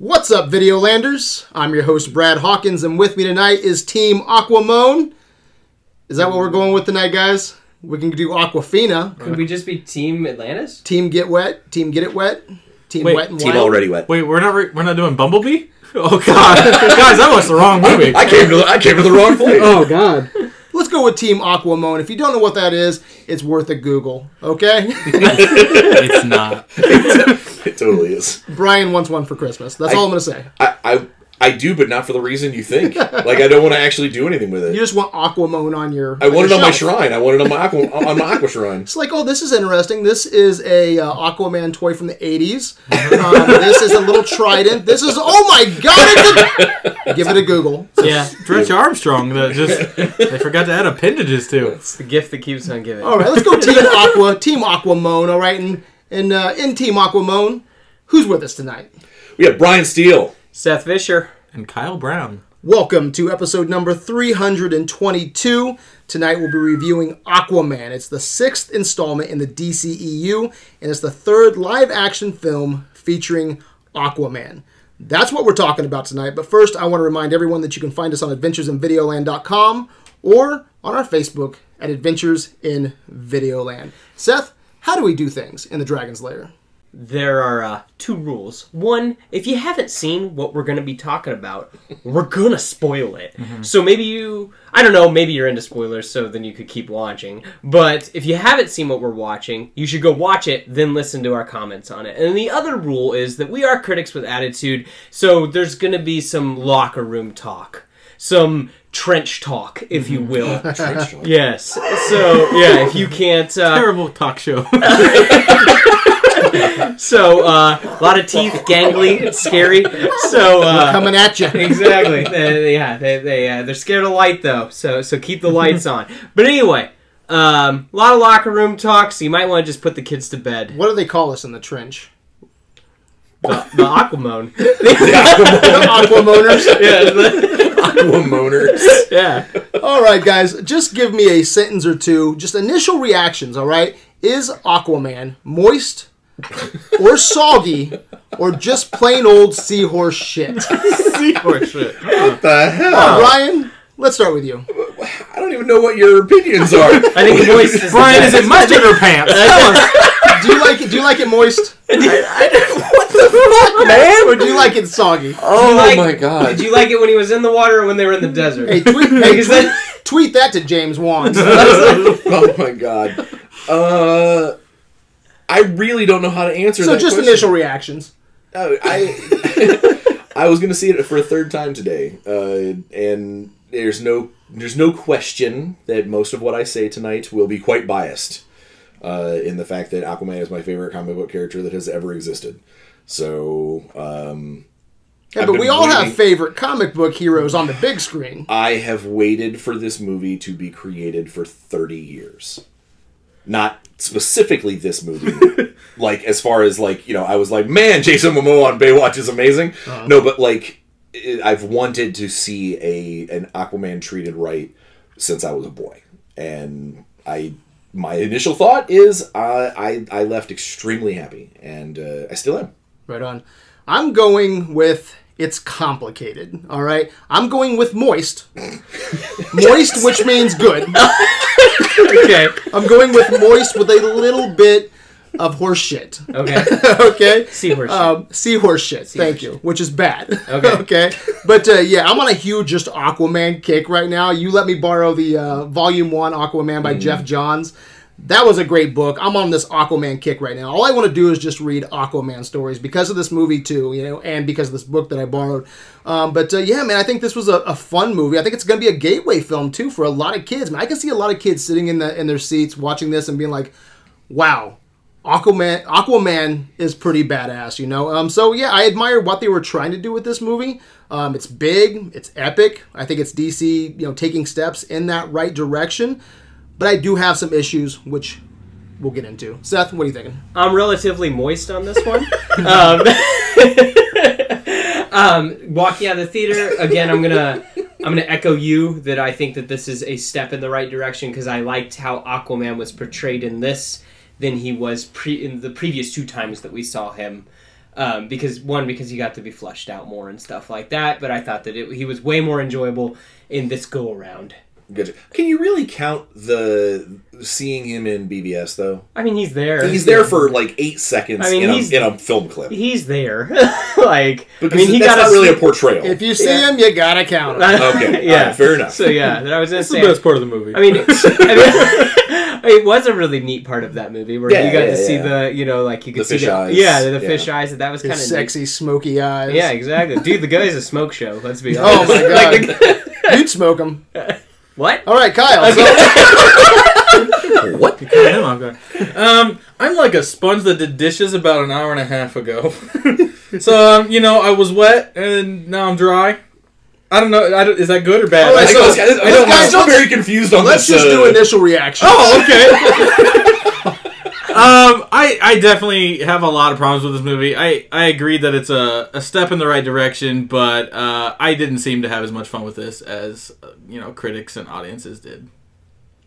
What's up, Videolanders? I'm your host, Brad Hawkins, and with me tonight is Team Aquamone. Is that what we're going with tonight, guys? We can do Aquafina. Could we just be Team Atlantis? Team Get Wet. Team Get It Wet. Team Wait, Wet and Team Wild. already wet. Wait, we're not re- we're not doing Bumblebee? Oh god, guys, that was the wrong movie. I came to the, I came to the wrong place. Oh god, Let's go with Team Aquamone. If you don't know what that is, it's worth a Google. Okay? it's not. It totally is. Brian wants one for Christmas. That's all I'm going to say. I, I I do, but not for the reason you think. Like I don't want to actually do anything with it. You just want Aquamone on your. I want it your on my shrine. I want it on my aqua on my aqua shrine. It's like, oh, this is interesting. This is a uh, Aquaman toy from the '80s. Um, this is a little trident. This is, oh my god! It's a, give it a Google. Yeah, Stretch Armstrong. That just they forgot to add appendages to. it's the gift that keeps on giving. All right, let's go Team Aqua, Team Aquamone. All right, and and uh, in Team Aquamone, who's with us tonight? We have Brian Steele. Seth Fisher. And Kyle Brown. Welcome to episode number 322. Tonight we'll be reviewing Aquaman. It's the sixth installment in the DCEU, and it's the third live action film featuring Aquaman. That's what we're talking about tonight. But first, I want to remind everyone that you can find us on adventuresinvideoland.com or on our Facebook at Adventures in Videoland. Seth, how do we do things in the Dragon's Lair? There are uh, two rules. One, if you haven't seen what we're going to be talking about, we're going to spoil it. So maybe you, I don't know, maybe you're into spoilers, so then you could keep watching. But if you haven't seen what we're watching, you should go watch it, then listen to our comments on it. And the other rule is that we are critics with attitude, so there's going to be some locker room talk. Some trench talk, if you will. Yes. So, yeah, if you can't. Uh, Terrible talk show. So uh, a lot of teeth, gangly, scary. So uh, Coming at you. exactly, They- yeah, they they uh, they're scared of light though. So so keep the lights on. But anyway, um, a lot of locker room talk. So you might want to just put the kids to bed. What do they call us in the trench? The, the Aquamone. Aquamoners. yeah, the- Aqua moaners. yeah. All right, guys, just give me a sentence or two, just initial reactions, all right? Is Aquaman moist or soggy or just plain old seahorse shit? Seahorse shit. What the hell? Ryan? let's start with you. I don't even know what your opinions are. I think moist is the Brian, is best. it mustard or pants? Tell us. Do you like it? Do you like it moist, what the fuck, man? or do you like it soggy? Oh Like- my god. Did you like it when he was in the water or when they were in the desert? Hey, tweet, hey, tweet, that- tweet that to James Wan. oh my god. Uh, I really don't know how to answer that. So just question. initial reactions. Oh, I I was gonna see it for a third time today, uh, and there's no there's no question that most of what I say tonight will be quite biased uh, in the fact that Aquaman is my favorite comic book character that has ever existed. So um, Yeah, I've but we all have favorite comic book heroes on the big screen. I have waited for this movie to be created for 30 years. Not specifically this movie. like, as far as, like, you know, I was like, man, Jason Momoa on Baywatch is amazing. No, but, like, i- I've wanted to see a an Aquaman treated right since I was a boy. And I. My initial thought is uh, I I left extremely happy, and uh, I still am. Right on. I'm going with it's complicated. All right. I'm going with moist. moist, which means good. okay. I'm going with moist with a little bit of horse shit. Okay. okay. Seahorse. shit. Um, seahorse shit. Thank you. Which is bad. Okay. okay. But uh, yeah, I'm on a huge just Aquaman kick right now. You let me borrow the uh, Volume One Aquaman by Geoff Johns. That was a great book. I'm on this Aquaman kick right now. All I want to do is just read Aquaman stories because of this movie too, you know, and because of this book that I borrowed. Um, but uh, yeah, man, I think this was a, a fun movie. I think it's going to be a gateway film too for a lot of kids. Man, I can see a lot of kids sitting in the in their seats watching this and being like, "Wow, Aquaman Aquaman is pretty badass, you know. Um, so yeah, I admire what they were trying to do with this movie. Um, it's big, it's epic. I think it's DC, you know, taking steps in that right direction. But I do have some issues, which we'll get into. Seth, what are you thinking? I'm relatively moist on this one. um, um, walking out of the theater again, I'm gonna I'm gonna echo you that I think that this is a step in the right direction because I liked how Aquaman was portrayed in this than he was pre- in the previous two times that we saw him. Um, because one, because he got to be fleshed out more and stuff like that. But I thought that it, he was way more enjoyable in this go around. Gotcha. Can you really count the seeing him in BvS though? I mean, he's there. He's there for like eight seconds I mean, in, he's- a, in a film clip. He's there. like, Because I mean, he that's got not a really a portrayal. If you see him, you gotta count him. Okay, yeah, alright, fair enough. So yeah, that I was gonna It's the best part of the movie. I mean, I mean, it was a really neat part of that movie where Yeah, you got yeah, to see the, you know, like you could The see fish the, eyes. yeah, the, the Yeah. fish eyes. That was kind of sexy, smoky eyes. Yeah, exactly, dude. The guy's a smoke show. Let's be honest. Oh my god, the- you'd smoke him. What? All right, Kyle. So, what? Cut him off guard. Um, I'm like a sponge that did dishes about an hour and a half ago. so um, you know, I was wet and now I'm dry. I don't know. I don't, is that good or bad? All right, I I, so- don't- was, I, let's am guys- still very confused on this. let's this. just uh, do initial reaction. Oh, okay. um, I I definitely have a lot of problems with this movie. I I agree that it's a, a step in the right direction, but uh, I didn't seem to have as much fun with this as uh, you know critics and audiences did.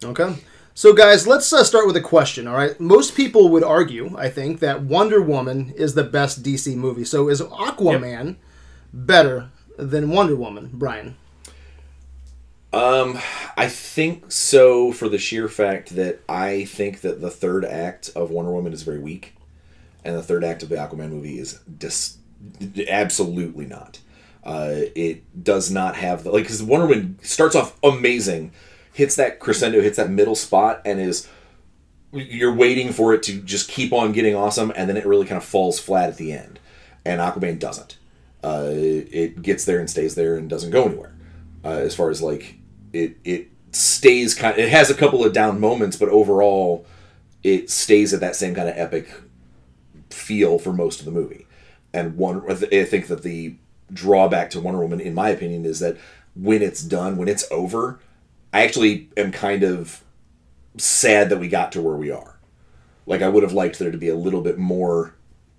Okay. So, guys, let's uh, start with a question. All right. Most people would argue, I think, that Wonder Woman is the best DC movie. So, is Aquaman better than Wonder Woman, Brian? Um, I think so for the sheer fact that I think that the third act of Wonder Woman is very weak, and the third act of the Aquaman movie is dis- absolutely not. Uh, it does not have the like because Wonder Woman starts off amazing, hits that crescendo, hits that middle spot, and is you're waiting for it to just keep on getting awesome, and then it really kind of falls flat at the end. And Aquaman doesn't. Uh, it gets there and stays there and doesn't go anywhere. Uh, as far as like it, it stays kind. It has a couple of down moments, but overall, it stays at that same kind of epic feel for most of the movie. And one, I think that the drawback to Wonder Woman, in my opinion, is that when it's done, when it's over, I actually am kind of sad that we got to where we are. Like I would have liked there to be a little bit more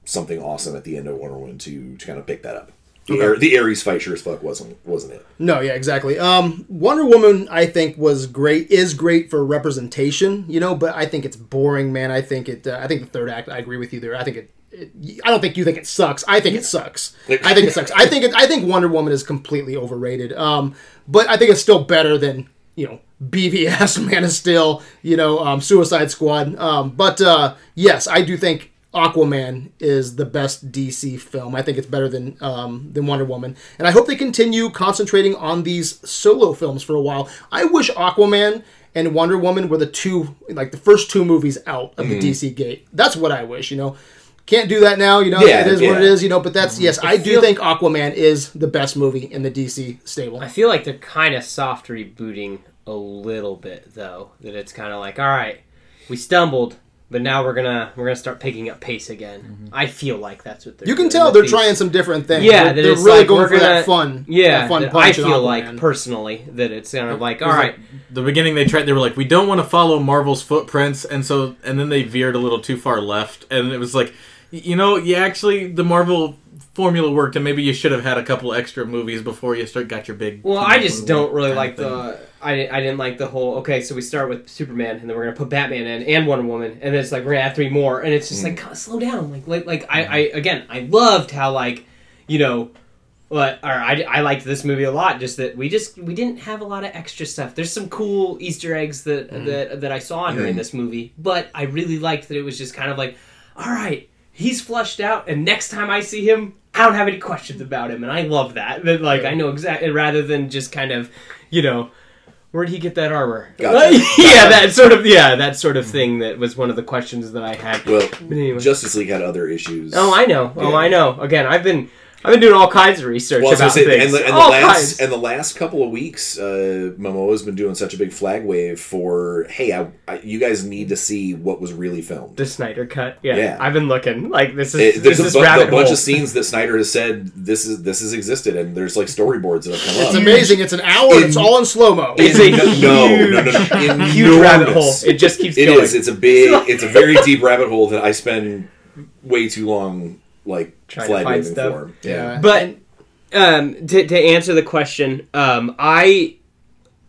something awesome at the end of Wonder Woman to, to kind of pick that up. The, Ar- the Ares fight sure as fuck wasn't wasn't it? No, yeah, exactly. Um, Wonder Woman, I think, was great. Is great for representation, you know, but I think it's boring, man. I think it. Uh, I think the third act. I agree with you there. I think it. it I don't think you think it sucks. I think it sucks. I think it sucks. I think it, I think Wonder Woman is completely overrated. Um, but I think it's still better than you know BVS, Man of Steel, you know, um, Suicide Squad. Um, but uh, yes, I do think Aquaman is the best DC film. I think it's better than um, than Wonder Woman, and I hope they continue concentrating on these solo films for a while. I wish Aquaman and Wonder Woman were the two, like the first two movies out of the DC gate. That's what I wish. You know, can't do that now. You know, Yeah, it is what it is. You know, but that's yes, I do feel- think Aquaman is the best movie in the DC stable. I feel like they're kind of soft rebooting a little bit, though. That it's kind of like, all right, we stumbled, but now we're gonna we're gonna start picking up pace again. Mm-hmm. I feel like that's what they're. You can doing tell they're these- trying some different things. Yeah, they're, they're really like, going for that gonna- fun. Yeah, that fun that punch I feel like Aquaman. personally that it's kind of like, all It was right, like, the beginning they tried. They were like, we don't want to follow Marvel's footprints, and so and then they veered a little too far left, and it was like, you know, you actually the Marvel formula worked, and maybe you should have had a couple extra movies before you start got your big. Well, I just don't really like the. I didn't, I didn't like the whole. Okay, so we start with Superman, and then we're gonna put Batman in and Wonder Woman, and then it's like we're gonna add three more, and it's just hmm. like God, slow down. Like, like, like I, hmm. I again, I loved how like, you know, what or I, I liked this movie a lot. Just that we just we didn't have a lot of extra stuff. There's some cool Easter eggs that hmm. that that I saw during this movie, but I really liked that it was just kind of like, all right, he's flushed out, and next time I see him, I don't have any questions about him, and I love that. That like I know exactly rather than just kind of, you know. Where'd he get that armor? Gotcha. yeah, that sort of yeah, that sort of thing. That was one of the questions that I had. Well, But anyway. Justice League had other issues. Oh, I know. Oh, Yeah. I know. Again, I've been I've been doing all kinds of research Well, about say, things. and the, and the all last kinds. and the last couple of weeks, uh, Momoa's been doing such a big flag wave for, hey, I, I, you guys need to see what was really filmed. the Snyder cut. Yeah, Yeah. I've been looking. Like this is It, this there's a, is bu- rabbit a bunch hole. of scenes that Snyder has said this is this has existed, and there's like storyboards that have come It's up. amazing. It's an hour. In- it's all in slow mo. It's a no, huge, no, no, no, no, huge rabbit hole. enormous. It just keeps It going. is. It's a big. It's a very deep rabbit hole that I spend way too long like Trying to flag find waving stuff. for. Yeah. But um, to, to answer the question, um, I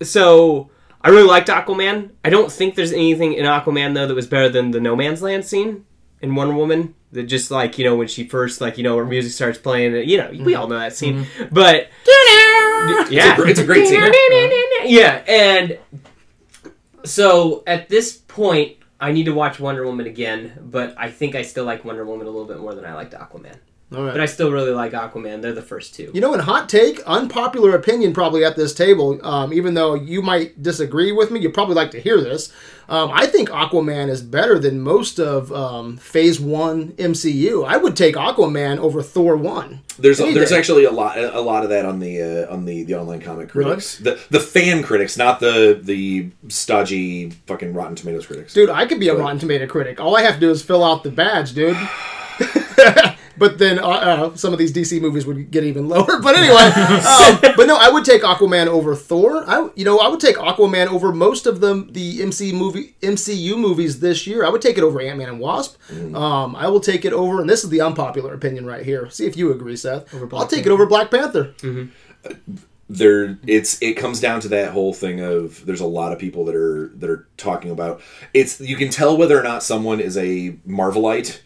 so I really liked Aquaman. I don't think there's anything in Aquaman though that was better than the No Man's Land scene in Wonder Woman. That just like you know when she first like you know her music starts playing. You know we all know that scene, but yeah, It's a great scene. yeah, and so at this point, I need to watch Wonder Woman again, but I think I still like Wonder Woman a little bit more than I liked Aquaman. All right. But I still really like Aquaman. They're the first two. You know, in hot take, unpopular opinion probably at this table, um, even though you might disagree with me, you'd probably like to hear this. Um, I think Aquaman is better than most of um, Phase 1 MCU. I would take Aquaman over Thor 1. There's Any there's actually a lot a lot of that on the uh, on the, the online comic critics, the the fan critics, not the the stodgy fucking Rotten Tomatoes critics. Dude, I could be a Rotten Tomato critic. All I have to do is fill out the badge, dude. but then uh, uh, some of these DC movies would get even lower. But anyway, um, but no, I would take Aquaman over Thor. I, you know, I would take Aquaman over most of the the MC movie MCU movies this year. I would take it over Ant Man and Wasp. Um, I will take it over, and this is the unpopular opinion right here. See if you agree, Seth. I'll take it over Black Panther. there it's it comes down to that whole thing of there's a lot of people that are that are talking about it's you can tell whether or not someone is a marvelite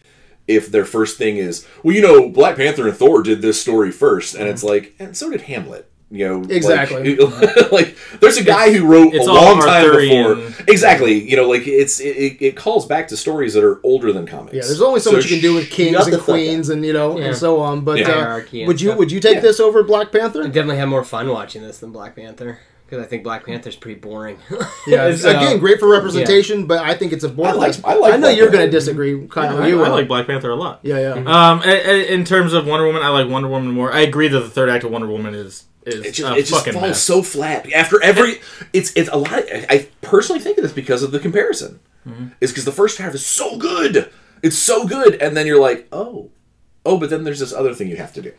if their first thing is well you know black panther and thor did this story first and it's like and so did hamlet you know Exactly. like, there's a guy who wrote it's a all long time Arthurian. before exactly you know like it's it, it, it calls back to stories that are older than comics Yeah, there's only so, much you can do with kings and queens and you know Yeah. and so on. But Yeah. uh, would you stuff. would you take Yeah. this over Black Panther? I definitely have more fun watching this than Black Panther because I think Black Panther's pretty boring. Yeah, So- again, great for representation, but I think it's a boring. I like- I like I know Black you're going to Panther. disagree, Kyle. I, you I will. like Black Panther a lot. Yeah, yeah. Um, a- a- in terms of Wonder Woman, I like Wonder Woman more. I agree that the third act of Wonder Woman is is it just, it just fucking falls mess. so flat after every it's it's a lot I I personally think it is because of the comparison Mm-hmm. is because the first half is so good it's so good and then you're like oh oh but then there's this other thing you have to do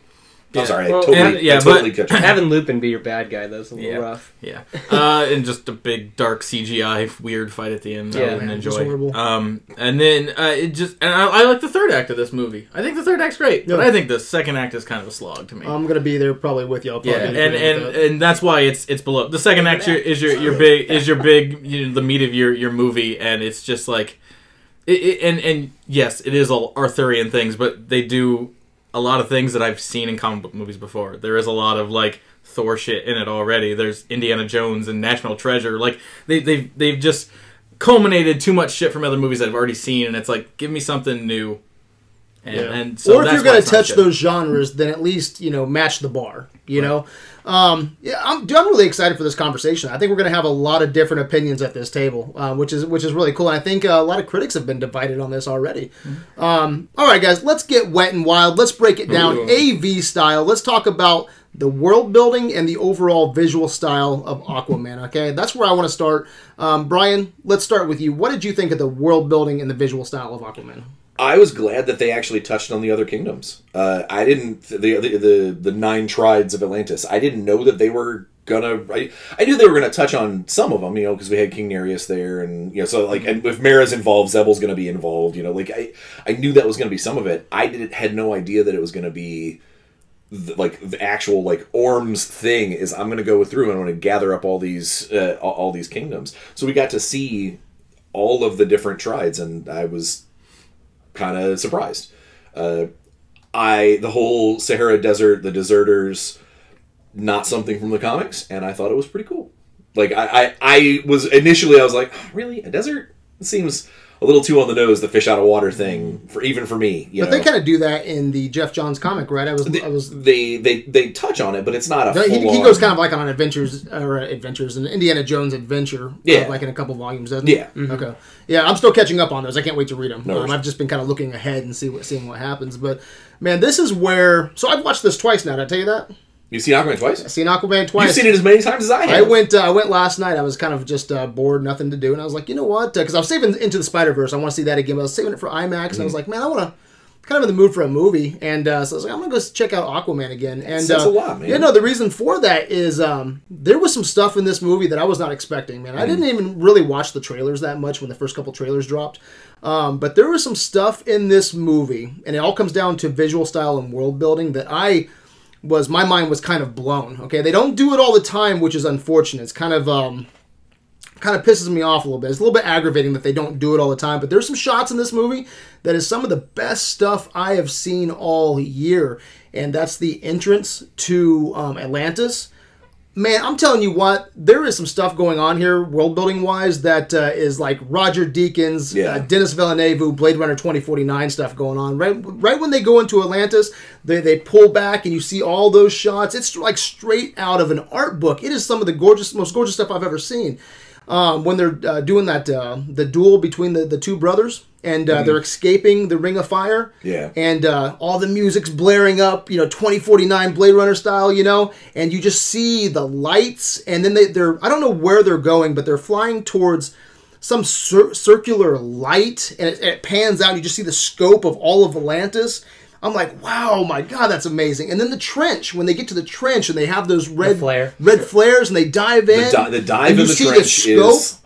I'm sorry Well, I totally, and- yeah, I totally but- cut you. Having Lupin be your bad guy though is a little Yeah. rough. Yeah, uh, and just a big dark CGI weird fight at the end. Yeah, I wouldn't man, just enjoy. horrible. Um, and then uh, it just and I, I like the third act of this movie. I think the third act's great, but I think the second act is kind of a slog to me. I'm going to be there probably with you. I'll yeah, and and, that. and that's why it's it's below. The second act your- is your your big is your big you know, the meat of your your movie, and it's just like, it, it, and and yes, it is all Arthurian things, but they do a lot of things that I've seen in comic book movies before. There is a lot of like Thor shit in it already. There's Indiana Jones and National Treasure. Like they they've they've just culminated too much shit from other movies that I've already seen, and it's like give me something new. And, Yeah. and so or if that's you're going to touch those genres, then at least you know match the bar. You know, um, yeah, I'm, dude, I'm really excited for this conversation. I think we're going to have a lot of different opinions at this table, uh, which is which is really cool. And I think uh, a lot of critics have been divided on this already. Mm-hmm. Um, all right, guys, let's get wet and wild. Let's break it down AV style. Let's talk about the world building and the overall visual style of Aquaman. Okay, that's where I want to start. Um, Brian, let's start with you. What did you think of the world building and the visual style of Aquaman? I was glad that they actually touched on the other kingdoms. Uh, I didn't the, the the the nine tribes of Atlantis. I didn't know that they were gonna. I, I knew they were gonna touch on some of them, you know, because we had King Nereus there, and you know, so like, and if Mera's involved, Xebel's gonna be involved. You know, like I I knew that was gonna be some of it. I did had no idea that it was gonna be. The, like the actual like Orm's thing is I'm gonna go through and I'm gonna gather up all these uh, all these kingdoms. So we got to see all of the different tribes, and I was kind of surprised. Uh, I the whole Sahara Desert, the deserters, not something from the comics, and I thought it was pretty cool. Like I, I, I was initially I was like, "Oh, really a desert? It seems a little too on the nose, the fish out of water thing for even for me. You But know, they kind of do that in the Geoff Johns comic, right? I was, I was. they they they touch on it, but it's not a. He, he goes kind of like on an adventures or uh, adventures, an Indiana Jones adventure, uh, Yeah. like in a couple volumes, doesn't he? Yeah. Okay. Yeah, I'm still catching up on those. I can't wait to read them. No um. I've just been kind of looking ahead and see what seeing what happens. But man, this is where. So I've watched this twice now. Did I tell you that? You've seen Aquaman twice. I've seen Aquaman twice. You've seen it as many times as I have. I went. Uh, I went last night. I was kind of just uh, bored, nothing to do, and I was like, you know what? Because I was saving Into the Spider Verse. I want to see that again. But I was saving it for IMAX, and I Mm-hmm. was like, man, I want to. Kind of in the mood for a movie, and uh, so I was like, I'm gonna go check out Aquaman again. And Says uh, a lot, man. Yeah, no, the reason for that is um, there was some stuff in this movie that I was not expecting. Man, I didn't Mm-hmm. even really watch the trailers that much when the first couple trailers dropped. Um, but there was some stuff in this movie, and it all comes down to visual style and world building that I was my mind was kind of blown. Okay, they don't do it all the time, which is unfortunate. It's kind of um, kind of pisses me off a little bit. It's a little bit aggravating that they don't do it all the time. But there's some shots in this movie that is some of the best stuff I have seen all year, and that's the entrance to um, Atlantis. Man, I'm telling you what, there is some stuff going on here, world building wise, that uh, is like Roger Deakins, Yeah. uh, Denis Villeneuve, Blade Runner 2049 stuff going on. Right, right when they go into Atlantis, they, they pull back and you see all those shots. It's like straight out of an art book. It is some of the gorgeous, most gorgeous stuff I've ever seen. Um, when they're uh, doing that, uh, the duel between the, the two brothers, and uh, they're escaping the Ring of Fire. Yeah. And uh, all the music's blaring up, you know, 2049 Blade Runner style, you know, and you just see the lights, and then they, they're, I don't know where they're going, but they're flying towards some cir- circular light, and it, it pans out, and you just see the scope of all of Atlantis. I'm like, wow, my God, that's amazing. And then the trench, when they get to the trench and they have those red flare. red flares and they dive in. di- the dive and you in the see trench scope. is-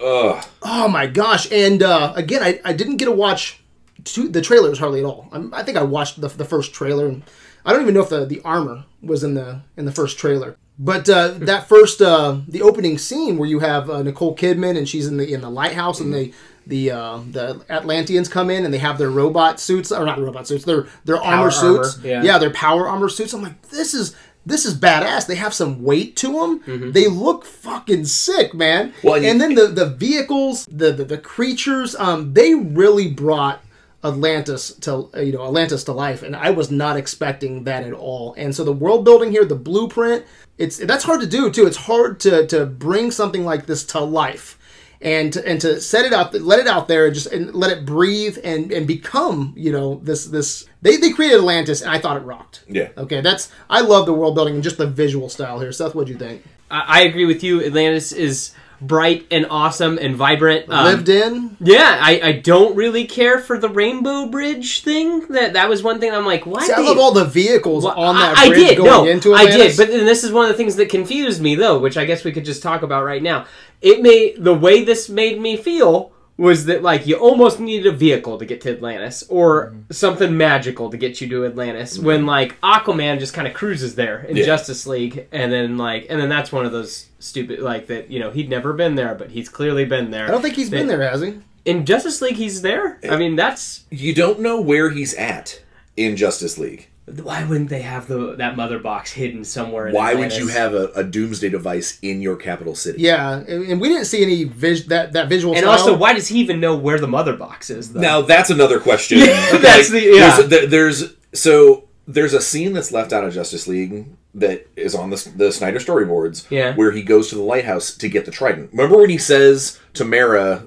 Ugh. Oh my gosh! And uh, again, I, I didn't get to watch two, the trailers hardly at all. I'm, I think I watched the, the first trailer, and I don't even know if the, the armor was in the in the first trailer. But uh, that first uh, the opening scene where you have uh, Nicole Kidman and she's in the in the lighthouse and they the uh, the Atlanteans come in and they have their robot suits or not robot suits their their armor armor, suits yeah. their power armor suits I'm like this is this is badass. They have some weight to them they look fucking sick man. Well, and and then the the vehicles the the, the creatures um they really brought Atlantis to you know Atlantis to life, and I was not expecting that at all. And so the world building here, the blueprint, it's that's hard to do too. It's hard to to bring something like this to life, and to, and to set it out, let it out there, and just and let it breathe and and become you know this this they they created Atlantis, and I thought it rocked. Yeah. Okay, that's I love the world building and just the visual style here. Seth, what do you think? I, I agree with you. Atlantis is bright and awesome and vibrant. Um, Lived in. Yeah, I, I don't really care for the Rainbow Bridge thing. That that was one thing I'm like, why? See, I love all the vehicles Well, on that I, I bridge did, going no, into I did, but then this is one of the things that confused me, though, which I guess we could just talk about right now. It made the way this made me feel was that like you almost needed a vehicle to get to Atlantis, or Mm-hmm. something magical to get you to Atlantis. When like Aquaman just kind of cruises there in Yeah. Justice League, and then like, and then that's one of those stupid like that. You know, he'd never been there, but he's clearly been there. I don't think he's been there, has he? in Justice League. He's there. I mean, that's You don't know where he's at in Justice League. Why wouldn't they have the that mother box hidden somewhere? In Why would you have a, a doomsday device in your capital city? Yeah, and and we didn't see any vis- that that visual. And style. also, why does he even know where the mother box is? Though? Now that's another question. that's the- yeah. There's, there- there's so there's a scene that's left out of Justice League that is on the the Snyder storyboards. Yeah. Where he goes to the lighthouse to get the trident. Remember when he says to Mera,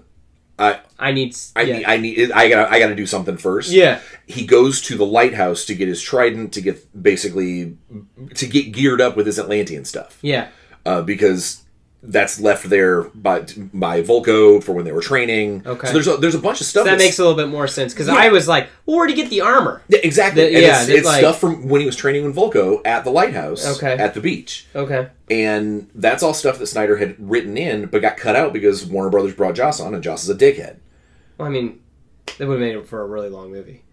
"I I need. I yeah. need I need I gotta I gotta do something first. Yeah. He goes to the lighthouse to get his trident to get basically to get geared up with his Atlantean stuff yeah. uh, because that's left there by by Vulko for when they were training. Okay. So there's a, there's a bunch of stuff That makes a little bit more sense because Yeah. I was like, well, where'd he get the armor? Yeah, exactly. The- yeah, it's, it's like- stuff from when he was training with Vulko at the lighthouse Okay. at the beach. Okay. And that's all stuff that Snyder had written in, but got cut out because Warner Brothers brought Joss on, and Joss is a dickhead. Well, I mean, that would have made it for a really long movie.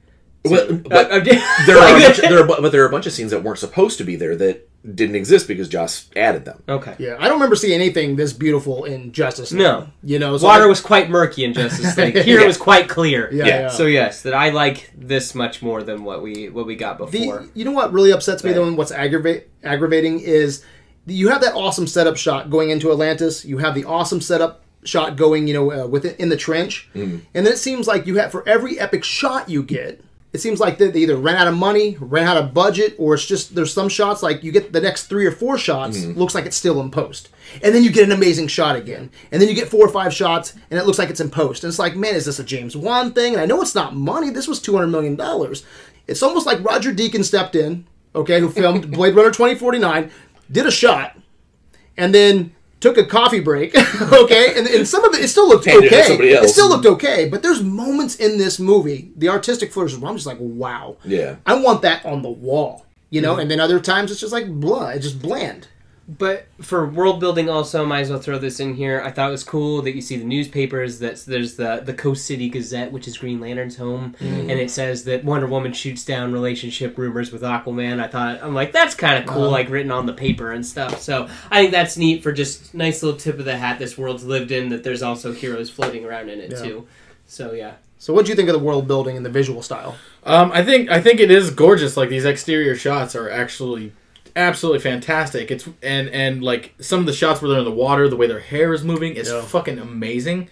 But, but Uh, there are a bunch, there are, but there are a bunch of scenes that weren't supposed to be there that didn't exist because Joss added them. okay. yeah, I don't remember seeing anything this beautiful in Justice. League. No. you know, so Water I- was quite murky in Justice League. Here Yeah. it was quite clear. Yeah, yeah. yeah. So yes, that I like this much more than what we what we got before. The, you know what really upsets me though, and what's aggravate, aggravating is you have that awesome setup shot going into Atlantis. You have the awesome setup shot going, you know, uh, with it in the trench, and then it seems like you have for every epic shot you get. It seems like they, they either ran out of money, ran out of budget, or it's just there's some shots like you get the next three or four shots mm-hmm. looks like it's still in post, and then you get an amazing shot again, and then you get four or five shots and it looks like it's in post, and it's like, man, is this a James Wan thing? And I know it's not money. This was two hundred million dollars. It's almost like Roger Deakins stepped in, okay, who filmed Blade Runner 2049, did a shot, and then took a coffee break, okay, and, and some of it, it still looked Handed okay. somebody It still looked okay, but there's moments in this movie, the artistic flourishes, where I'm just like, wow, Yeah. I want that on the wall, you know, mm-hmm. and then other times it's just like blah, it's just bland. But for world building, also, might as well throw this in here. I thought it was cool that you see the newspapers. That there's the the Coast City Gazette, which is Green Lantern's home, and it says that Wonder Woman shoots down relationship rumors with Aquaman. I thought I'm like that's kind of cool, Uh-huh. like written on the paper and stuff. So I think that's neat for just nice little tip of the hat. This world's lived in. That there's also heroes floating around in it Yeah. too. So yeah. So, what do you think of the world building and the visual style? Um, I think I think it is gorgeous. Like these exterior shots are actually absolutely fantastic. It's and and like some of the shots where they're in the water, the way their hair is moving is Yeah. fucking amazing.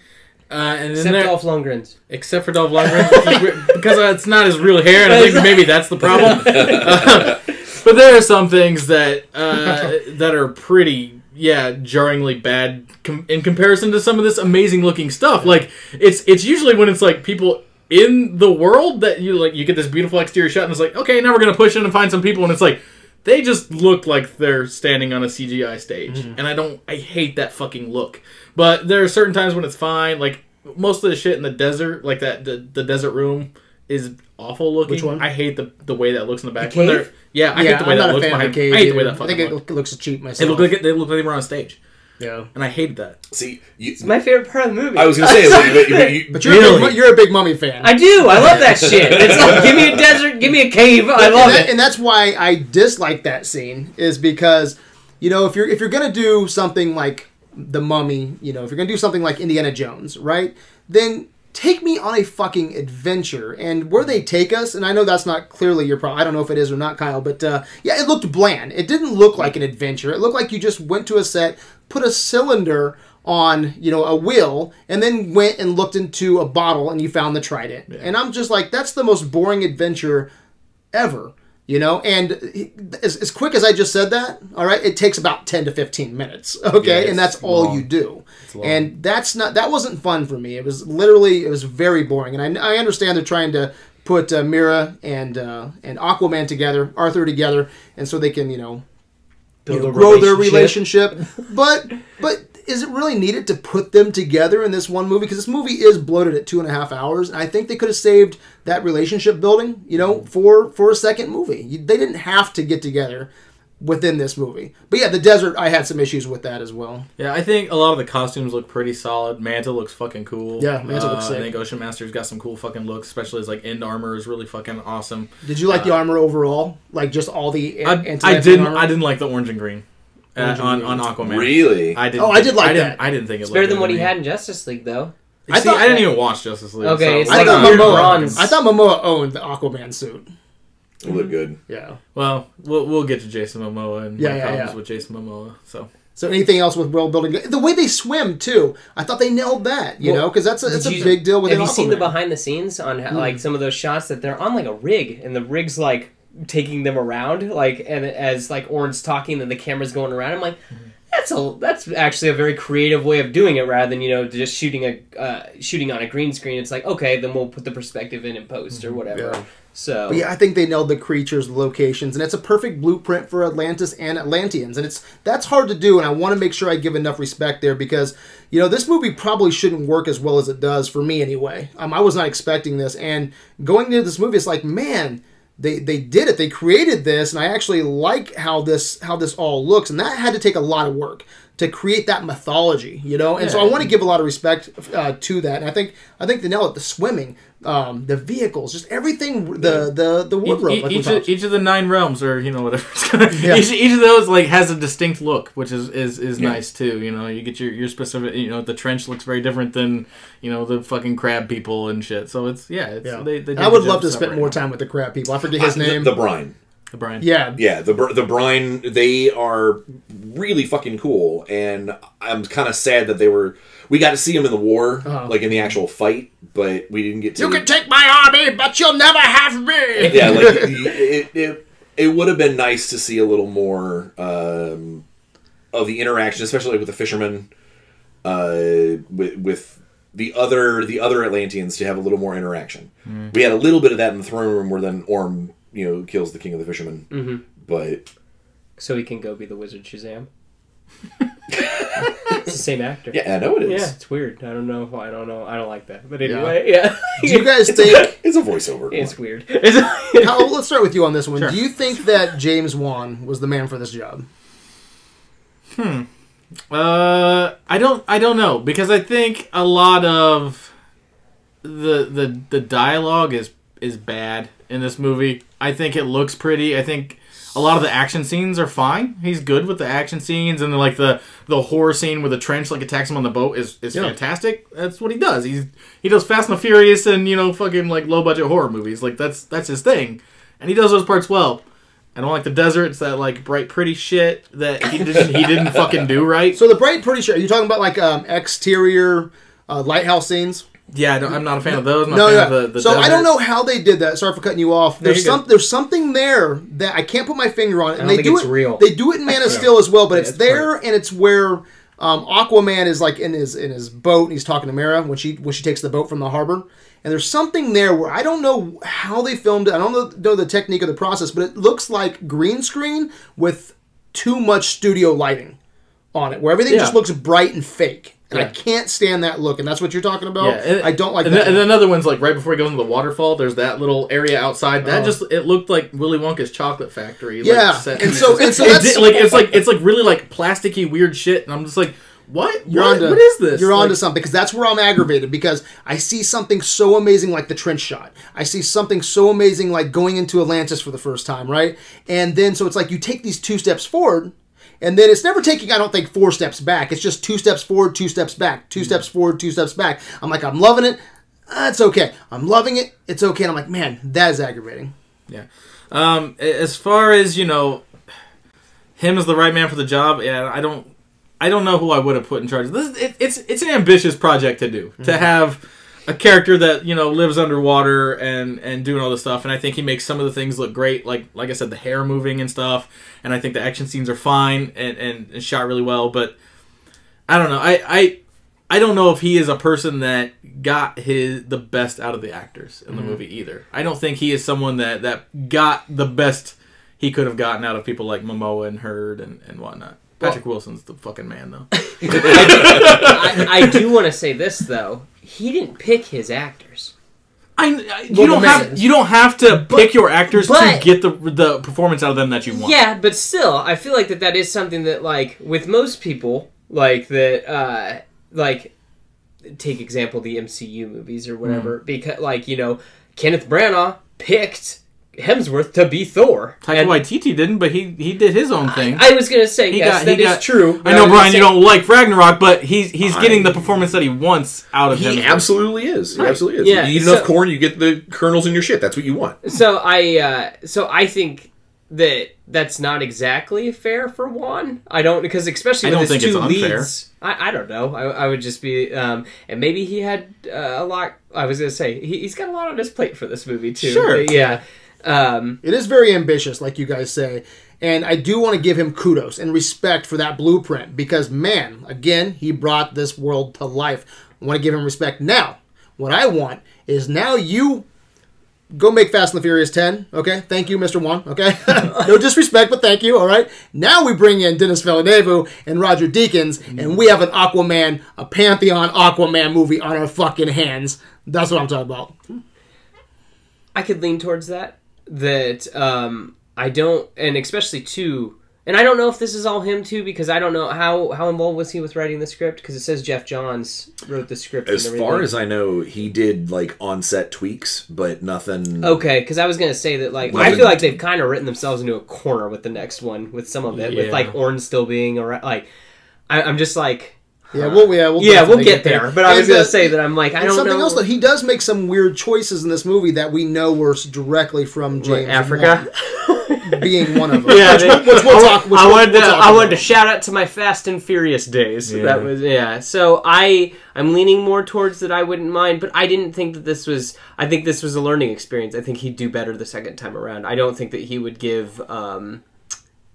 Uh, and then Except there, Dolph Lundgren's. except for Dolph Lundgren, because uh, it's not his real hair, and I think maybe that's the problem. Uh, but there are some things that uh, that are pretty, yeah, jarringly bad com- in comparison to some of this amazing looking stuff. Like it's it's usually when it's like people in the world that you like you get this beautiful exterior shot, and it's like okay, now we're gonna push in and find some people, and it's like. They just look like they're standing on a CGI stage, mm-hmm. and I don't. I hate that fucking look. But there are certain times when it's fine. Like most of the shit in the desert, like that the, the desert room is awful looking. Which one? I hate the the way that looks in the back. The yeah, I yeah, hate the way I'm that looks behind. cave. I hate the way that I think it looks. look- looks cheap It myself. looked like it, they looked like they were on stage, yeah. and I hated that. See, you, It's my favorite part of the movie. I was gonna say, like, but you, you, But you're, a Really? big, you're a big mummy fan. I do. I love that shit. It's like give me a desert, give me a cave. I love and, that- it. and that's why I dislike that scene is because you know if you're if you're gonna do something like the Mummy, you know if you're gonna do something like Indiana Jones, right? Then take me on a fucking adventure. And where they take us, and I know that's not clearly your problem. I don't know if it is or not, Kyle, but uh, yeah, it looked bland. It didn't look like an adventure. It looked like you just went to a set, put a cylinder on you know a wheel and then went and looked into a bottle and you found the trident. And i'm just like that's the most boring adventure ever you know? And as, as quick as i just said that all right it takes about 10 to 15 minutes okay? Yeah, and that's all long. you do and that's not that wasn't fun for me. It was literally it was very boring. And i, I understand they're trying to put uh, Mera and uh, and aquaman together arthur together and so they can you know Build you know, grow their relationship. but but is it really needed to put them together in this one movie? Because this movie is bloated at two and a half hours, and I think they could have saved that relationship building, you know, mm. for for a second movie. You, they didn't have to get together within this movie. But yeah, the desert, I had some issues with that as well. Yeah, I think a lot of the costumes look pretty solid. Manta looks fucking cool. Yeah, Manta looks Uh, sick. I think Ocean Master's got some cool fucking looks, especially his like end armor is really fucking awesome. Did you like the armor overall? Like just all the I, anti- I didn't. armor? I didn't like the orange and green uh, and on green. on Aquaman. really? I didn't. Oh, I did like I didn't, that. I didn't think it It's looked better than what he had in Justice League, though. I, I thought- I didn't even watch Justice League. Okay, so- it's I like thought, weird Momoa, bronze. I thought Momoa owned the Aquaman suit. It looked mhm. good. Yeah. Well, we'll we'll get to Jason Momoa and Yeah, my yeah, problems yeah. with Jason Momoa. So So anything else with world building? The way they swim too, I thought they nailed that. You Well, know, because that's a, that's a you- big deal with Have you seen the behind the scenes on how, like some of those shots that they're on like a rig and the rig's like taking them around like and as like Orin's talking and the camera's going around. I'm like. Hmm. That's a that's actually a very creative way of doing it rather than you know just shooting a uh, shooting on a green screen. It's like okay, then we'll put the perspective in and post or hmm. whatever. Yeah. So But yeah, I think they nailed the creatures, the locations, and it's a perfect blueprint for Atlantis and Atlanteans. And it's that's hard to do, and I want to make sure I give enough respect there because you know this movie probably shouldn't work as well as it does for me anyway. Um, I was not expecting this, and going into this movie, it's like man. They, they did it. They created this, and I actually like how this how this all looks. And that had to take a lot of work to create that mythology, you know. And so I want to give a lot of respect uh, to that. And I think I think they nailed it. The swimming, um, the vehicles, just everything. The the the each, wardrobe. each, like each, of, each of the nine realms, or you know whatever, it's gonna, Yeah. each, each of those like has a distinct look, which is is, is Yeah. nice too. You know, you get your your specific. You know, the trench looks very different than you know the fucking crab people and shit. So it's yeah, it's, Yeah. They, they And did I a would love to spend more time with the crab people. I forget his The- name. The, brine. The Brian. yeah, Yeah, the the brine. They are really fucking cool, and I'm kind of sad that they were. We got to see them in the war, Uh-huh. like in the actual fight, but we didn't get to. you can take my army, but you'll never have me. yeah, like it, it, it would have been nice to see a little more um, of the interaction, especially with the fishermen, uh, with, with the other the other Atlanteans to have a little more interaction. We had a little bit of that in the throne room, where then Orm, you know, kills the king of the fishermen. Mhm. But so he can go be the wizard Shazam. it's the same actor. yeah, I know it is. Yeah, it's weird. I don't know. I don't know. I don't like that. But anyway, yeah. Do you guys It's a, think? it's a voiceover. it's on. weird. It's, Kyle, let's start with you on this one. Sure. Do you think that James Wan was the man for this job? Uh, I don't. I don't know because I think a lot of the the the dialogue is is bad in this movie. I think it looks pretty. I think a lot of the action scenes are fine. He's good with the action scenes and then like the the horror scene where the trench like attacks him on the boat is is Yeah. fantastic. That's what he does. He's he does Fast and the Furious and you know fucking like low budget horror movies. Like that's that's his thing, and he does those parts well. I don't like the desert. It's that like bright, pretty shit that he didn't he didn't fucking do right. So the bright, pretty shit. Are you talking about like um, exterior uh, lighthouse scenes? Yeah, I am not a fan of those. I'm not No, fan yeah. of the, the so I don't know how they did that. Sorry for cutting you off. There's you're some good. there's something there that I can't put my finger on, and don't they think do it's it. real. They do it in Man of Steel as well, but it's it's there, and it's where um, Aquaman is like in his in his boat, and he's talking to Mera when she when she takes the boat from the harbor. And there's something there where I don't know how they filmed it. I don't know, know the technique of the process, but it looks like green screen with too much studio lighting on it, where everything Yeah. just looks bright and fake. And I can't stand that look, and that's what you're talking about. Yeah, and- I don't like and that. then- And another one's like right before he goes into the waterfall. There's that little area outside. That oh. just it looked like Willy Wonka's chocolate factory. like, Yeah, set and so- and so It did- like it's like it's like really like plasticky weird shit. And I'm just like, what? You're what? onto, what is this? You're Like, onto something because that's where I'm aggravated because I see something so amazing like the trench shot. I see something so amazing like going into Atlantis for the first time, right? And then so it's like you take these two steps forward. And then it's never taking, I don't think, four steps back. It's just two steps forward, two steps back, Hmm. two steps forward, two steps back. I'm like, I'm loving it. Uh, it's okay. I'm loving it. It's okay. And I'm like, man, that is aggravating. Yeah. Um, as far as you know, him as the right man for the job. Yeah, I don't. I don't know who I would have put in charge. This it, it's it's an ambitious project to do to have a character that you know lives underwater and and doing all this stuff. And I think he makes some of the things look great. Like like I said, the hair moving and stuff. And I think the action scenes are fine and and, and shot really well. But I don't know. I I. I don't know if he is a person that got his the best out of the actors in the mm-hmm. movie either. I don't think he is someone that that got the best he could have gotten out of people like Momoa and Heard and, and whatnot. Patrick Wilson's the fucking man though. I, I do want to say this though. He didn't pick his actors. I, I- you Well, don't have man- you don't have to pick your actors to get the the performance out of them that you want. Yeah, but still, I feel like that that is something that like with most people like that uh like take example the MCU movies or whatever because like you know Kenneth Branagh picked Hemsworth to be Thor. Taika And Waititi didn't, but he he did his own thing. I was gonna say He yes, got- that he is got- true. I know, was Brian, gonna you don't like Ragnarok, but he's he's getting the performance that he wants out of him. He him. absolutely is. He Right. absolutely is. Yeah, you eat so- enough corn, you get the kernels in your shit. That's what you want. So I uh so I think that that's not exactly fair for Wan. I don't because especially I with don't his think two it's unfair. leads. I, I don't know. I, I would just be um and maybe he had uh, a lot. I was gonna say he, he's got a lot on his plate for this movie too. Sure. yeah. Um, It is very ambitious, like you guys say. And I do want to give him kudos and respect for that blueprint because, man, again, he brought this world to life. I want to give him respect. Now, what I want is now you go make Fast and the Furious 10, okay? Thank you, Mr. Wan, okay? no disrespect, but thank you, all right? Now we bring in Denis Villeneuve and Roger Deakins, and we have an Aquaman, a Pantheon Aquaman movie on our fucking hands. That's what I'm talking about. I could lean towards that. That um, I don't, and especially too. And I don't know if this is all him too, because I don't know how how involved was he with writing the script? Because it says Geoff Johns wrote the script. As and far as I know, he did like on-set tweaks, but nothing. Okay, because I was gonna say that like Well, I feel like they've kind of written themselves into a corner with the next one with some of it with like Orange still being around. Like I, I'm just like Yeah, we'll, yeah, we'll, yeah, we'll get there. But I was gonna uh, say that I'm like I don't something know else that he does make some weird choices in this movie that we know were directly from James Africa. Wan being one of them. Yeah, which, they- which we'll talk. Which I we'll- wanted we'll to talk I wanted to shout out to my Fast and Furious days. Yeah. That was yeah. So I I'm leaning more towards that I wouldn't mind, but I didn't think that this was. I think this was a learning experience. I think he'd do better the second time around. I don't think that he would give. um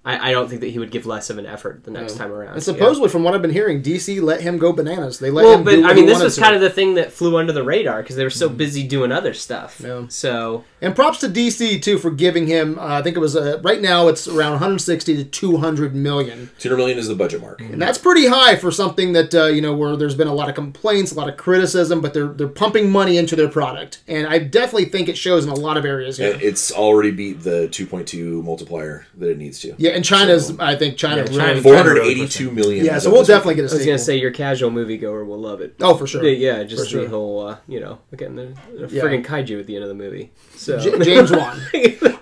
I, I don't think that he would give less of an effort the next time around. And supposedly, from what I've been hearing, DC let him go bananas. They let Well, him. but do what I mean, he this wanted was to. kind of the thing that flew under the radar because they were so busy doing other stuff. Yeah. So And props to DC too for giving him. Uh, I think it was uh, right now it's around 160 to 200 million, 200 million is the budget mark. and that's pretty high for something that uh, you know where there's been a lot of complaints, a lot of criticism, but they're they're pumping money into their product, and I definitely think it shows in a lot of areas here. It's already beat the 2.2 multiplier that it needs to. Yeah, Yeah, and China's. I think China Yeah, really. China- Four hundred eighty-two million. yeah, so we'll definitely get a I was gonna say your casual moviegoer will love it. Oh, for sure. Yeah, yeah, just For sure. the whole, uh, you know, again, the, the Yeah. friggin' kaiju at the end of the movie. So J- James Wan.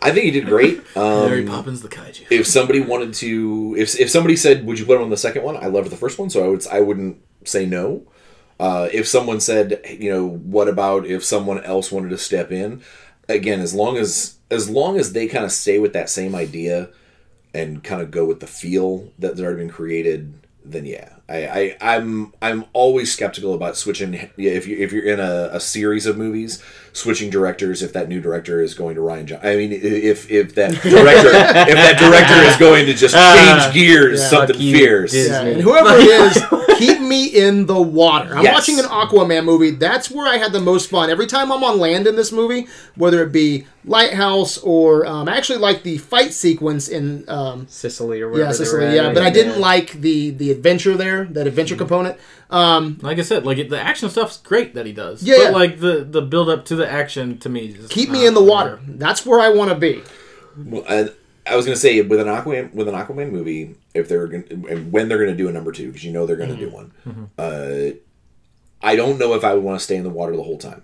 I think he did great. Mary Um, Poppins the kaiju. if somebody wanted to, if if somebody said, "Would you put him on the second one?" I loved the first one, so I would I wouldn't say no. Uh, if someone said, you know, what about if someone else wanted to step in? Again, as long as as long as they kind of stay with that same idea and kind of go with the feel that's already been created, then yeah, I, I I'm I'm always skeptical about switching. Yeah, if you if you're in a, a series of movies, switching directors if that new director is going to Ryan John. I mean, if if that director if that director is going to just uh, change gears, yeah. something Fuck fierce. Disney. Yeah, and whoever it is, keep me in the water. I'm Yes. watching an Aquaman movie. That's where I had the most fun. Every time I'm on land in this movie, whether it be Lighthouse or um, I actually like the fight sequence in um, Sicily or whatever. yeah they're Sicily. at. Yeah, but I didn't like the the adventure there, that adventure component. Um, Like I said, like it, the action stuff's great that he does. Yeah, but yeah. like the the build up to the action to me, is keep me in the there. water. That's where I want to be. Well, I, I was going to say with an Aquaman with an Aquaman movie, if they're going and when they're going to do a number two, because you know they're going to do mm-hmm. one. Mm-hmm. Uh, I don't know if I would want to stay in the water the whole time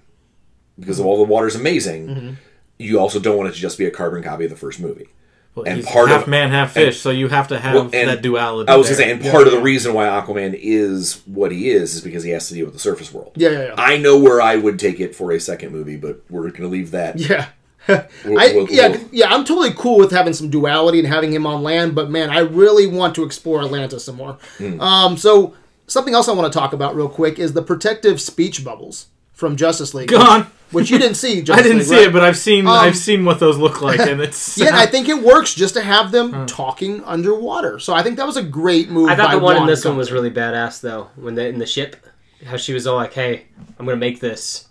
because mm-hmm. of all the water's amazing. You also don't want it to just be a carbon copy of the first movie. Well, And part half of- man, half fish, so you have to have Well, and that duality. I was there. to say, and part of the reason why Aquaman is what he is is because he has to deal with the surface world. Yeah, yeah, yeah. I know where I would take it for a second movie, but we're going to leave that. Yeah. We'll- I, we'll- yeah, we'll- yeah, I'm totally cool with having some duality and having him on land, but man, I really want to explore Atlantis some more. Hmm. Um, so something else I want to talk about real quick is the protective speech bubbles from Justice League, Gone. which you didn't see. I didn't League, see right? it, but I've seen Um, I've seen what those look like, and it's Yeah, I think it works just to have them talking underwater. So I think that was a great move. I thought by the one in Wan this one was really badass though. When they in the ship, how she was all like, "Hey, I'm gonna make this,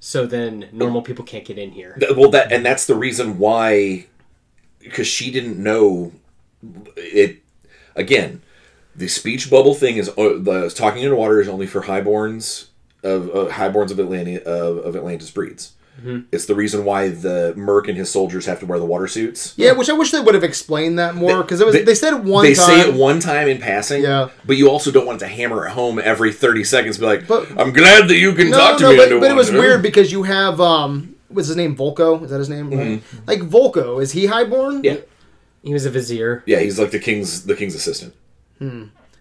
so then normal people can't get in here." Well that and that's the reason why because she didn't know it again the speech bubble thing is uh, the talking underwater is only for highborns of uh, highborns of Atlantis of, of Atlantis breeds it's the reason why the Merc and his soldiers have to wear the water suits Yeah, which I wish they would have explained that more because it was they- they, said it one they time. say it one time in passing Yeah. but you also don't want to hammer it home every 30 seconds be like But- i'm glad that you can no, talk to no, me but, underwater but it was weird because you have um, what's his name? Vulko is that his name? Right? Like Vulko is he highborn? Mm-hmm. yeah He was a vizier. yeah he's like the king's the king's assistant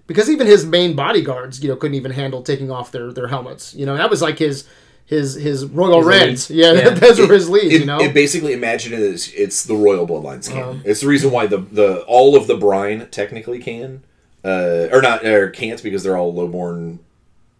because even his main bodyguards, you know, couldn't even handle taking off their their helmets. You know, that was like his his his royal His reds. leads. Yeah, Yeah. those were his leads. it, you know, it basically imagine it as it's the royal bloodlines can. Uh-huh. it's the reason why the the all of the brine technically can, uh, or not or can't because they're all lowborn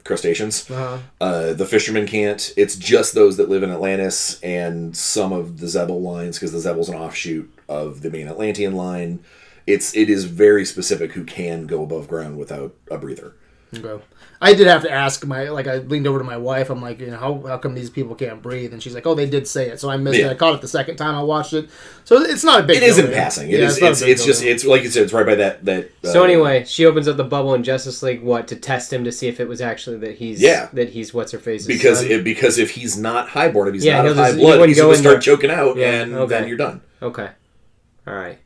crustaceans. Uh-huh. Uh, the fishermen can't. It's just those that live in Atlantis and some of the Xebel lines because the Xebel's an offshoot of the main Atlantean line. It's it is very specific who can go above ground without a breather. Okay. I did have to ask my like I leaned over to my wife. I'm like, you know, how, how come these people can't breathe? And she's like, oh, they did say it. So I missed Yeah. it. I caught it the second time I watched it. So it's not a big. It is deal in there. passing. It Yeah, is. not a It's it's just there. it's like you said. It's right by that that. So uh, anyway, she opens up the bubble in Justice League. What to test him to see if it was actually that he's Yeah. that he's what's her face because it, because if he's not highborn, if he's Yeah, not he'll of high just- blood, wouldn't he's going to start choking out, Yeah, and okay. then you're done. okay, all right,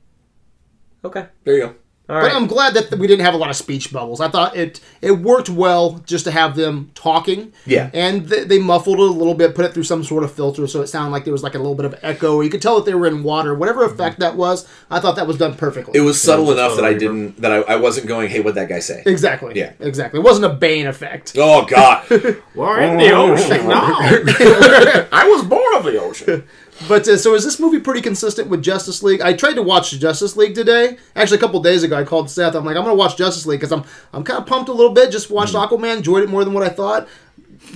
okay, There you go. All But right. I'm glad that we didn't have a lot of speech bubbles. I thought it it worked well just to have them talking. Yeah. And th- they muffled it a little bit, put it through some sort of filter, so it sounded like there was like a little bit of echo. You could tell that they were in water. Whatever effect that was, I thought that was done perfectly. It was subtle Yeah, enough that I didn't that I, I wasn't going. Hey, what'd that guy say? exactly. Yeah. Exactly. It wasn't a Bane effect. Oh God, We're in the ocean. No. I was born of the ocean. But uh, so is this movie pretty consistent with Justice League? I tried to watch Justice League today. Actually, a couple days ago, I called Seth. I'm like, I'm gonna watch Justice League because I'm I'm kind of pumped a little bit. Just watched Aquaman, enjoyed it more than what I thought.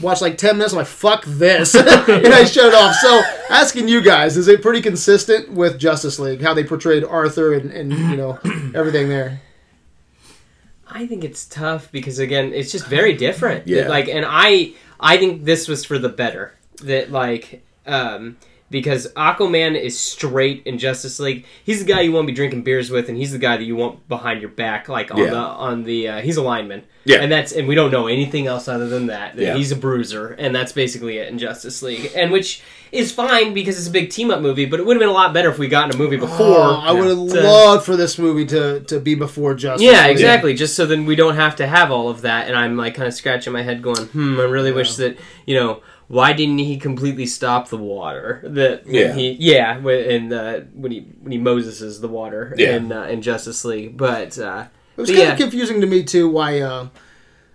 Watched like ten minutes. I'm like, fuck this, and I shut it off. So, asking you guys, is it pretty consistent with Justice League? How they portrayed Arthur and, and you know everything there? I think it's tough because again, it's just very different. Yeah. Like, and I, I think this was for the better. That like, um, because Aquaman is straight in Justice League. He's the guy you want to be drinking beers with, and he's the guy that you want behind your back, like on Yeah. the on the. Uh, he's a lineman. Yeah. and that's and we don't know anything else other than that. that Yeah. He's a bruiser, and that's basically it in Justice League, and which is fine because it's a big team up movie. But it would have been a lot better if we got in a movie before. Oh, I would have loved for this movie to, to be before Justice. Yeah, League. exactly. Just so then we don't have to have all of that, and I'm like kind of scratching my head, going, "Hmm, I really wish that you know." Why didn't he completely stop the water? That when Yeah. he, yeah, when- in the when he when he Moseses the water Yeah. in uh, in Justice League, but uh, It was but kind yeah, of confusing to me too. Why, uh,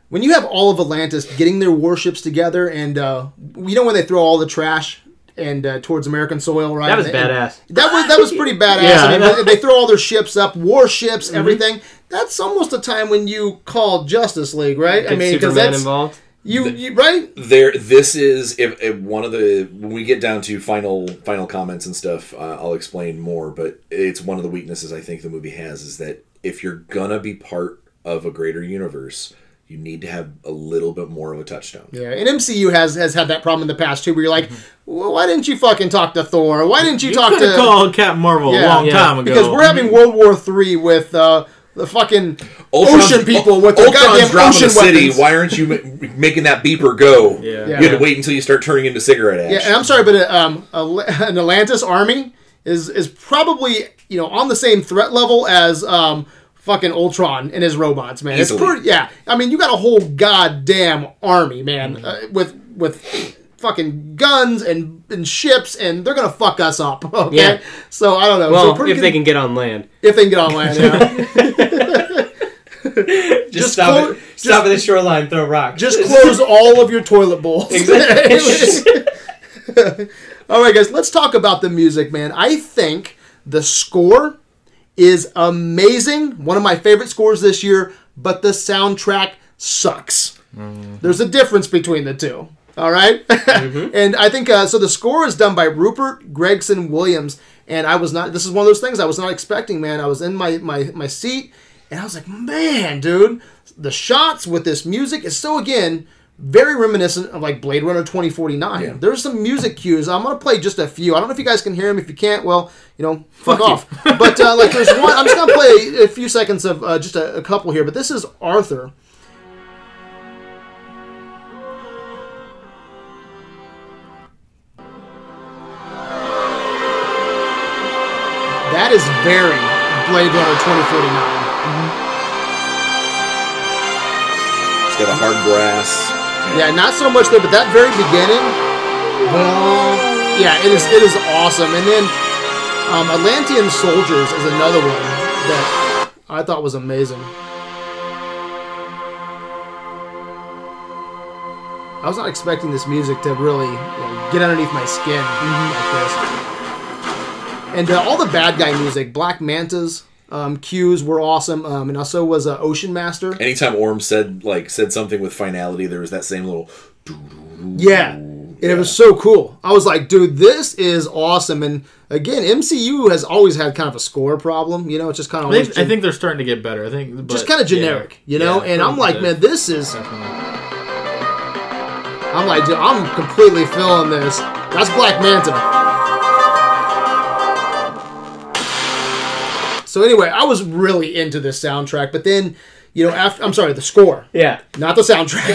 when you have all of Atlantis getting their warships together, and uh, you know when they throw all the trash and uh, towards American soil, right? that was And- badass. That was that was pretty badass. Yeah, I mean, that- they- they throw all their ships up, warships, everything. That's almost a time when you call Justice League, right? I mean, because that's involved. You, you, right? there this is if, if one of the when we get down to final final comments and stuff uh, i'll explain more but it's one of the weaknesses i think the movie has is that if you're gonna be part of a greater universe you need to have a little bit more of a touchstone Yeah, and MCU has has had that problem in the past too, where you're like, well, why didn't you fucking talk to Thor? Why didn't you, You talk to? have called Captain Marvel Yeah. a long Yeah. time ago. because we're having World War Three with uh, the fucking Ultron's- ocean people with their goddamn dropping ocean a city. weapons. Why aren't you ma- making that beeper go? Yeah. Yeah. You had to wait until you start turning into cigarette ash. Yeah, and I'm sorry, but uh, um, a- an Atlantis army is is probably you know on the same threat level as um, fucking Ultron and his robots, man. It's pretty, yeah. I mean, you got a whole goddamn army, man, uh, with with fucking guns and, and ships, and they're gonna fuck us up. Okay, Yeah. so I don't know. Well, so if good- they can get on land, if they can get on land, yeah. just, Just stop clo- it. Stop at the shoreline, throw rocks. Just close all of your toilet bowls. Exactly. all right, guys, let's talk about the music, man. I think the score is amazing. One of my favorite scores this year, but the soundtrack sucks. Mm. There's a difference between the two. All right? and I think uh, so. The score is done by Rupert Gregson Williams, and I was not. This is one of those things I was not expecting, man. I was in my my my seat, and I was like, man, dude, the shots with this music is so again very reminiscent of like Blade Runner 2049. Yeah. There's some music cues. I'm gonna play just a few. I don't know if you guys can hear them. If you can't, well, you know, fuck, Fuck off. but uh, like, there's one. I'm just gonna play a few seconds of uh, just a, a couple here. But this is Arthur. That is very Blade Runner 2049. It's got a hard brass. Yeah, not so much there, but that very beginning. Well, yeah, it is. It is awesome. And then um, Atlantean Soldiers is another one that I thought was amazing. I was not expecting this music to really you know, get underneath my skin like this. And uh, all the bad guy music, Black Manta's um, cues were awesome, um, and also was uh, Ocean Master. Anytime Orm said like said something with finality, there was that same little. Yeah. And it was so cool. I was like, dude, this is awesome. And again, MCU has always had kind of a score problem. You know, it's just kind of I think, I think they're starting to get better. I think, but, just kind of generic, yeah. you know. Yeah, and I'm like, definitely. man, this is. Definitely. I'm like, dude, I'm completely feeling this. That's Black Manta. So anyway, I was really into this soundtrack, but then, you know, after I'm sorry, the score. yeah. not the soundtrack.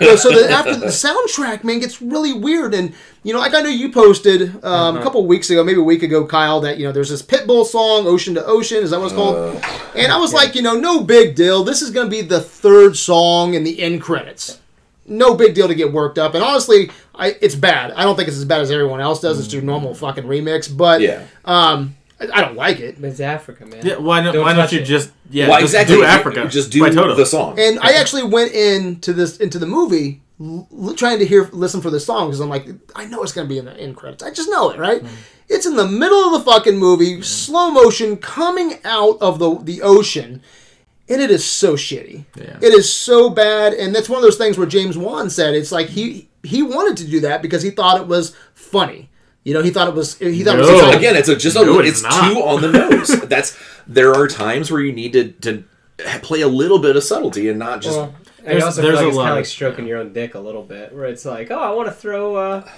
Yeah, so then after the soundtrack, man, gets really weird. And you know, like I know you posted um, a couple weeks ago, maybe a week ago, Kyle, that you know there's this Pitbull song, "Ocean to Ocean," is that what it's called? and I was like, you know, no big deal. This is going to be the third song in the end credits. No big deal to get worked up. And honestly, I, it's bad. I don't think it's as bad as everyone else does. It's your normal fucking remix, but Yeah. um, I, I don't like it. But it's Africa, man. Yeah, why don't, Don't why don't touch you it. just yeah Well, just exactly. do Africa? Just do by Toto. the song. And I actually went into this into the movie l- l- trying to hear listen for the song because I'm like, I know it's gonna be in the end credits. I just know it, right? Mm. It's in the middle of the fucking movie, mm. slow motion, coming out of the the ocean, and it is so shitty. Yeah. It is so bad, and that's one of those things where James Wan said it's like he he wanted to do that because he thought it was funny. You know, he thought it was he thought it was No. exciting. Again, it's a, just a, No, it it's is too on the nose. That's there are times where you need to to play a little bit of subtlety and not just. Well, I There's- also there's feel a like it's kind of of- like stroking your own dick a little bit, where it's like, oh, I want to throw. Uh,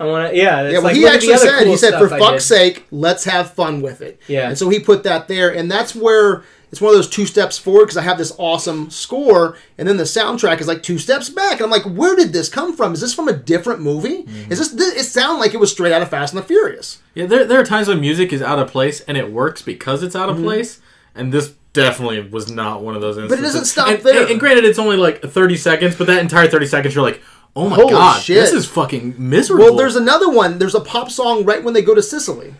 I want to. Yeah, it's Yeah, well, like, he the actually other said, cool he said, for I fuck's did." sake, let's have fun with it. Yeah. And so he put that there, and that's where it's one of those two steps forward because I have this awesome score, and then the soundtrack is like two steps back. And I'm like, where did this come from? Is this from a different movie? Mm-hmm. Is this? It sounded like it was straight out of Fast and the Furious. Yeah, there, there are times when music is out of place and it works because it's out of Mm-hmm. place, and this definitely was not one of those instances. But it doesn't stop and, there. And, and granted, it's only like 30 seconds, but that entire 30 seconds, you're like, oh my Holy god, shit. this is fucking miserable. Well, there's another one. There's a pop song right when they go to Sicily.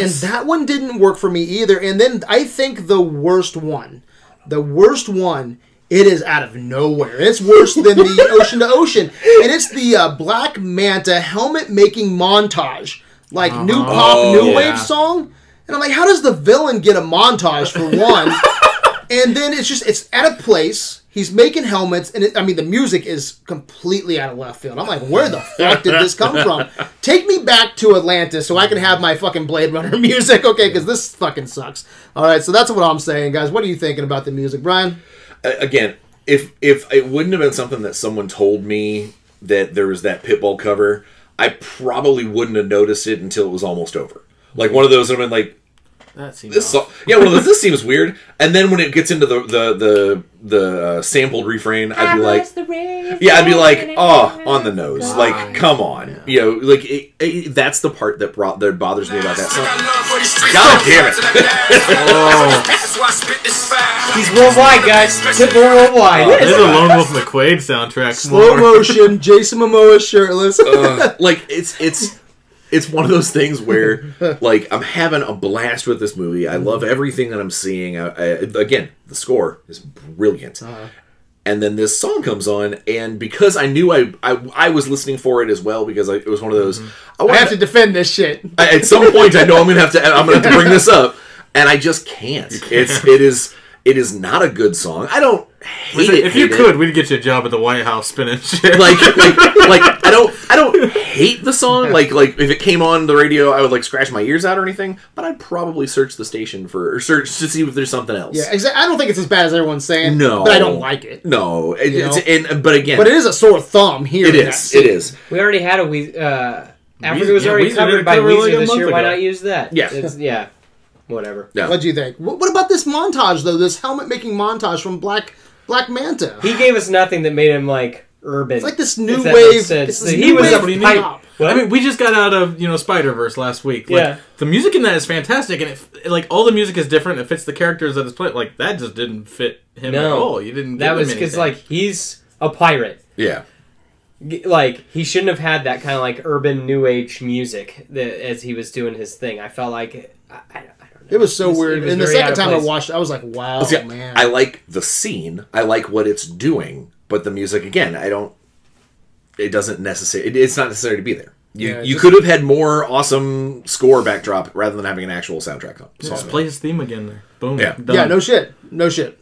And that one didn't work for me either. And then I think the worst one, the worst one, it is out of nowhere. It's worse than the Ocean to Ocean. And it's the uh, Black Manta helmet making montage. Like new pop, Oh, new yeah. wave song. And I'm like, how does the villain get a montage for one? and then it's just, it's at a place. He's making helmets, and it, I mean, the music is completely out of left field. I'm like, where the fuck did this come from? Take me back to Atlantis so I can have my fucking Blade Runner music, okay? Because this fucking sucks. All right, so that's what I'm saying, guys. What are you thinking about the music, Brian? Again, if if it wouldn't have been something that someone told me that there was that Pitbull cover, I probably wouldn't have noticed it until it was almost over. Like one of those, I've been like, that seems this off. song, yeah, Well. This seems weird. And then when it gets into the the the the uh, sampled refrain, I'd be like, yeah, I'd be like, oh, on the nose. Like, come on, you know, like it, it, that's the part that brought that bothers me about that song. God damn it! He's worldwide, guys. Pitbull worldwide. Oh, There's a Lone Wolf McQuade soundtrack. Slow more. motion, Jason Momoa shirtless. Uh, like it's it's it's one of those things where like I'm having a blast with this movie. I love everything that I'm seeing. I, I, again, the score is brilliant. Uh-huh. And then this song comes on, and because I knew I I, I was listening for it as well because I, it was one of those. Mm-hmm. I, I wanna- have to defend this shit. I- at some point I know I'm gonna have to I'm gonna have to bring this up, and I just can't. It's it is it is not a good song. I don't hate Listen, it. if you it. could, we'd get you a job at the White House spinning shit. like like like I don't I don't hate the song. Like like if it came on the radio, I would like scratch my ears out or anything. But I'd probably search the station for or search to see if there's something else. Yeah, exa- I don't think it's as bad as everyone's saying. No, but I don't like it. No, it, You it's know? and but again, But it is a sore thumb here. it in that is scene. it is. We already had a we. Uh, Africa was yeah, already Weezer covered by cover it Weezer like a this month year. Why not use that? Yeah. It's, yeah. Whatever. Yeah. What do you think? What, what about this montage though? This helmet making montage from Black Black Manta. He gave us nothing that made him like urban. It's like this new if that wave- makes sense. this he new was wave pipe. pop. What? I mean, we just got out of you know Spider Verse last week. Like, Yeah. the music in that is fantastic, and it like all the music is different. It fits the characters that it's playing. Like that just didn't fit him at all. You didn't. that give was because like he's a pirate. Yeah. Like he shouldn't have had that kind of like urban new age music that, as he was doing his thing. I felt like I, I, I don't know. It was so It was- weird. was and the second of time I watched, it, I was like, "Wow, See, man!" I like the scene. I like what it's doing, but the music again, I don't. It doesn't necessarily. It, it's not necessary to be there. You Yeah, you just- could have had more awesome score backdrop rather than having an actual soundtrack song. just play his theme again there. Boom. Yeah. Done. yeah, no shit, no shit.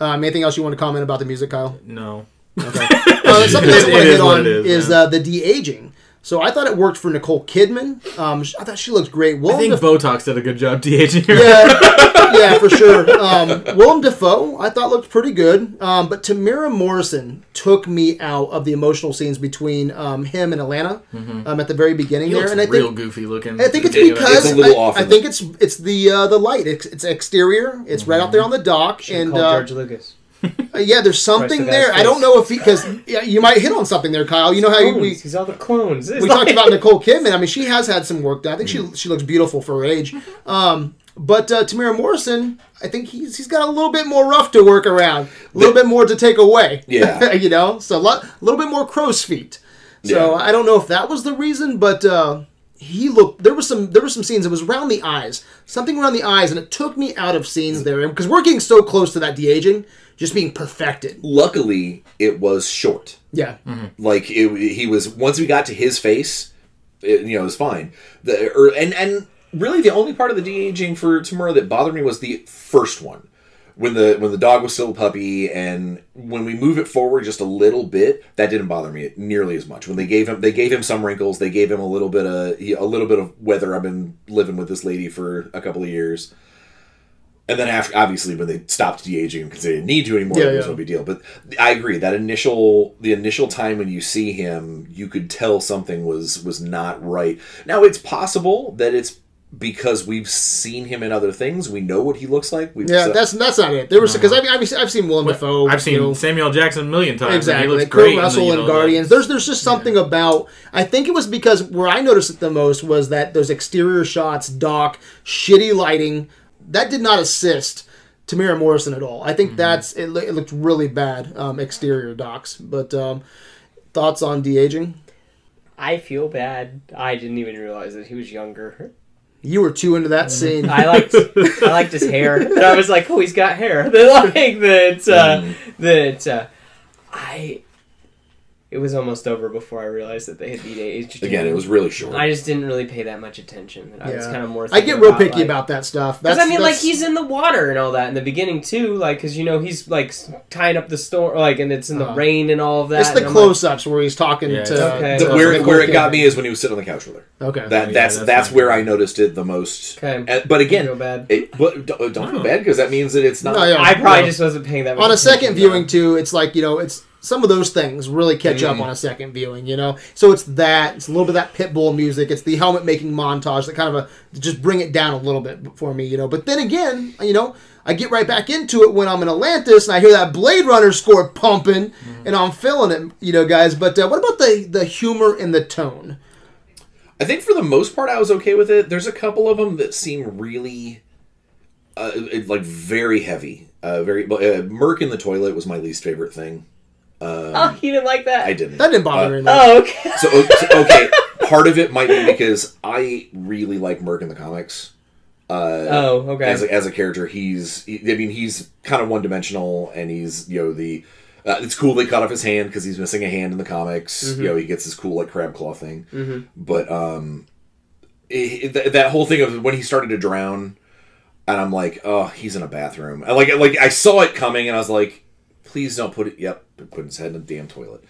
Um, anything else you want to comment about the music, Kyle? no. Okay. uh, something else I want to is hit on it is, is, uh, the de aging. So I thought it worked for Nicole Kidman. Um, I thought she looked great. I think Daf- Botox did a good job de-aging her. yeah, yeah, for sure. Um, Willem Dafoe, I thought looked pretty good, um, but Temuera Morrison took me out of the emotional scenes between um, him and Alana um, at the very beginning He there, looks and I real think. goofy looking. I think it's It- because it's a little I, off I in think it's it's the uh, the light. It's, it's exterior. It's right out there on the dock, Should've and uh, George Lucas. Uh, yeah, there's something the guy's there. I don't know if because yeah, you might hit on something there, Kyle. You know how you, we Clones. He's all the clones. It's we like- talked about Nicole Kidman. I mean, she has had some work done. I think Mm. she she looks beautiful for her age. Um, but uh, Temuera Morrison, I think he's he's got a little bit more rough to work around, a little bit more to take away. Yeah. you know, so a lot, little bit more crow's feet. So Yeah. I don't know if that was the reason, but uh, he looked. There was some there were some scenes. It was around the eyes, something around the eyes, and it took me out of scenes there because we're getting so close to that de aging, just being perfected. Luckily, it was short. Yeah. Mm-hmm. Like it, he was once we got to his face, it, you know, it was fine. The or, and and really the only part of the de aging for Temuera that bothered me was the first one. When the when the dog was still a puppy, and when we move it forward just a little bit, that didn't bother me nearly as much. When they gave him they gave him some wrinkles, they gave him a little bit of a little bit of weather. I've been living with this lady for a couple of years. and then after, obviously, when they stopped de aging him because they didn't need to anymore, Yeah, it was yeah. no big deal. But I agree that initial, the initial time when you see him, you could tell something was was not right. Now it's possible that it's because we've seen him in other things. We know what he looks like. We've Yeah, so- that's that's not it. There was because I mean I've, I've seen Willem Dafoe. I've seen you know, Samuel Jackson a million times. and he Exactly, looks Kurt great in the, Russell and know, Guardians. There's there's just something about. I think it was because where I noticed it the most was that those exterior shots, Doc, shitty lighting, that did not assist Temuera Morrison at all. I think that's it, it looked really bad um, exterior docks. But um, thoughts on de aging? I feel bad. I didn't even realize that he was younger. You were too into that scene. I liked I liked his hair, and I was like, "Oh, he's got hair." That like that uh, that uh, I. It was almost over before I realized that they had beat aged. again, it was really short. I just didn't really pay that much attention. I was Yeah. kind of more. I get real about, picky like- about that stuff. Because That's I mean, like he's in the water and all that in the beginning too, like because you know he's like tying up the storm, like and it's in the Uh-huh. rain and all of that. It's the and I'm like, close-ups where he's talking Yeah, to, okay. to The- where Nicole where it got me is when he was sitting on the couch with her. Okay. That yeah, that's that's that's, fine. where I noticed it the most. Okay. And- but I again, feel bad. it, but don't, don't feel bad because that means that it's not. No, yeah. I probably just wasn't paying that. much on a second viewing too it's like you know it's some of those things really catch up Mm. on a second viewing you know so it's that it's a little bit of that pitbull music it's the helmet making montage that kind of a just bring it down a little bit for me you know but then again you know i get right back into it when i'm in atlantis and i hear that blade runner score pumping Mm-hmm. and i'm feeling it you know guys but uh, what about the the humor and the tone I think for the most part, I was okay with it. There's a couple of them that seem really, uh, like very heavy. Uh, very uh, Merc in the toilet was my least favorite thing. Oh, you didn't like that? I didn't. that didn't bother Uh, me much. Oh, okay. So, so, okay, part of it might be because I really like Merc in the comics. Uh, oh, okay. As a, as a character, he's he, I mean he's kind of one dimensional, and he's you know the. Uh, it's cool they cut off his hand because he's missing a hand in the comics. Mm-hmm. You know he gets this cool like crab claw thing, but um, it, th- that whole thing of when he started to drown, and I'm like, oh, he's in a bathroom. I like like I saw it coming, and I was like, please don't put it. Yep, put his head in a damn toilet.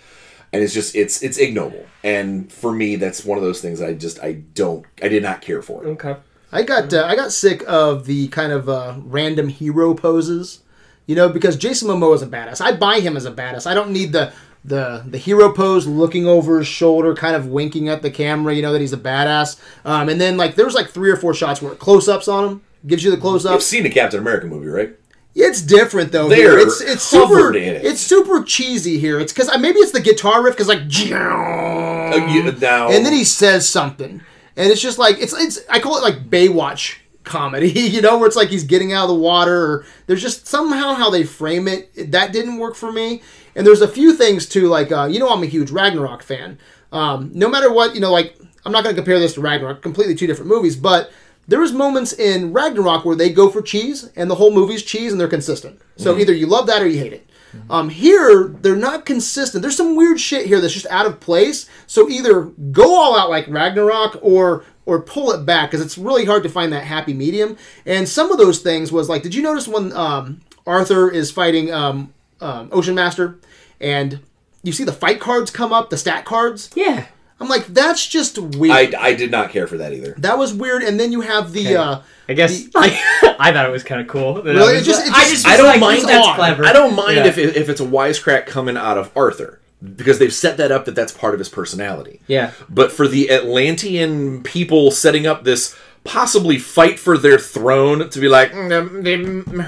And it's just it's it's ignoble, and for me, that's one of those things I just I don't I did not care for. okay. I got uh, I got sick of the kind of uh, random hero poses, you know, because Jason Momoa is a badass. I buy him as a badass. I don't need the the the hero pose, looking over his shoulder, kind of winking at the camera, you know that he's a badass. Um, and then like there was like three or four shots where close ups on him gives you the close You've ups. seen a Captain America movie, right? It's different though. They're here. It's it's super it. it's super cheesy here. It's because maybe it's the guitar riff because like. Uh, you- now, and then he says something, and it's just like it's it's I call it like Baywatch comedy, you know, where it's like he's getting out of the water. Or there's just somehow how they frame it that didn't work for me. And there's a few things too, like uh, you know, I'm a huge Ragnarok fan. Um, no matter what, you know, like I'm not going to compare this to Ragnarok, completely two different movies, but. There was moments in Ragnarok where they go for cheese, and the whole movie's cheese, and they're consistent. So either you love that or you hate it. Um, here, they're not consistent. There's some weird shit here that's just out of place. So either go all out like Ragnarok or or pull it back because it's really hard to find that happy medium. And some of those things was like, did you notice when um, Arthur is fighting um, um, Ocean Master, and you see the fight cards come up, the stat cards? Yeah. I'm like, that's just weird. I, I did not care for that either. that was weird. And then you have the. Okay. Uh, I guess The- like I thought it was kind of cool. that I Really? was It just- I just- just I don't like, mind that's odd. clever. I don't mind Yeah. if if it's a wisecrack coming out of Arthur because they've set that up that that's part of his personality. Yeah. But for the Atlantean people setting up this possibly fight for their throne to be like, mm, they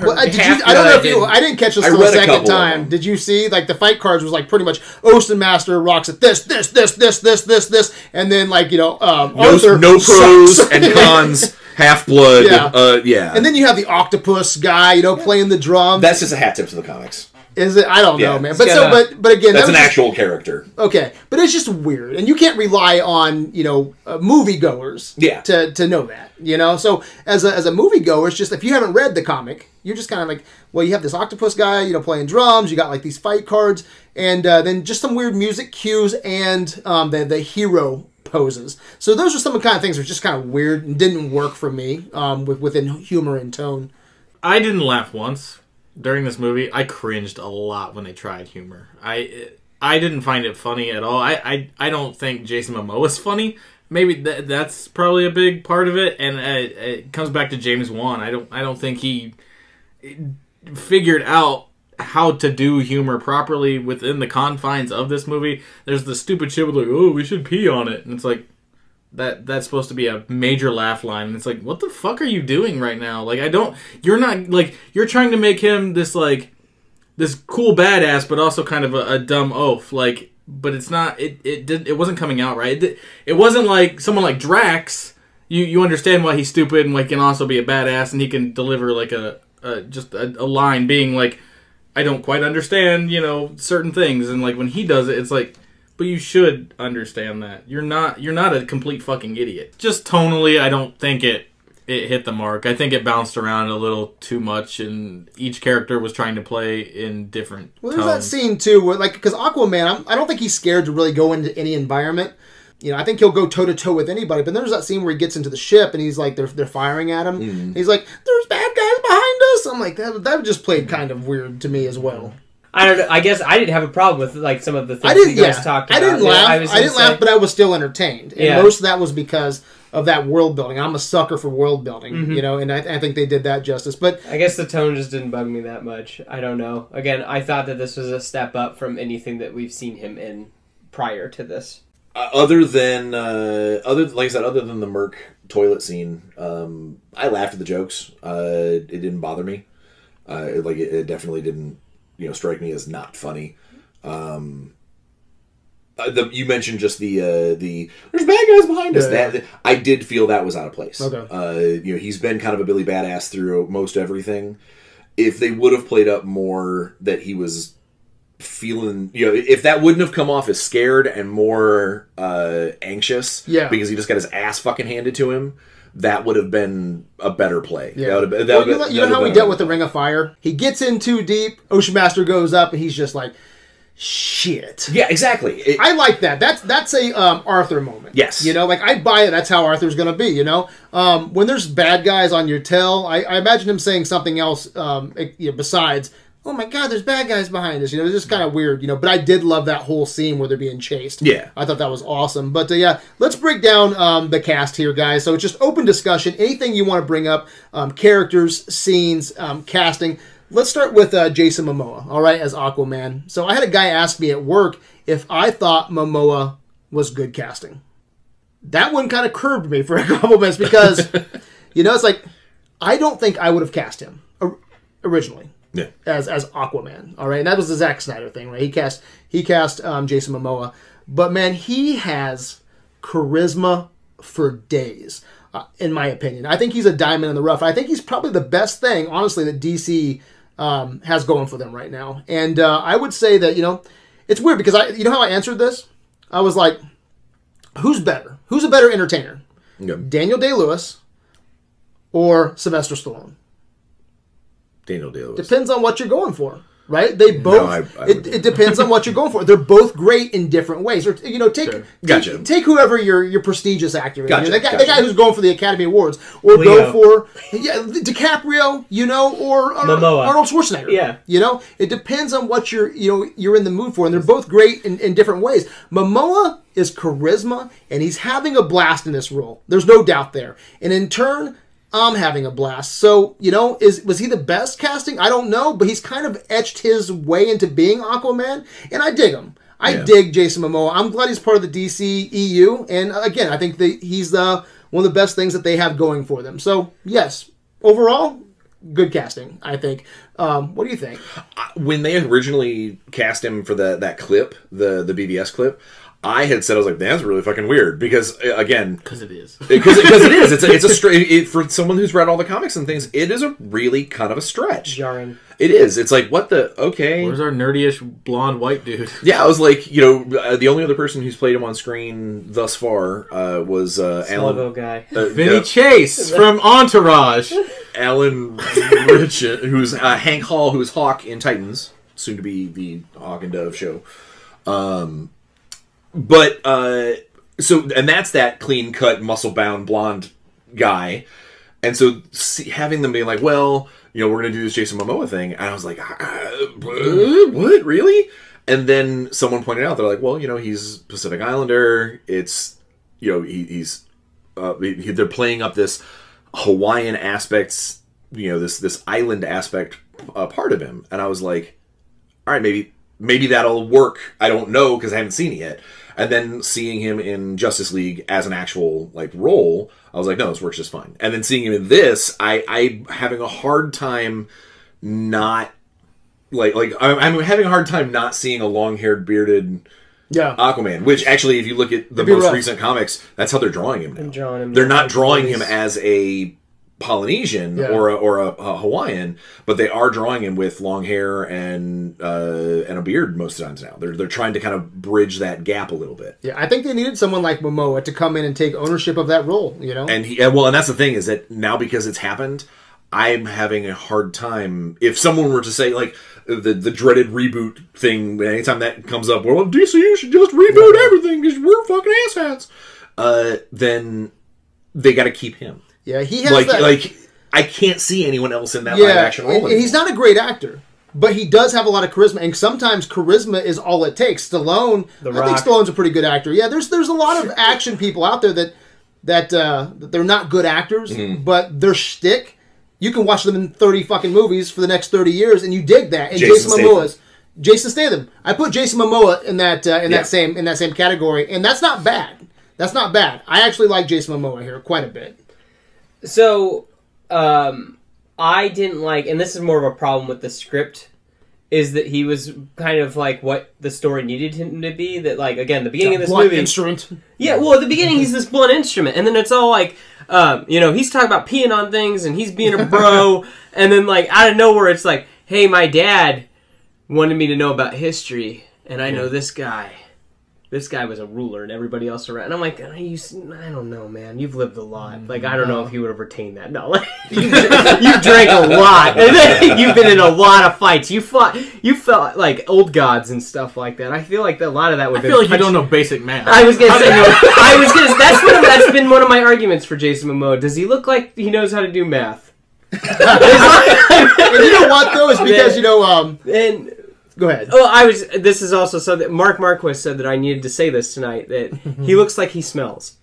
Well, uh, did you, I don't know if you. I didn't catch this I till the second time. Did you see? Like the fight cards was like pretty much Ocean Master rocks at this, this, this, this, this, this, this, and then like you know um, no, Arthur no pros sucks. and cons, half blood. Yeah. Uh, yeah. and then you have the octopus guy, you know, playing the drum. that's just a hat tip to the comics. Is it? I don't Yeah. know, man. But so, gotta- but but again, That's that an just- actual character. Okay, but it's just weird, and you can't rely on you know uh, moviegoers Yeah. to to know that you know. So as a as a moviegoer, it's just if you haven't read the comic, you're just kind of like, well, you have this octopus guy, you know, playing drums. You got like these fight cards, and uh, then just some weird music cues and um, the the hero poses. So those are some of the kind of things that are just kind of weird and didn't work for me um, with, within humor and tone. I didn't laugh once during this movie. I cringed a lot when they tried humor. I I didn't find it funny at all. I I, I don't think Jason Momoa is funny. Maybe th- that's probably a big part of it, and uh, it comes back to James Wan. I don't I don't think he figured out how to do humor properly within the confines of this movie. There's the stupid shit with like, oh, we should pee on it, and it's like that that's supposed to be a major laugh line, and it's like, what the fuck are you doing right now? Like, I don't, you're not like you're trying to make him this like this cool badass, but also kind of a, a dumb oaf, like. But it's not. It it did. It wasn't coming out right. It, it wasn't like someone like Drax. You you understand why he's stupid and like can also be a badass and he can deliver like a, a just a, a line being like I don't quite understand, you know, certain things, and like when he does it, it's like, but you should understand that you're not you're not a complete fucking idiot. Just tonally, I don't think it it hit the mark. I think it bounced around a little too much, and each character was trying to play in different. Well, there's that scene too, where like because Aquaman, I'm, I don't think he's scared to really go into any environment. You know, I think he'll go toe to toe with anybody. But then there's that scene where he gets into the ship and he's like, they're they're firing at him. Hmm. He's like, "There's bad guys behind us." I'm like, that that just played kind of weird to me as well. I don't know. I guess I didn't have a problem with like some of the things I didn't. you guys Yeah, talked I didn't Yeah, laugh. was I, gonna didn't laugh, but I was still entertained. And Yeah. most of that was because of that world building. I'm a sucker for world building, Mm-hmm. you know, and I, I think they did that justice. But I guess the tone just didn't bug me that much. I don't know. Again, I thought that this was a step up from anything that we've seen him in prior to this. Uh, other than uh, other like I said, other than the Merc toilet scene, um, I laughed at the jokes. Uh, it didn't bother me. Uh, it- like it, it definitely didn't, you know, strike me as not funny. Um, uh, the, you mentioned just the uh, the there's bad guys behind us. Yeah, that I did feel that was out of place. Okay. Uh, you know, he's been kind of a Billy Badass through most everything. If they would have played up more that he was feeling you know if that wouldn't have come off as scared and more uh anxious Yeah. because he just got his ass fucking handed to him that would have been a better play Yeah. that been, that Well, you know, been- you know how have dealt with the Ring of Fire? He gets in too deep. Ocean Master goes up, and he's just like, "Shit." yeah exactly It- I like that. That's that's a um, Arthur moment. Yes. you know, like I buy it. That's how Arthur's gonna be. You know, um, when there's bad guys on your tail, I, I imagine him saying something else um, besides. Oh my God! There's bad guys behind us. You know, it's just kind of weird. You know, but I did love that whole scene where they're being chased. Yeah. I thought that was awesome. But uh, yeah, let's break down um, the cast here, guys. So it's just open discussion. Anything you want to bring up, um, characters, scenes, um, casting. Let's start with uh, Jason Momoa, all right, as Aquaman. So I had a guy ask me at work if I thought Momoa was good casting. That one kind of curbed me for a couple minutes because, you know, it's like I don't think I would have cast him originally yeah as as Aquaman. All right, and that was the Zack Snyder thing, right? He cast he cast um, Jason Momoa, but man, he has charisma for days, uh, in my opinion. I think he's a diamond in the rough. I think he's probably the best thing, honestly, that DC um, has going for them right now. And uh, I would say that you know, it's weird because I you know how I answered this. I was like, who's better? Who's a better entertainer? Yeah. Daniel Day Lewis or Sylvester Stallone? Daniel Day Lewis. Depends on what you're going for, right? They both. I- I it, it depends on what you're going for. They're both great in different ways. Or you know, take Sure. Gotcha. take, take whoever your your prestigious actor is. Gotcha, You know, the, guy, the guy who's going for the Academy Awards, or Leo. go for yeah DiCaprio, you know, or, uh, or Arnold Schwarzenegger. Yeah. you know, it depends on what you're you know you're in the mood for, and they're both great in, in different ways. Momoa is charisma, and he's having a blast in this role. There's no doubt there, and in turn. I'm having a blast. So, you know, is was he the best casting? I don't know, but he's kind of etched his way into being Aquaman, and I dig him. I Yeah. dig Jason Momoa. I'm glad he's part of the DC EU, and uh, again, I think that he's the one of the best things that they have going for them. So, yes, overall, good casting. I think. Um, what do you think? when they originally cast him for the that clip, the the BvS clip, I had said I was like, that's really fucking weird because uh, again, because it is. because because it is, it's a, it's a straight it, for someone who's read all the comics and things, it is a really kind of a stretch. Jarring. It is. It's like what the okay. Where's our nerdyish blonde white dude? Yeah, I was like, you know, uh, the only other person who's played him on screen thus far uh, was uh, Alan guy. uh, Vinny uh, Chase from Entourage. Alan Rich, who's uh, Hank Hall, who's Hawk in Titans, soon to be the Hawk and Dove show. Um, but uh, so, and that's that clean cut, muscle bound, blonde guy. And so, see, having them being like, well, you know, we're to do this Jason Momoa thing, and I was like, what? what, really? And then someone pointed out, they're like, well, you know, he's Pacific Islander. It's, you know, he, he's, uh, he, they're playing up this Hawaiian aspects you know this this island aspect uh, part of him, and I was like, all right, maybe maybe that'll work. I don't know because I haven't seen it yet. And then seeing him in Justice League as an actual like role, I was like, no, this works just fine. And then seeing him in this, I I having a hard time not like like I'm, I'm having a hard time not seeing a long haired bearded Yeah. Aquaman. Which actually, if you look at the most rough. recent comics, that's how they're drawing him now. drawing him they're like not drawing him as a Polynesian Yeah. or a, or a, a Hawaiian, but they are drawing him with long hair and uh, and a beard most of the times now. They're they're trying to kind of bridge that gap a little bit. yeah, I think they needed someone like Momoa to come in and take ownership of that role. You know. And he well, and that's the thing is that now because it's happened, I'm having a hard time. If someone were to say like the the dreaded reboot thing, anytime that comes up, well, DCU should just reboot everything because we're fucking asshats. Uh, then they got to keep him. Yeah, he has Like that. like I can't see anyone else in that live action role. and- and he's not a great actor. But he does have a lot of charisma, and sometimes charisma is all it takes. Stallone, I think Stallone's a pretty good actor. Yeah, there's there's a lot of action people out there that that uh, they're not good actors, Mm-hmm. but their shtick, you can watch them in thirty fucking movies for the next thirty years, and you dig that. And Jason Jason, Momoa's Jason Statham. I put Jason Momoa in that uh, in Yeah. that same in that same category, and that's not bad. That's not bad. I actually like Jason Momoa here quite a bit. So, um, I didn't like, and this is more of a problem with the script, is that he was kind of like what the story needed him to be. That like again, the beginning of this Blunt movie, instrument. yeah. Well, at the beginning, he's this blunt instrument, and then it's all like, um, you know, he's talking about peeing on things, and he's being a bro, and then like out of nowhere, it's like, hey, my dad wanted me to know about history, and I know this guy. This guy was a ruler, and everybody else around. And I'm like, I, used, I don't know, man. You've lived a lot. Like, I don't know if he would have retained that. No, like, you, you drank a lot, you've been in a lot of fights. You fought, you felt like old gods and stuff like that. I feel like a lot of that would. I feel like you don't know basic math. I was gonna say, I was gonna. That's one. Of, that's been one of my arguments for Jason Momoa. Does he look like he knows how to do math? And you know what though? Is because you know. Um, and go ahead. oh, I was. This is also something. Mark Marquis said that I needed to say this tonight. That he looks like he smells.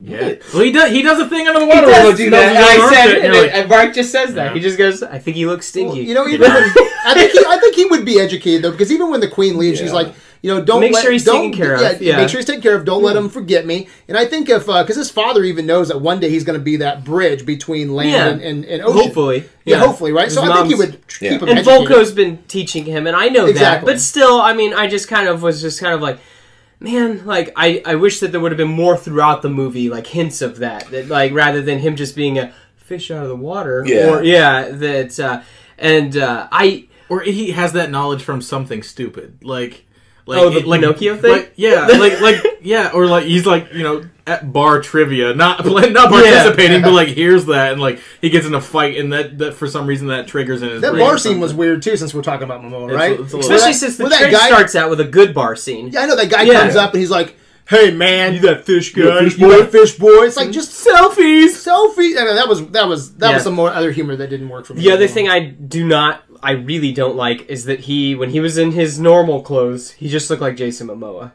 yeah. Well, he does. He does a thing under the water. He does do that. And I said, and and, like, and Mark just says that. Yeah. He just goes, "I think he looks stinky." You know, even when, I think he, I think he would be educated though, because even when the queen leaves, she's like, you know, don't Make let, sure he's don't, taken care of, yeah. make sure he's taken care of. Don't let him forget me. And I think if because his father even knows that one day he's going to be that bridge between land Yeah. and, and, and ocean. Hopefully, yeah, hopefully, right? So I think he would tr- Yeah. keep him and educated. Vulko's been teaching him, and I know that. But still, I mean, I just kind of was just kind of like, man, like I, I wish that there would have been more throughout the movie, like hints of that, that like rather than him just being a fish out of the water, Yeah. or yeah, that, uh, and uh, I. or he has that knowledge from something stupid, like. Like, Oh, the Pinocchio thing? Like, yeah, like, like, yeah, or like he's like, you know, at bar trivia, not not participating, but like hears that and like he gets in a fight, and that that for some reason that triggers in his that brain bar scene was weird too, since we're talking about Momoa, right? it's a Especially that- since the where that guy starts out with a good bar scene. Yeah, I know that guy Yeah. comes up and he's like, "Hey man, You that fish you guy. fish boy, fish boy." It's like mm-hmm. just selfies. selfies. I know, that was that was that Yeah. was some more other humor that didn't work for me. The other thing I do not, I really don't like, is that he, when he was in his normal clothes, he just looked like Jason Momoa.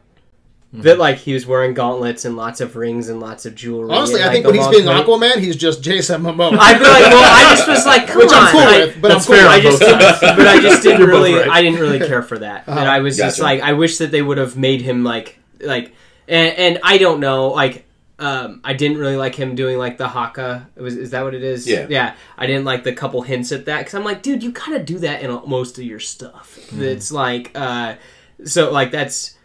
That like he was wearing gauntlets and lots of rings and lots of jewelry. honestly, and, I think when he's being coat. Aquaman, he's just Jason Momoa. I feel like, well, I just was like, come Which I'm on, cool I- with, but I'm cool fair. with. I just didn't, but I just didn't really, right. I didn't really care for that. And I was just like, I wish that they would have made him like, like, and, and I don't know, like, um, I didn't really like him doing like the haka. It was is that what it is? Yeah. yeah. I didn't like the couple hints at that because I'm like, dude, you kind of do that in most of your stuff. It's like, uh, so like that's,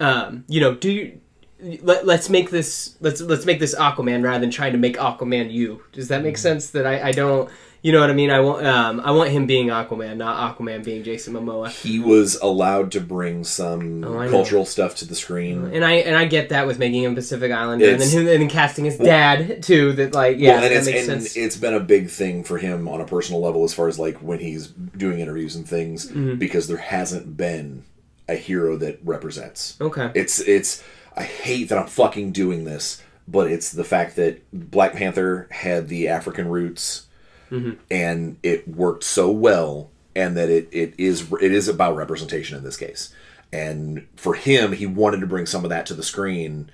um, you know, do you. Let, let's make this let's let's make this Aquaman rather than trying to make Aquaman you. Does that make sense? That I, I don't you know what I mean? I want um I want him being Aquaman, not Aquaman being Jason Momoa. He was allowed to bring some Oh, cultural stuff to the screen. And I and I get that with making him Pacific Islander and then him, and then casting his dad too. That like yeah, well, and that it's and it's been a big thing for him on a personal level as far as like when he's doing interviews and things Mm-hmm. because there hasn't been a hero that represents. okay. It's it's I hate that I'm fucking doing this, but it's the fact that Black Panther had the African roots Mm-hmm. and it worked so well and that it, it is it is about representation in this case. And for him, he wanted to bring some of that to the screen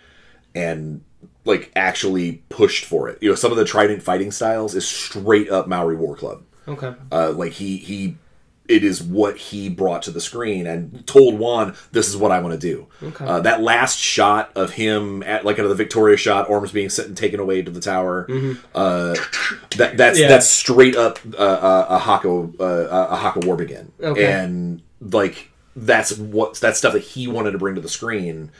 and like actually pushed for it. You know, some of the Trident fighting styles is straight up Maori War Club. Okay. Uh, like he he, it is what he brought to the screen and told Wan, "This is what I want to do." Okay. Uh, that last shot of him at like the Victoria shot, Orm's being sent and taken away to the tower. Uh, that that's Yeah. that's straight up uh, uh, a Hako uh, a Hako War begin, Okay. and like that's what that's stuff that he wanted to bring to the screen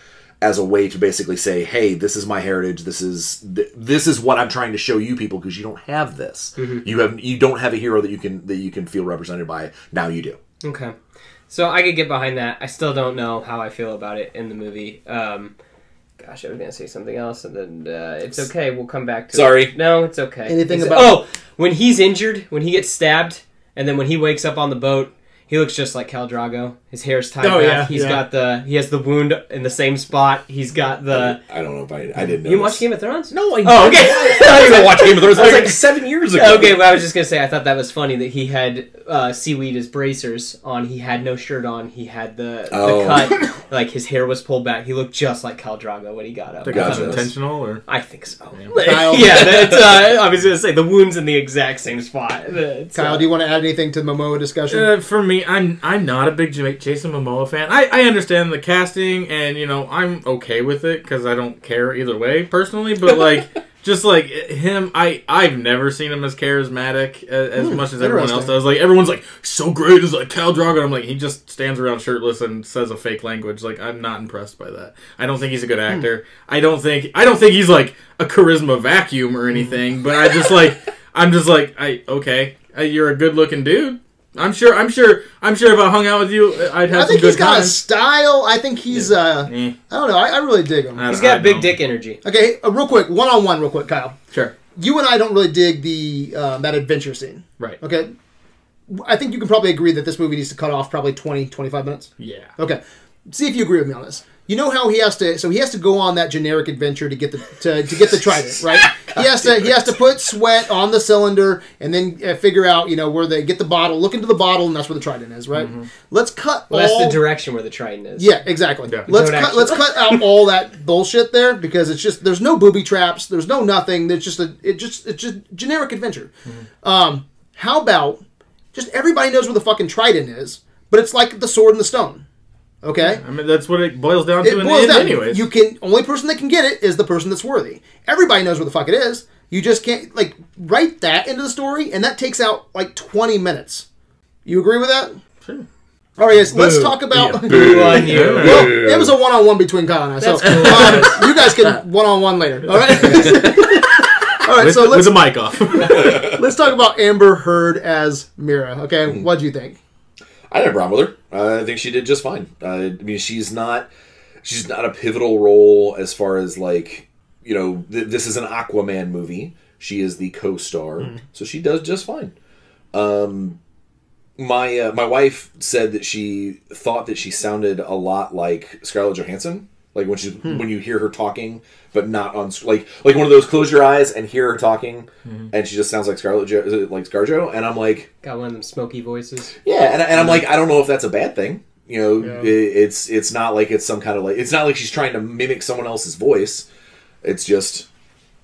as a way to basically say, "Hey, this is my heritage. This is th- this is what I'm trying to show you people because you don't have this. You have you don't have a hero that you can that you can feel represented by. Now you do." Okay. So I could get behind that. I still don't know how I feel about it in the movie. Um, gosh, I was gonna say something else, and then uh, it's okay. We'll come back to. Sorry. It. No, it's okay. Anything It's- about- Oh, when he's injured, when he gets stabbed, and then when he wakes up on the boat, he looks just like Khal Drogo. His hair's tied Oh, back. yeah, He's yeah. got the. He has the wound in the same spot. He's got the. I don't know if I I didn't know. You watch Game of Thrones? No, I Oh, okay. I didn't watch Game of Thrones. That was like seven years ago. Okay, well, I was just gonna say I thought that was funny that he had uh, seaweed as bracers on. He had no shirt on. He had the, Oh. the cut, like his hair was pulled back. He looked just like Khal Drogo when he got up. Think Gotcha. intentional or I think so. Kyle? yeah, that's, uh, I was gonna say the wound's in the exact same spot. It's, Kyle, uh, do you want to add anything to the Momoa discussion? Uh, for me, I'm I'm not a big Jason Momoa fan. I, I understand the casting, and you know I'm okay with it because I don't care either way personally. But like, just like him, I I've never seen him as charismatic as, as much as everyone else does. Like everyone's like so great as like Khal Drogo. I'm like he just stands around shirtless and says a fake language. Like I'm not impressed by that. I don't think he's a good hmm. actor. I don't think I don't think he's like a charisma vacuum or hmm. anything. But I just like I'm just like I okay. You're a good looking dude. I'm sure. I'm sure. I'm sure if I hung out with you, I'd have I some think good he's got a style. I think he's. uh Eh, I don't know. I, I really dig him. He's got I big don't. dick energy. Okay, uh, real quick, one on one, real quick, Kyle. Sure. You and I don't really dig the uh, that adventure scene. Right. Okay, I think you can probably agree that this movie needs to cut off probably 20, 25 minutes. Yeah. Okay, see if you agree with me on this. You know how he has to, so he has to go on that generic adventure to get the to, to get the trident, right? he has to he has to put sweat on the cylinder and then uh, figure out you know where they get the bottle, look into the bottle, and that's where the trident is, right? Let's cut. Well, that's the direction where the trident is. Yeah, exactly. Yeah. Let's cut. actually- Let's cut out all that bullshit there because it's just there's no booby traps. There's no nothing. There's just a it just it's just generic adventure. Mm-hmm. Um, how about just everybody knows where the fucking trident is, but it's like the sword and the stone. Okay. I mean, that's what it boils down to It in boils the end, down. anyways. You can only person that can get it is the person that's worthy. Everybody knows where the fuck it is. You just can't like write that into the story, and that takes out like twenty minutes. You agree with that? Sure. All right, yes. Let's talk about. Boo on you. Well, it was a one-on-one between Kyle and I. So That's cool. um, you guys can one-on-one later. All right. all right. With, so let's the mic off. let's talk about Amber Heard as Mera. Okay, Hmm. what do you think? I had a problem with her. Uh, I think she did just fine. Uh, I mean, she's not she's not a pivotal role as far as like you know. Th- this is an Aquaman movie. She is the co-star, so she does just fine. Um, my uh, my wife said that she thought that she sounded a lot like Scarlett Johansson, like when she hmm. when you hear her talking, but not on like like one of those close your eyes and hear her talking, mm-hmm. and she just sounds like Scarlett jo- like ScarJo, and I'm like. Got one of them smoky voices. Yeah, and, and I'm mm-hmm. like, I don't know if that's a bad thing. You know, it, it's it's not like it's some kind of like it's not like she's trying to mimic someone else's voice. It's just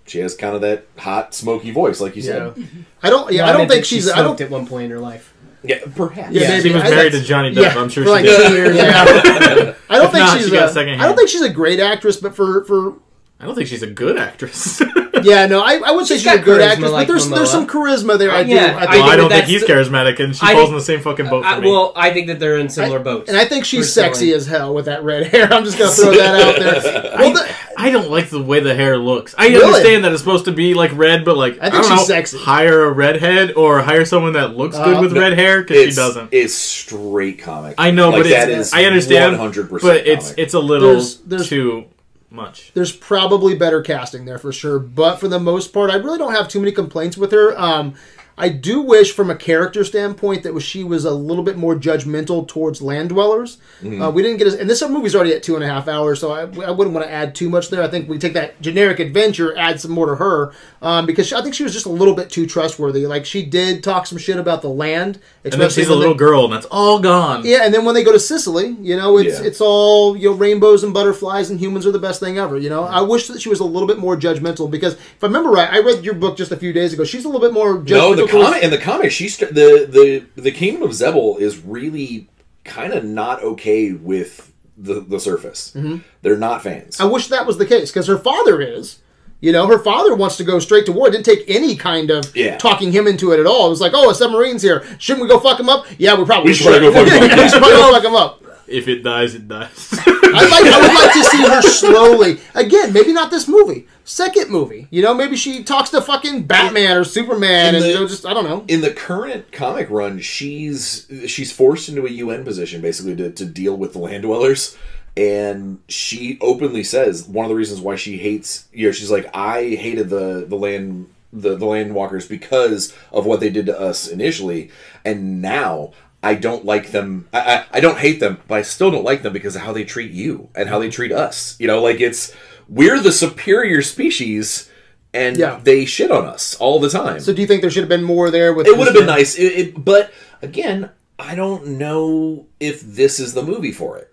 she has kind of that hot, smoky voice, like you said. I don't. Yeah, No, I don't think that she she's. I don't. at one point in her life. Yeah, perhaps. Yeah, she was I- married to that's- Johnny Depp. yeah, I'm sure for she like did. two years. Yeah. I don't think not, she's. she got a- second I don't think she's a great actress, but for for I don't think she's a good actress. yeah, no, I, I would say She's she's, a got good charisma actress, like but there's there's Momoa. some charisma there. I Uh, do. yeah, I I think, well, I think don't think that's he's the- charismatic, and she I falls think- in the same fucking boat for I, me. well, I think that they're in similar boats. and I think she's Personally. sexy as hell with that red hair. I'm just gonna throw that out there. Well, the, I don't like the way the hair looks. I Really? understand that it's supposed to be like red, but like I think don't she's know, sexy. Hire a redhead or hire someone that looks good Uh, with no, red hair because she It's, doesn't. it's straight comic. I know, like, but that it's, is I understand, 100%. but it's comic. it's a little There's- there's- too much. there's probably better casting there for sure, but for the most part, I really don't have too many complaints with her. Um, I do wish, from a character standpoint, that was she was a little bit more judgmental towards land dwellers. Mm-hmm. Uh, we didn't get as, and this movie's already at two and a half hours, so I, I wouldn't want to add too much there. I think we take that generic adventure, add some more to her, um, because she, I think she was just a little bit too trustworthy. Like she did talk some shit about the land, And then she's a when they- little girl, and that's all gone. yeah, and then when they go to Sicily, you know, it's Yeah. it's all you know rainbows and butterflies and humans are the best thing ever. You know, I wish that she was a little bit more judgmental because if I remember right, I read your book just a few days ago. She's a little bit more judgmental no, the. Comic, in the comic, she's the the the kingdom of Xebel is really kind of not okay with the the surface. Mm-hmm. They're not fans. I wish that was the case because her father is. You know, her father wants to go straight to war. Didn't take any kind of Yeah. talking him into it at all. It was like, oh, a submarine's here. Shouldn't we go fuck him up? Yeah, we probably We should probably go fuck him up. we should probably go fuck him up. If it dies, it dies. I like. I would like to see her slowly. Again, maybe not this movie. Second movie. You know, maybe she talks to fucking Batman or Superman, In and the- you know, just I don't know. in the current comic run, she's she's forced into a UN position basically to, to deal with the land dwellers. And she openly says one of the reasons why she hates you know, she's like, I hated the the land the, the land walkers because of what they did to us initially, and now I don't like them I, I, I don't hate them, but I still don't like them because of how they treat you and how they treat us. You know, like it's we're the superior species and Yeah. they shit on us all the time. So, do you think there should have been more there? With It would have been nice, it, it, but again, I don't know if this is the movie for it.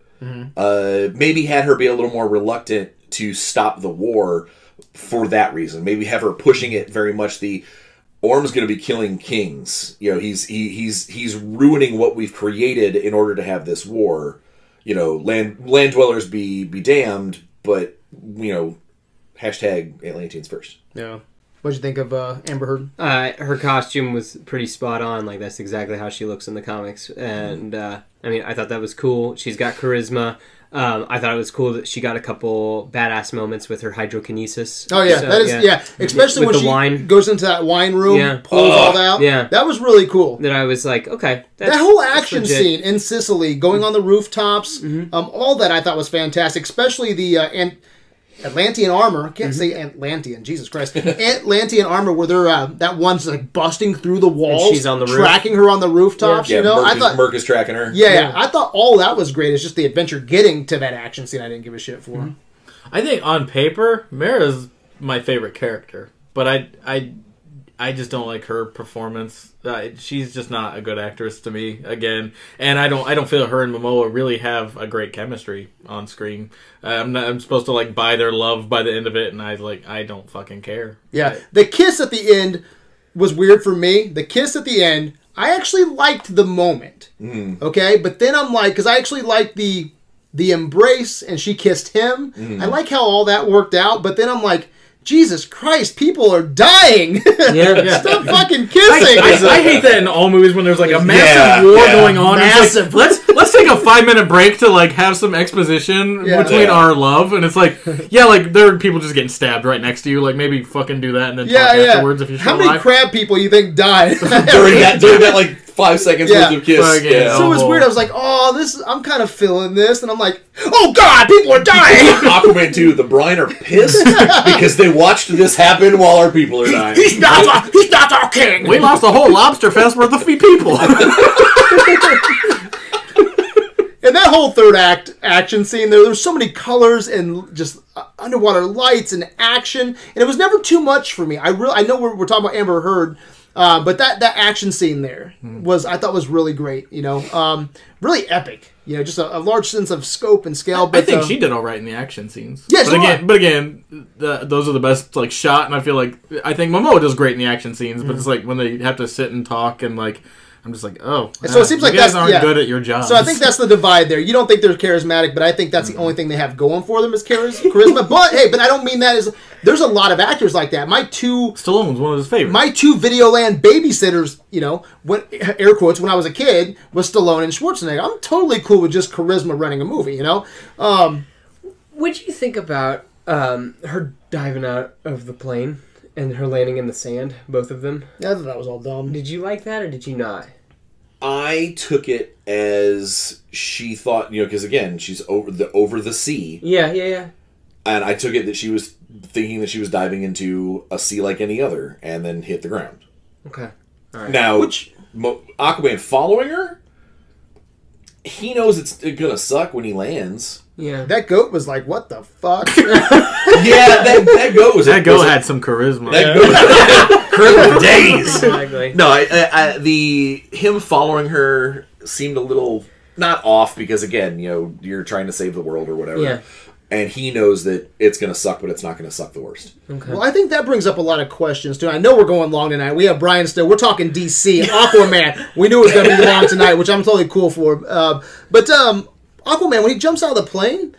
Uh, maybe had her be a little more reluctant to stop the war for that reason. Maybe have her pushing it very much the Orm's going to be killing kings. You know, he's he, he's he's ruining what we've created in order to have this war. You know, land land dwellers be be damned, but you know, hashtag Atlanteans first. Yeah. What'd you think of uh, Amber Heard? Uh, her costume was pretty spot on. Like that's exactly how she looks in the comics, and uh, I mean, I thought that was cool. She's got charisma. Um, I thought it was cool that she got a couple badass moments with her hydrokinesis. Oh yeah, So, that is yeah. Especially With when she wine. goes into that wine room, Yeah. pulls Oh, all that out. yeah. that was really cool. That I was like, okay, that whole action scene in Sicily, going on the rooftops, Mm-hmm. um, all that I thought was fantastic. Especially the uh, and Atlantean armor. I can't Mm-hmm. say Atlantean. Jesus Christ, Atlantean armor. Where they're uh, that one's like busting through the walls. she's on the roof. tracking her on the rooftops. Yeah, you know, Murk, I is, thought. Murk is tracking her. yeah, yeah, Yeah. I thought all that was great. It's just the adventure getting to that action scene. I didn't give a shit for. Mm-hmm. I think on paper, Mera's my favorite character, but I I I just don't like her performance. Uh, she's just not a good actress to me again, and I don't I don't feel her and Momoa really have a great chemistry on screen. Uh, I'm not, I'm supposed to like buy their love by the end of it, and I like I don't fucking care. Yeah, the kiss at the end was weird for me. The kiss at the end, I actually liked the moment. Okay, but then I'm like, because I actually liked the the embrace, and she kissed him. I like how all that worked out. But then I'm like, Jesus Christ, people are dying. Yeah. Stop fucking kissing. I, I hate that in all movies when there's like a massive Yeah, war yeah. going on. Massive. like, let's let's take a five minute break to like have some exposition Yeah. between Yeah. our love, and it's like, yeah, like there are people just getting stabbed right next to you. Like maybe fucking do that and then yeah, talk yeah. afterwards if you're How many alive. crab people you think died during that during that like five seconds Yeah. worth of kiss. Fucking Yeah. So it was weird. I was like, "Oh, this. I'm kind of feeling this," and I'm like, "Oh God, people are dying." Aquaman 2, the Brine are pissed because they watched this happen while our people are dying. he's not. Our, he's not our king. We lost a whole lobster fest worth of people. And that whole third act action scene, there there's so many colors and just uh, underwater lights and action, and it was never too much for me. I really, I know we're, we're talking about Amber Heard, uh, but that that action scene there was I thought was really great. You know, um, really epic. You know, just a, a large sense of scope and scale. But I think uh, she did all right in the action scenes. Yeah, but again, but again, the, those are the best like shot, and I feel like I think Momoa does great in the action scenes, but it's like when they have to sit and talk and like. I'm just like, oh. So it seems you like guys that's- aren't yeah. good at your job. So I think that's the divide there. You don't think they're charismatic, but I think that's the only thing they have going for them is charis- charisma. But hey, but I don't mean that as there's a lot of actors like that. My two Stallone was one of his favorites. my two Videoland babysitters, you know, when air quotes when I was a kid was Stallone and Schwarzenegger. I'm totally cool with just charisma running a movie, you know. Um, What'd you think about um, her diving out of the plane and her landing in the sand? Both of them. I thought that was all dumb. Did you like that or did you not? I took it as she thought, you know, because again, she's over the over the sea, Yeah, yeah, yeah. and I took it that she was thinking that she was diving into a sea like any other, and then hit the ground. Okay. Now, Which- Mo- Aquaman following her, he knows it's gonna suck when he lands. Yeah. That goat was like, "What the fuck?" yeah, that that goat was that go was a- had some charisma. That goat charisma days. exactly. No, I, I, I, the him following her seemed a little not off because again, you know, you're trying to save the world or whatever. Yeah. and he knows that it's going to suck, but it's not going to suck the worst. Okay. Well, I think that brings up a lot of questions too. I know we're going long tonight. We have Brian still. We're talking DC, Aquaman. we knew it was going to be long tonight, which I'm totally cool for. Uh, but um, Aquaman, when he jumps out of the plane,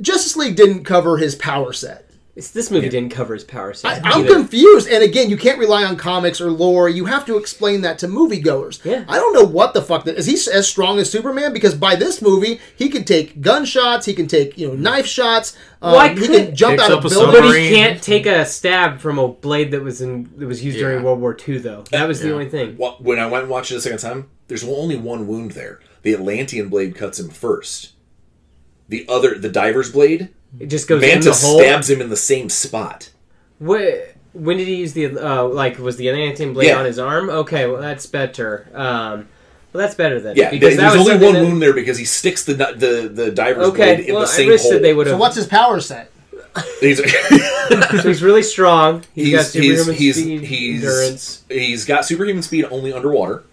Justice League didn't cover his power set. It's, this movie didn't cover his power set. I'm either. confused. And again, you can't rely on comics or lore. You have to explain that to moviegoers. Yeah. I don't know what the fuck that is. He as strong as Superman? Because by this movie, he can take gunshots. He can take you know knife shots. Um, Why he couldn't- can jump Picks out of a buildings. But he can't take a stab from a blade that was in that was used during World War II, though. That was the only thing. When I went and watched it a second time, there's only one wound there. The Atlantean blade cuts him first. The other, the diver's blade, It just goes in the Mantis hole. stabs him in the same spot. Wh- when did he use the uh, like? Was the Atlantean blade Yeah. on his arm? Okay, well that's better. Um, well, that's better then. Yeah, because there's that was only one that- wound there because he sticks the the the diver's Okay, blade in well the I same wish hole. that they would So what's his power set? He's, so he's really strong. he's got he's, he's, superhuman he's, speed, he's, endurance. he's got superhuman speed only underwater.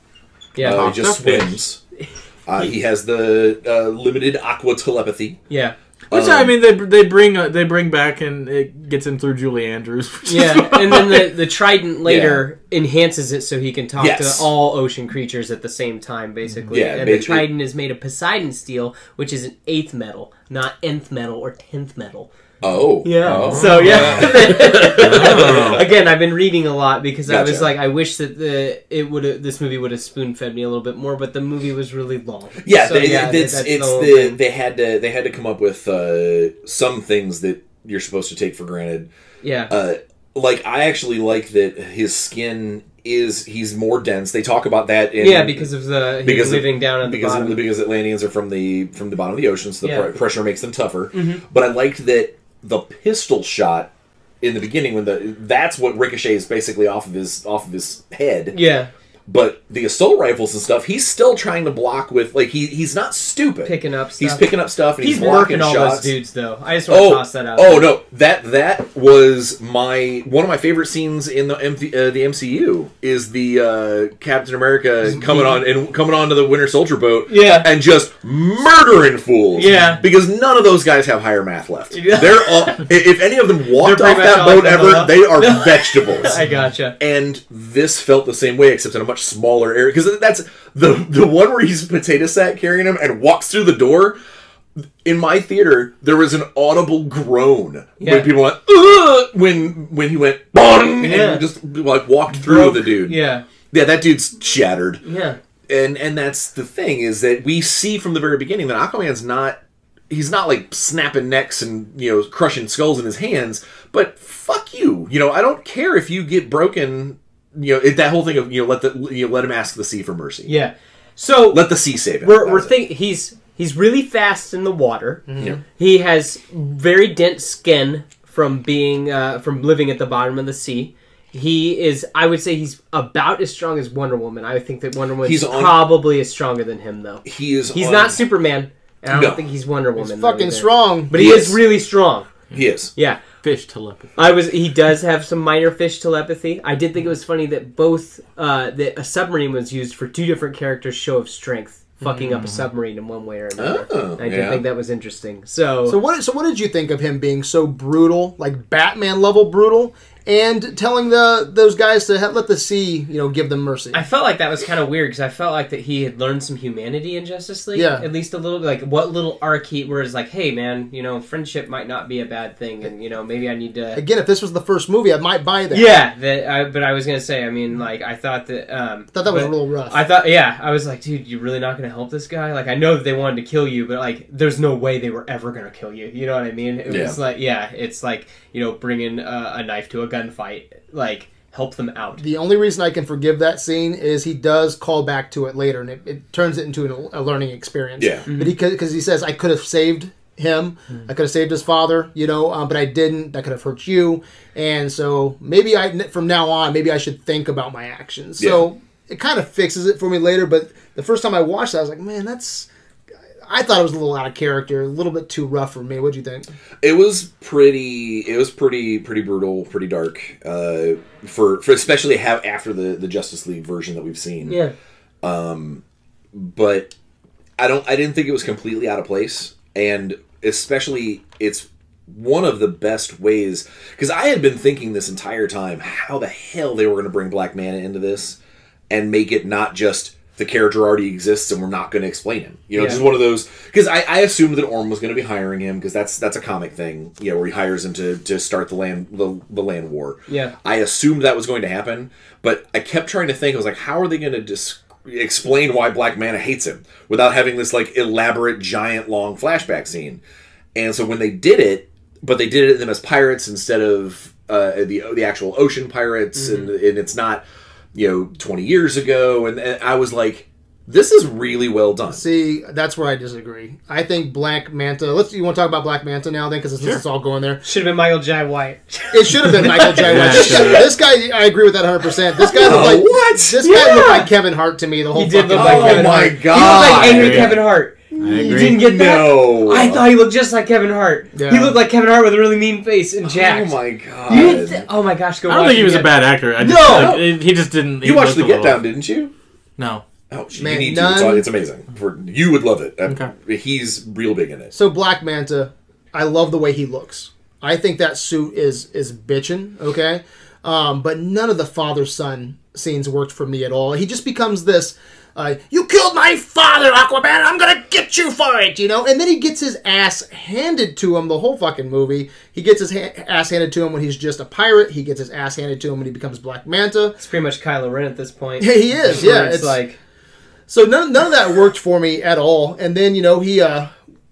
Yeah, Uh, he just tough fish. swims. Uh, he has the uh, limited aqua telepathy. yeah, Which Um, I mean, they they bring uh, they bring back and it gets him through Julie Andrews. yeah. and then the the trident later enhances it so he can talk Yes. to all ocean creatures at the same time, basically. Yeah, and the trident is made of Poseidon steel, which is an eighth metal, not nth metal or tenth metal. Oh, Yeah. Oh. So yeah. Again, I've been reading a lot because I was like, I wish that the it would this movie would have spoon fed me a little bit more, but the movie was really long. Yeah, So, they, yeah, it's that's it's whole the, they had to they had to come up with uh, some things that you're supposed to take for granted. yeah. Uh, like I actually like that his skin is he's more dense. They talk about that in yeah, because of the he because was of- living down at the because bottom. because Atlanteans are from the from the bottom of the ocean, so the Yeah. Mm-hmm. pr- pressure makes them tougher. But I liked that the pistol shot in the beginning when the that's what ricochets basically off of his off of his head. yeah, But the assault rifles and stuff, he's still trying to block with like he he's not stupid. picking up stuff. He's picking up stuff and he's, He's blocking working all shots. those dudes though. I just want to Oh, toss that out. oh no! That that was my one of my favorite scenes in the MV, uh, the MCU is the uh, Captain America coming on and coming onto the Winter Soldier boat, Yeah. and just murdering fools, Yeah. because none of those guys have higher math left. They're all if any of them walked off that boat ever, they are vegetables. I gotcha. And this felt the same way, except in a much smaller area. Because that's the the one where he's potato sack carrying him and walks through the door. In my theater, there was an audible groan Yeah. when people went Ugh! when when he went bong Yeah. and just like walked through Broke- the dude. Yeah, yeah, that dude's shattered. yeah. And and that's the thing is that we see from the very beginning that Aquaman's not he's not like snapping necks and you know crushing skulls in his hands, but fuck you. You know, I don't care if you get broken. You know, it, that whole thing of you know let the you know, let him ask the sea for mercy. Yeah. So Let the sea save him. we're That we're think he's he's really fast in the water. Yeah. He has very dense skin from being uh, from living at the bottom of the sea. He is, I would say, he's about as strong as Wonder Woman. I think that Wonder Woman He's is on- probably as stronger than him, though. He is. He's on- not Superman, and I don't No. think he's Wonder Woman. He's fucking either. strong. but he, He is is. really strong. He is. Yeah, Fish telepathy. I was. He does have some minor fish telepathy. I did think it was funny that both uh, that a submarine was used for two different characters' show of strength, fucking up a submarine in one way or another. Oh, I did yeah. think that was interesting. So, So what? So what did you think of him being so brutal, like Batman level brutal, and telling the those guys to ha- let the sea, you know, give them mercy? I felt like that was kind of weird because I felt like that he had learned some humanity in Justice League. Yeah. At least a little, like what little arc he, where it's like, hey man, you know, friendship might not be a bad thing, and you know, maybe I need to. Again, if this was the first movie, I might buy that. Yeah, that. I, but I was gonna say, I mean, like I thought that. Um, I thought that was a little rough. I thought, yeah, I was like, dude, you're really not gonna help this guy? Like, I know that they wanted to kill you, but like, there's no way they were ever gonna kill you. You know what I mean? It was like, yeah, it's like you know, bringing a, a knife to a gunfight, like help them out. the only reason I can forgive that scene is he does call back to it later, and it, it turns it into an, a learning experience. Yeah. But he because he says I could have saved him, I could have saved his father, you know, um, but I didn't. That could have hurt you, and so maybe I from now on maybe I should think about my actions. So it kind of fixes it for me later. But the first time I watched that, I was like, man, that's. I thought it was a little out of character, a little bit too rough for me. What'd you think? It was pretty. It was pretty pretty brutal, pretty dark. Uh, for for especially have after the the Justice League version that we've seen. Yeah, but I don't. I didn't think it was completely out of place. And especially it's one of the best ways because I had been thinking this entire time how the hell they were going to bring Black Manta into this and make it not just the character already exists and we're not going to explain him. You know, Yeah. just one of those because I, I assumed that Orm was going to be hiring him because that's that's a comic thing, you know, where he hires him to, to start the land the, the land war. Yeah. I assumed that was going to happen, but I kept trying to think. I was like, how are they going to dis- explain why Black Manta hates him without having this like elaborate, giant, long flashback scene? And so when they did it, but they did it them as pirates instead of uh, the the actual ocean pirates, and, and it's not you know twenty years ago, and, and I was like, this is really well done. See, that's where I disagree. I think Black Manta. Let's. You want to talk about Black Manta now, then, because since it's all going there. Should have been Michael Jai White. It should have been Michael Jai White. Yeah, this, guy, this guy, I agree with that 100. percent This guy looked Oh, like what? This guy looked like Kevin Hart to me. The whole He did fucking look like Oh Kevin my Hart. He God. looked like angry Yeah. Kevin Hart. You agree. didn't get that? No, I thought he looked just like Kevin Hart. Yeah. He looked like Kevin Hart with a really mean face and jacked. Oh my god! You didn't th- oh my gosh, go I don't think he it was a bad actor. I just, No! like, he just didn't. he you watched the Get little- Down, didn't you? No. Oh, you Man, need none- to. It's, it's amazing. For you would love it. Okay. He's real big in it. So Black Manta, I love the way he looks. I think that suit is is bitchin', okay? Um, but none of the father son scenes worked for me at all. He just becomes this uh, you killed my father, Aquaman. I'm gonna get you for it, you know. And then he gets his ass handed to him the whole fucking movie. He gets his ha- ass handed to him when he's just a pirate. He gets his ass handed to him when he becomes Black Manta. It's pretty much Kylo Ren at this point. Yeah, he is. Yeah, it's, it's like so none, none of that worked for me at all. And then you know he uh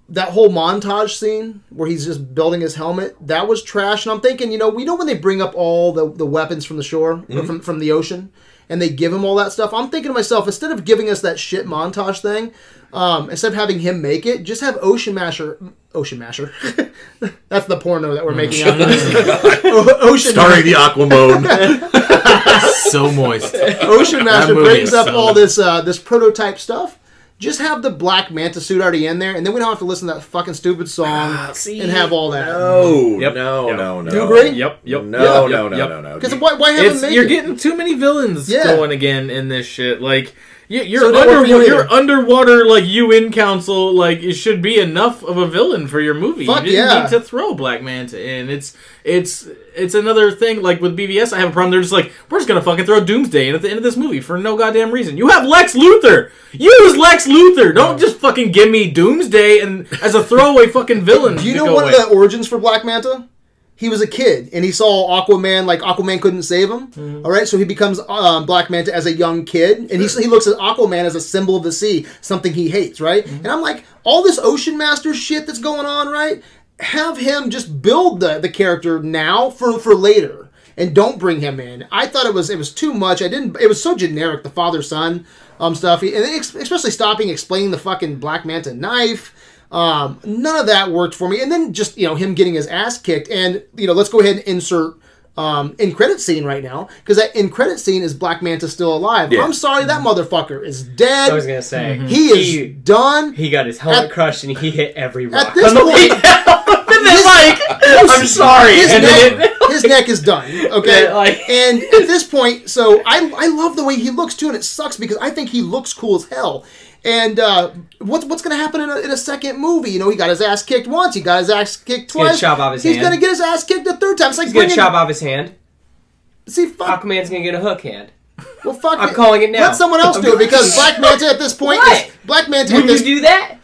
that whole montage scene where he's just building his helmet that was trash. And I'm thinking, you know, we know when they bring up all the, the weapons from the shore or from from the ocean, and they give him all that stuff. I'm thinking to myself, instead of giving us that shit montage thing, um, instead of having him make it, just have Ocean Masher. Ocean Masher. That's the porno that we're making out. O- Ocean Starring the Aquamone. so moist. Ocean Master movie brings up so all this uh, this prototype stuff. Just have the black manta suit already in there, and then we don't have to listen to that fucking stupid song ah, and have all that. No, mm-hmm. Yep. no, Yep. no, no. Do you agree? Yep. Yep. No, yep, no, yep, no, yep. no, no. Because why, why have It's, him make you're it? getting too many villains Yeah. going again in this shit. Like you, you're So it don't work under for you you're underwater like UN council. Like it should be enough of a villain for your movie. Fuck you didn't yeah. need to throw Black Manta in. It's it's it's another thing. Like with BVS, I have a problem. They're just like we're just gonna fucking throw Doomsday in at the end of this movie for no goddamn reason. You have Lex Luthor. Use Lex Luthor. Don't just fucking give me Doomsday and as a throwaway fucking villain. Do you know one away. of the origins for Black Manta? He was a kid and he saw Aquaman like Aquaman couldn't save him. Mm-hmm. all right, so he becomes um, Black Manta as a young kid, and he, he looks at Aquaman as a symbol of the sea, something he hates, right? Mm-hmm. And I'm like, all this Ocean Master shit that's going on, right? Have him just build the the character now for for later, and don't bring him in. I thought it was it was too much. I didn't. It was so generic, the father son um stuff, and ex- especially stopping explaining the fucking Black Manta knife. Um, none of that worked for me. And then just you know him getting his ass kicked, and you know let's go ahead and insert um in credit scene right now because that in credit scene is Black Manta still alive. Yeah. I'm sorry, that motherfucker is dead. I was gonna say he is done. he got his helmet At- crushed and he hit every rock this on the way point- down. and then like I'm sorry. his and neck, then his neck is done. Okay, Yeah, like- and at this point, so I I love the way he looks too, and it sucks because I think he looks cool as hell. And uh, what's what's going to happen in a, in a second movie? You know, he got his ass kicked once, he got his ass kicked gonna twice. chop off his He's hand. going to get his ass kicked a third time. It's like he's gonna chop off his hand. See, fuck. Aquaman's gonna get a hook hand. Well, fuck. I'm calling it now. Let someone else do it because Black Manta at this point What? is Black Manta. Would you this, do that?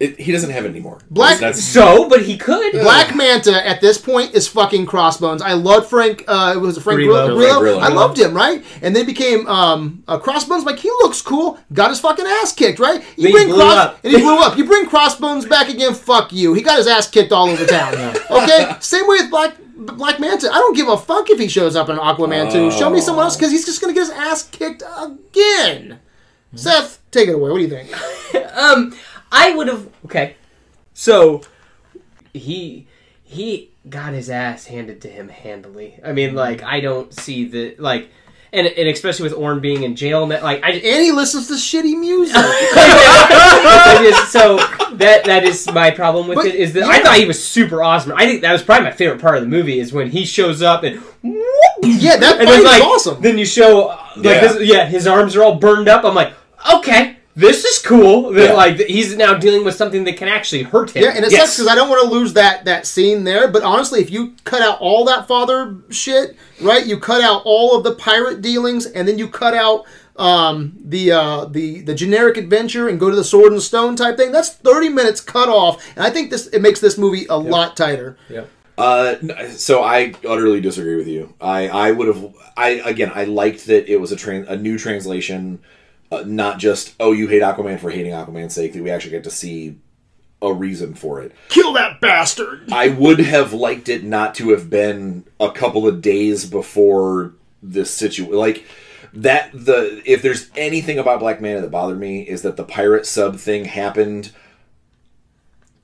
It, he doesn't have it anymore. Black- That's So, but he could. Black Manta at this point is fucking Crossbones. I loved Frank. Uh, it was Frank Grillo. Grillo. Frank Grillo. I loved him, right? And then became um, uh, Crossbones. Like he looks cool. Got his fucking ass kicked, right? You Then he blew up. and he blew up. You bring Crossbones back again. Fuck you. He got his ass kicked all over town. Okay. Same way with Black. Black Manta, I don't give a fuck if he shows up in Aquaman 2. Show me someone else because he's just going to get his ass kicked again. Seth, take it away. What do you think? Um, I would have. Okay, so he he got his ass handed to him handily. I mean, mm-hmm. like I don't see the like, and and especially with Orm being in jail, and that, like I. And he listens to shitty music. Just- so that that is my problem with But, it is that I thought he was super awesome. I think that was probably my favorite part of the movie is when he shows up and yeah, that fight then like awesome. then you show like Yeah. This, yeah his arms are all burned up. I'm like okay this is cool. That Yeah. like he's now dealing with something that can actually hurt him. Yeah, and it Yes. sucks because I don't want to lose that that scene there. But honestly, if you cut out all that father shit, right? You cut out all of the pirate dealings, and then you cut out um, the uh, the the generic adventure and go to the sword and stone type thing. That's thirty minutes cut off, and I think this it makes this movie a lot tighter. yeah. Uh, so I utterly disagree with you. I, I would have I again I liked that it was a tran- a new translation, uh, not just oh you hate Aquaman for hating Aquaman's sake. That we actually get to see a reason for it. Kill that bastard. I would have liked it not to have been a couple of days before this situation. Like that the if there's anything about Black Manta that bothered me is that the pirate sub thing happened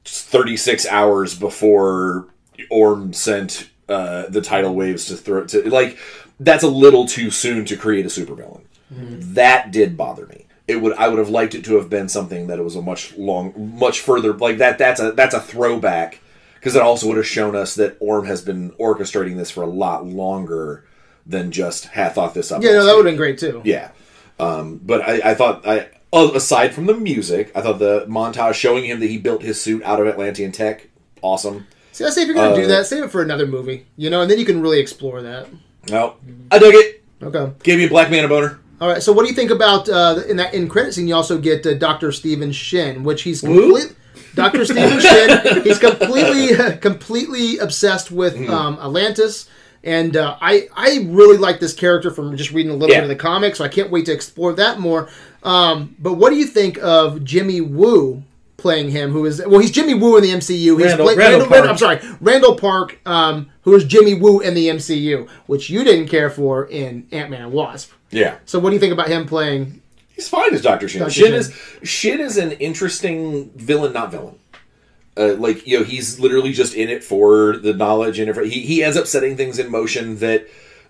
36 hours before Orm sent uh, the tidal waves to throw to like that's a little too soon to create a supervillain. That did bother me. It would I would have liked it to have been something that it was a much long much further like that that's a that's a throwback because it also would have shown us that Orm has been orchestrating this for a lot longer than just had thought this up. Yeah, no, that week. would have been great too. Yeah. Um, but I, I thought I aside from the music, I thought the montage showing him that he built his suit out of Atlantean tech, awesome. See, I say if you're gonna do Uh, that, save it for another movie, you know, and then you can really explore that. No, I dug it. Okay. Gave me a Black Manta boner. All right. So, what do you think about uh, in that in credit scene? You also get uh, Doctor Stephen Shin, which he's complete. Doctor Stephen Shin. He's completely completely obsessed with Mm-hmm. um, Atlantis, and uh, I I really like this character from just reading a little Yeah. bit of the comics. So I can't wait to explore that more. Um, but what do you think of Jimmy Woo? Playing him, who is well, he's Jimmy Woo in the MCU. He's Randall- play- Randall Park. I'm sorry, Randall Park, um, who is Jimmy Woo in the MCU, which you didn't care for in Ant Man and Wasp. Yeah, So what do you think about him playing? he's fine as Doctor Shin. Dr. Shin Shin. is Shin is an interesting villain, not villain. Uh, like you know, he's literally just in it for the knowledge, and he he ends up setting things in motion that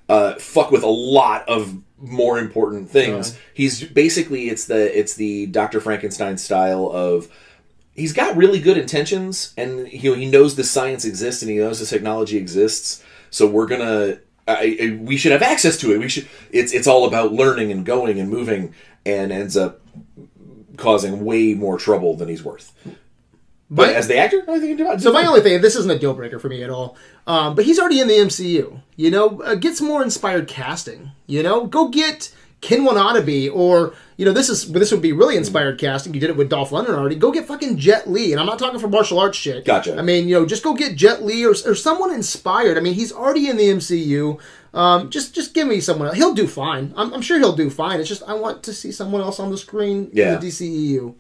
uh, fuck with a lot of more important things. He's basically it's the it's the Doctor Frankenstein style of he's got really good intentions, and he he knows the science exists, and he knows the technology exists. So we're gonna. I, I, we should have access to it. We should. It's it's all about learning and going and moving, and ends up causing way more trouble than he's worth. But My- as the actor, I think he can do it. So my only thing, this isn't a deal breaker for me at all. Um, but he's already in the MCU. You know, uh, get some more inspired casting. You know, go get Ken Watanabe, or you know, this is this would be really inspired casting. You did it with Dolph Lundgren already. Go get fucking Jet Li, and I'm not talking for martial arts shit. Gotcha. I mean, you know, just go get Jet Li or, or someone inspired. I mean, he's already in the MCU. Um, just just give me someone. Else. He'll do fine. I'm, I'm sure he'll do fine. It's just I want to see someone else on the screen Yeah. in the DCEU.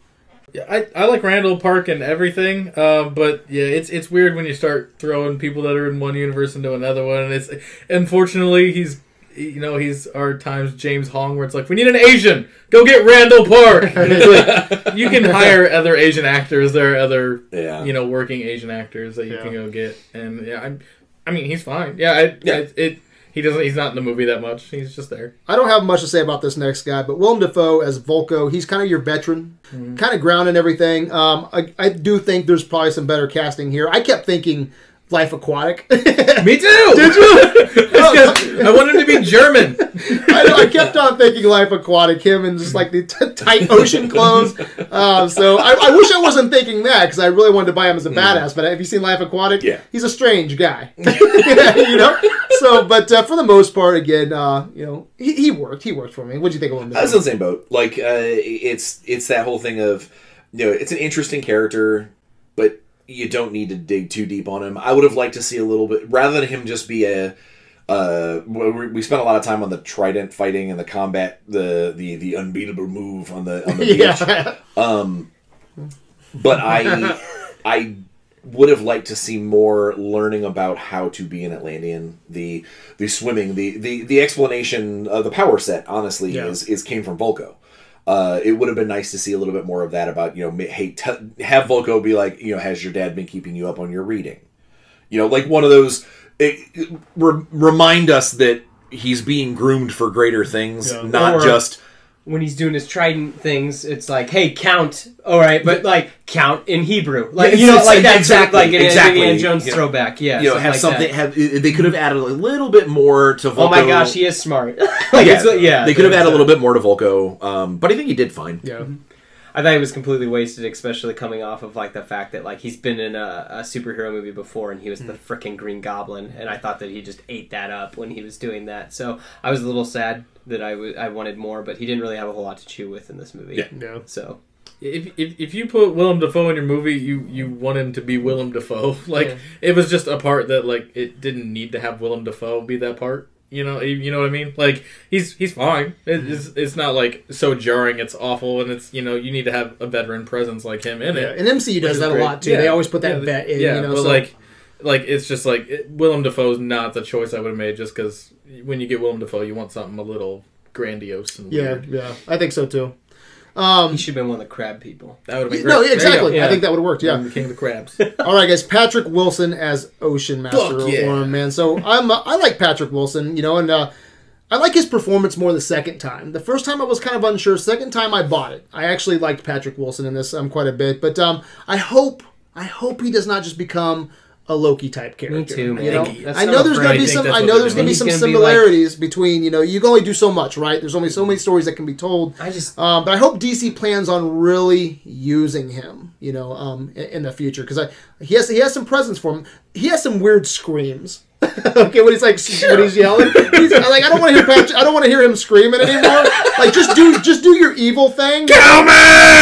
Yeah, I, I like Randall Park and everything, uh, but yeah, it's it's weird when you start throwing people that are in one universe into another one, and it's unfortunately he's you know he's our times James Hong, where it's like we need an Asian, go get Randall Park. Like, you can hire other Asian actors. There are other Yeah. you know working Asian actors that you Yeah. can go get, and yeah, I, I mean he's fine. Yeah, I, Yeah. I, it he doesn't he's not in the movie that much. He's just there. I don't have much to say about this next guy, but Willem Dafoe as Vulko, he's kind of your veteran, kind of ground and everything. Um, I, I do think there's probably some better casting here. I kept thinking Life Aquatic. Me too. Did you? I want him to be German. I, know, I kept on thinking Life Aquatic, him and just like the t- tight ocean clothes. Um, so I, I wish I wasn't thinking that because I really wanted to buy him as a badass. But have you seen Life Aquatic? Yeah. he's a strange guy. you know. So, but uh, for the most part, again, uh, you know, he, he worked. He worked for me. What do you think of him? I was in the same boat. Like, uh, it's it's that whole thing of, you know, it's an interesting character, but you don't need to dig too deep on him. I would have liked to see a little bit rather than him just be a. Uh, we we spent a lot of time on the trident fighting and the combat, the the the unbeatable move on the on the beach. yeah. But I I would have liked to see more learning about how to be an Atlantean. The the swimming, the the the explanation of the power set, honestly, Yeah. is is came from Vulko. Uh, it would have been nice to see a little bit more of that about you know hey t- have Vulko be like you know has your dad been keeping you up on your reading, you know like one of those it, it- re- remind us that he's being groomed for greater things, Yeah. not Or- just when he's doing his trident things, it's like, hey, count. All right, but like count in Hebrew, like Yeah, you know, it's- like it's- that exactly like an exactly, Indiana Jones you know, throwback. Yeah, you know have like something that. have uh, they could have added a little bit more to Vulko. Oh my gosh, he is smart. like yeah, it's, yeah, they could have added a little bit more to Vulko, um, but I think he did fine. Yeah. Mm-hmm. I thought he was completely wasted, especially coming off of like the fact that like he's been in a, a superhero movie before and he was the mm-hmm. freaking Green Goblin, and I thought that he just ate that up when he was doing that. So I was a little sad that I w- I wanted more, but he didn't really have a whole lot to chew with in this movie. Yeah. No. So If, if, if you put Willem Dafoe in your movie, you, you want him to be Willem Dafoe. Like Yeah. it was just a part that like it didn't need to have Willem Dafoe be that part. You know, you you know what I mean? Like he's he's fine. It, mm-hmm. it's it's not like so jarring. It's awful, and it's you know you need to have a veteran presence like him in Yeah, it. and MCU does is that a lot too. Yeah. They always put that Yeah, vet in. yeah, you know, but so- like like it's just like it, Willem Dafoe's not the choice I would have made just because when you get Willem Dafoe, you want something a little grandiose and yeah, weird. yeah, I think so too. Um, he should have been one of the crab people. That would have been great. no, There exactly. go. I think that would have worked. Yeah. the King of the Crabs. All right, guys. Patrick Wilson as Ocean Master Fuck yeah. Orm, man. So I'm uh, I like Patrick Wilson, you know, and uh, I like his performance more the second time. The first time I was kind of unsure. Second time I bought it. I actually liked Patrick Wilson in this um, quite a bit. But um, I hope I hope he does not just become a Loki type character. Me too, man. You know? That's I know there's going to be some. I know there's going to be some He's gonna be like- similarities between. You know, you can only do so much, right? There's only so many stories that can be told. I just Um, but I hope DC plans on really using him, you know, um, in, in the future because I he has he has some presence for him. He has some weird screams. okay, when he's like when he's yelling, he's, I'm like I don't want to hear Patrick, I don't want to hear him screaming anymore. like just do just do your evil thing. Kill me!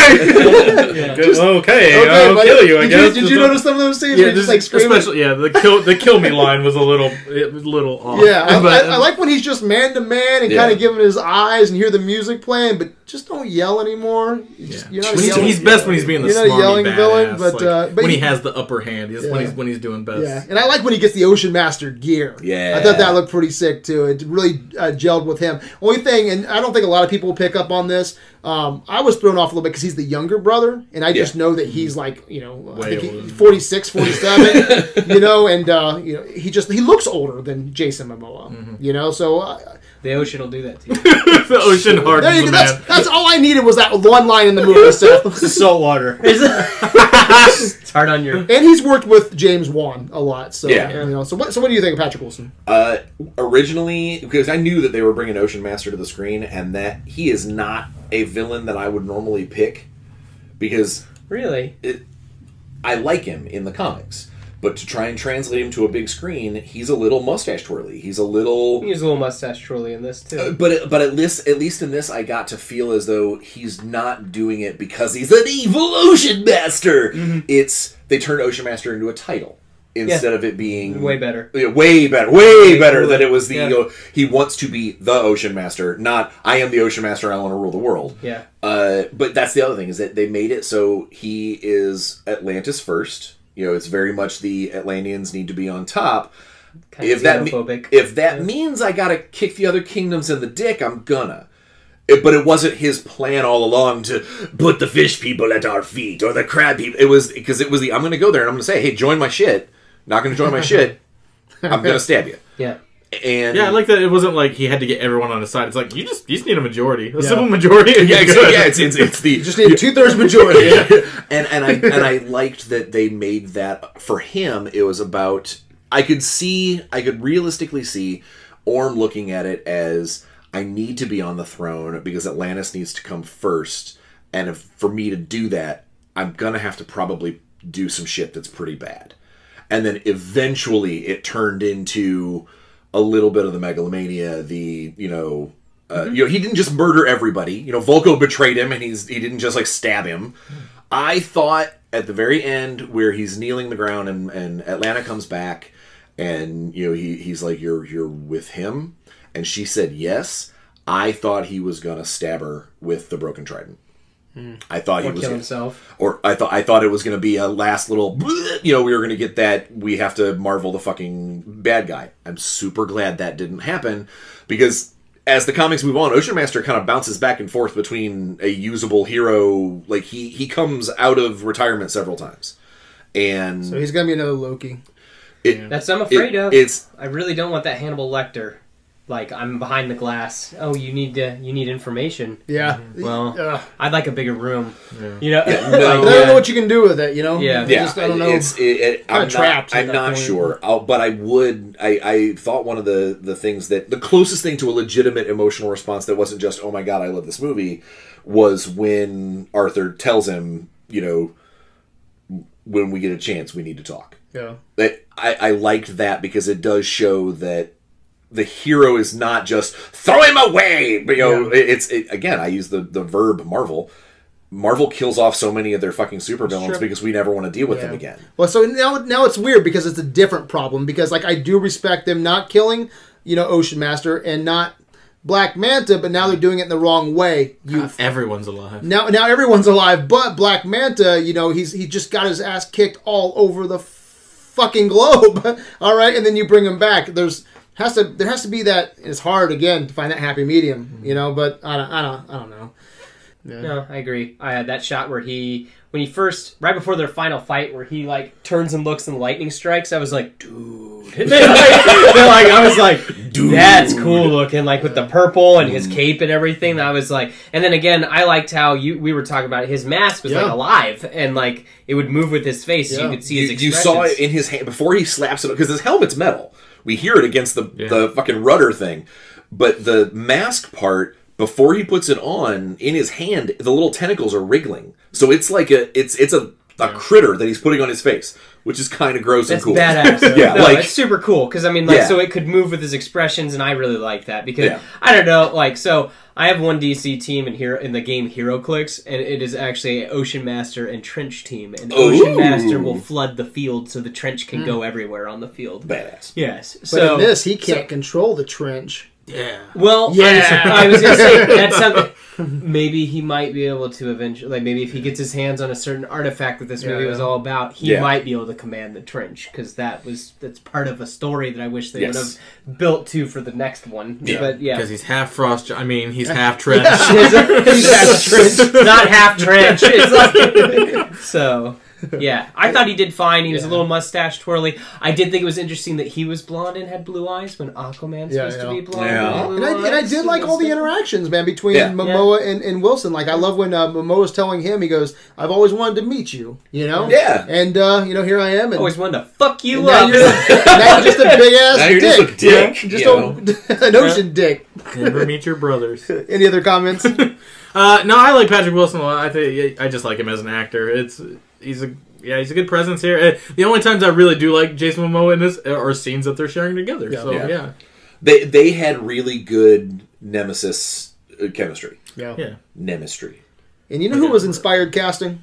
Just- okay, Okay, I'll but kill you. I did guess. You, did you notice some of those scenes Yeah, just like screaming? especially yeah, the kill the kill me line was a little it was a little off. Yeah, I, But- I, I like when he's just man to man and Yeah. kind of giving his eyes and hear the music playing, but just don't yell anymore. You just, You're not a When he's, yelling- he's best when he's being the You're not a smarmy yelling badass, villain, but, like, uh, but when he he- has the upper hand, he's when he's when he's doing best. Yeah, and I like when he gets the Ocean Master gear. Yeah. I thought that looked pretty sick too. It really uh, gelled with him. Only thing, and I don't think a lot of people will pick up on this. Um, I was thrown off a little bit because he's the younger brother, and I just know that he's like you know, I think he, 46, 47, you know, and uh, you know he just he looks older than Jason Momoa, Mm-hmm. you know. So uh, the ocean will do that to you. the ocean there hardens you the go. That's, man. that's all I needed was that one line in the movie. Seth. salt water. it's hard on your. And he's worked with James Wan a lot, so Yeah. you know. So what? So what do you think of Patrick Wilson? Uh, originally, because I knew that they were bringing Ocean Master to the screen, and that he is not a villain that I would normally pick, because Really? I like him in the comics. But to try and translate him to a big screen, he's a little mustache twirly. He's a little. Use a little mustache trolley in this too. Uh, But but at least at least in this, I got to feel as though he's not doing it because he's an evil Ocean Master. Mm-hmm. It's they turned Ocean Master into a title instead of it being Way better. Yeah, way better, way, Way better than it was the. Yeah. Know, he wants to be the Ocean Master, not I am the Ocean Master. I want to rule the world. Yeah. Uh, but that's the other thing is that they made it so he is Atlantis first. You know, it's very much the Atlanteans need to be on top. Kind If of that me- If that Yeah. means I gotta kick the other kingdoms in the dick, I'm gonna. It- but it wasn't his plan all along to put the fish people at our feet or the crab people. It was because it was the I'm gonna go there and I'm gonna say, hey, join my shit. Not gonna join my shit. I'm gonna stab you. yeah. And Yeah, I like that. It wasn't like he had to get everyone on his side. It's like you just you just need a majority, a Yeah. simple majority. yeah, you're it's, good. yeah, it's, it's, it's the You just need a two thirds majority. and and I and I liked that they made that for him. It was about I could see I could realistically see Orm looking at it as I need to be on the throne because Atlantis needs to come first, and if for me to do that, I'm gonna have to probably do some shit that's pretty bad, and then eventually it turned into a little bit of the megalomania, the you know. Uh, You know, he didn't just murder everybody. You know, Vulko betrayed him, and he's he didn't just like stab him. I thought at the very end where he's kneeling the ground and, and Atlanna comes back and you know he, he's like you're you're with him and she said yes I thought he was gonna stab her with the broken trident I thought he was kill gonna, himself. or I thought I thought it was gonna be a last little you know we were gonna get that we have to marvel the fucking bad guy I'm super glad that didn't happen because as the comics move on, Ocean Master kind of bounces back and forth between a usable hero. Like he he comes out of retirement several times, and So he's gonna be another Loki. it, That's what I'm afraid it- of. It's I really don't want that Hannibal Lecter. Like I'm behind the glass. Oh, you need to you need information. Yeah. Mm-hmm. Well, Ugh. I'd like a bigger room. Yeah. You know, no. Like, I don't yeah. know what you can do with it. You know. Yeah. Yeah, just- I don't know. it's it, it, I'm Kinda trapped not. at I'm not point. sure, I'll, but I would. I, I thought one of the the things that the closest thing to a legitimate emotional response that wasn't just "Oh my god, I love this movie," was when Arthur tells him, you know, when we get a chance, we need to talk. yeah. That I, I liked that because it does show that the hero is not just throw him away. But you know, it- it's it, again. I use the the verb Marvel. Marvel kills off so many of their fucking supervillains true. because we never want to deal with Yeah. them again. Well, so now now it's weird because it's a different problem because like I do respect them not killing, you know, Ocean Master and not Black Manta, but now they're doing it in the wrong way. You Everyone's alive. now now everyone's alive, but Black Manta, you know, he's he just got his ass kicked all over the fucking globe. all right, and then you bring him back. There's has to there has to be that. It's hard again to find that happy medium, mm-hmm. you know. But I don't I don't I don't know. Yeah. No, I agree. I had that shot where he, when he first, right before their final fight, where he like turns and looks and lightning strikes. I was like, dude. they're like, they're like- I was like, Dude. that's cool looking, like with the purple and his mm. cape and everything. I was like, and then again, I liked how you we were talking about it, his mask was like alive and like it would move with his face, so you could see You, his you expressions. saw it in his hand before he slaps it because his helmet's metal. We hear it against the Yeah. the fucking rudder thing, but the mask part before he puts it on in his hand, the little tentacles are wriggling. So it's like a it's it's a a critter that he's putting on his face, which is kind of gross That's and cool. badass. Yeah, no, like- it's super cool because I mean, like, Yeah. so it could move with his expressions, and I really like that because Yeah. I don't know, like, so I have one DC team in here in the game HeroClix, and it is actually Ocean Master and Trench team, and Ocean Ooh. Master will flood the field so the trench can hmm. go everywhere on the field. Badass. Yes, But so in this, he can't so- control the trench. Yeah. well, Yeah. I was gonna say that's something. Maybe he might be able to eventually, like maybe if he gets his hands on a certain artifact that this movie was all about, he Yeah. might be able to command the trench because that was that's part of a story that I wish they would have built to for the next one. Yeah. But yeah, Because he's half frost. I mean, he's half trench. He's half trench, not half trench. It's like so. Yeah, I thought he did fine. He was a Yeah. little mustache twirly. I did think it was interesting that he was blonde and had blue eyes when Aquaman's Yeah, supposed yeah. to be blonde. Yeah. and blue And I, and I eyes. did like all the interactions, man, between Yeah. Momoa and, and Wilson. Like, I love when uh, Momoa's telling him, he goes, I've always wanted to meet you, you know? Yeah. And, uh, you know, here I am. And, Always wanted to fuck you and now, up. you're, now you're just a big ass Now you're dick. just a dick, Just you a, an ocean dick. Never meet your brothers. Any other comments? Uh, no, I like Patrick Wilson a lot. I think I just like him as an actor. It's he's a yeah he's a good presence here. Uh, The only times I really do like Jason Momoa in this are scenes that they're sharing together. Yeah. so Yeah. yeah, They they had really good nemesis uh, chemistry. yeah. yeah. Nemistry. And you know who was inspired casting?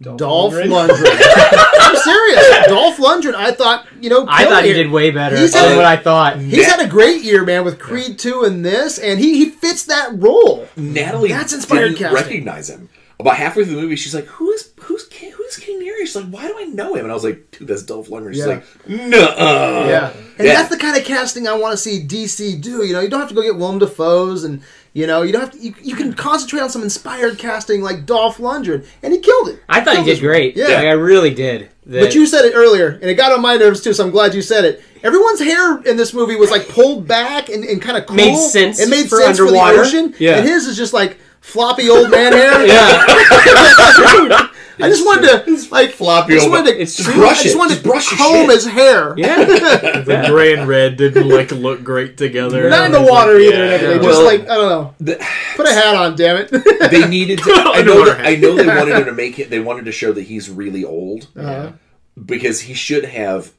Dolph Dolph Lundgren. Lundgren. I'm serious. Dolph Lundgren, I thought, you know, I killed thought he it. did way better He's than had- what I thought. He's had a great year, man, with Creed 2 and this, and he, he fits that role. Natalie That's inspired didn't casting. recognize him. About halfway through the movie, she's like, "Who is who's King, who's King Nereus?" She's like, "Why do I know him?" And I was like, "Dude, that's Dolph Lundgren." She's Yeah. like, "Nuh-uh." Yeah. And Yeah. that's the kind of casting I want to see DC do. You know, you don't have to go get Willem Dafoe's and, you know, you don't have to, you, you can concentrate on some inspired casting like Dolph Lundgren, and he killed it. I thought he Killed did his- great. Yeah. Like, I really did. The- But you said it earlier, and it got on my nerves too, so I'm glad you said it. Everyone's hair in this movie was like pulled back and, and kind of cool. Made sense It made for sense underwater. for the ocean. Yeah. And his is just like floppy old man hair. yeah, I just wanted to like floppy I just wanted to It's I brush just it. wanted Just to brush comb his hair. yeah. The gray and red didn't like look great together. Not in the It's like, water either. yeah, yeah. Just Well- like I don't know. The- Put a hat on, damn it. they needed to. I know. That, I know they wanted to make it. They wanted to show that he's really old Uh-huh. because he should have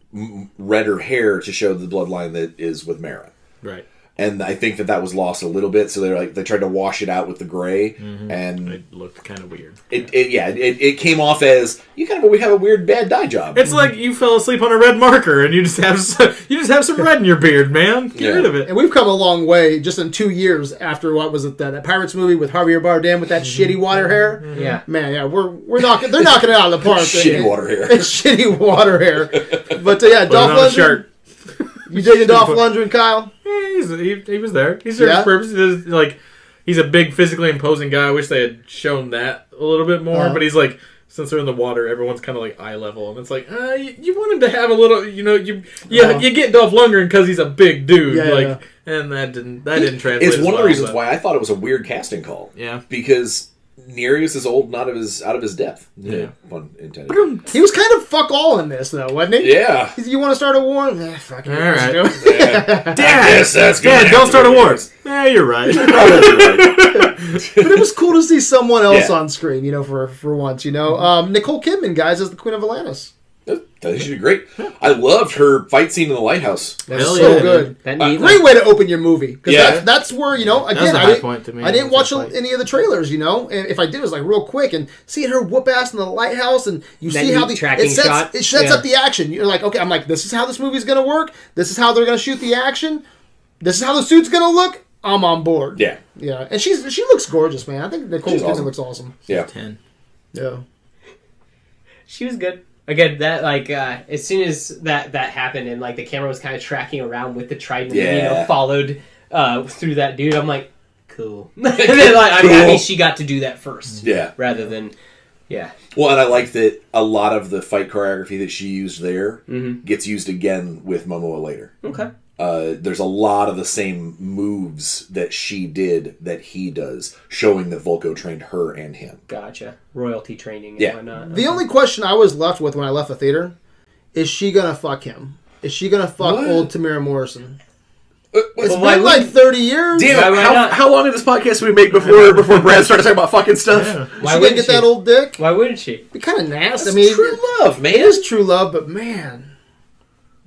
redder hair to show the bloodline that is with Mera. right. And I think that that was lost a little bit, so they're like they tried to wash it out with the gray, mm-hmm. and It looked kind of weird. it, it yeah it, it came off as you kind of we have a weird bad dye job. It's like you fell asleep on a red marker and you just have some, you just have some red in your beard, man. Get Yeah. rid of it. And we've come a long way just in two years after what was it that, that Pirates movie with Javier Bardem with that mm-hmm. shitty water mm-hmm. hair. Yeah. Man, yeah, we're we're knocking they're knocking it out of the park. Shitty water hair. It's shitty water hair. But uh, yeah, Put Dolph on a Lundgren. You digging Dolph Lundgren, Kyle? Yeah, he's, he, he was there. He served Yeah? his purpose. He like he's a big physically imposing guy. I wish they had shown that a little bit more. Uh-huh. But he's like since they're in the water, everyone's kind of like eye level, and it's like, uh, you, you want him to have a little, you know, you yeah, Uh-huh. you get Dolph Lundgren because he's a big dude, Yeah, like, yeah. and that didn't that didn't translate. It's one of the reasons but- why I thought it was a weird casting call. Yeah. because Nereus is old and out of his out of his depth. Yeah. pun intended. He was kind of fuck all in this, though, wasn't he? Yeah. He's, You want to start a war? Eh, fuck it. All let's right. do it. yeah. Dad, Yes, that's gonna Dad, don't start a war. Yeah, you're right. But it was cool to see someone else Yeah. on screen, you know, for for once, you know. Um, Nicole Kidman, guys, as the Queen of Atlantis. That- She did great. I loved her fight scene in the lighthouse. That's Hell so yeah, good. That Uh, Great way to open your movie because Yeah. that's, that's where you know again I didn't, point to me, I didn't watch that fight. any of the trailers, you know. And if I did, it was like real quick and seeing her whoop ass in the lighthouse and you That see how the tracking it sets shot. it sets Yeah. up the action. You're like, okay, I'm like, this is how this movie's gonna work. This is how they're gonna shoot the action. This is how the suit's gonna look. I'm on board. Yeah. yeah, and she's she looks gorgeous, man. I think Nicole She's Kidman awesome. looks awesome. Yeah. Ten. Yeah. she was good. Again, that like uh, as soon as that that happened and like the camera was kind of tracking around with the trident, and, you know, followed uh, through that dude. I'm like, cool. then, like, I'm Cool. happy she got to do that first, Yeah. rather than, yeah, Well, and I like that a lot of the fight choreography that she used there Mhm. gets used again with Momoa later. okay. Uh, there's a lot of the same moves that she did that he does, showing that Vulko trained her and him. Gotcha. Royalty training and Yeah. whatnot. The only question I was left with when I left the theater is she gonna fuck him? Is she gonna fuck What? old Temuera Morrison? Uh, It's Well, been like thirty years. Damn, Why- why how, how long did this podcast we make before before Brad started talking about fucking stuff? Is Why she wouldn't get she? that old dick? Why wouldn't she? Be kind of nasty. That's I mean, true love, man. it is true love, but man,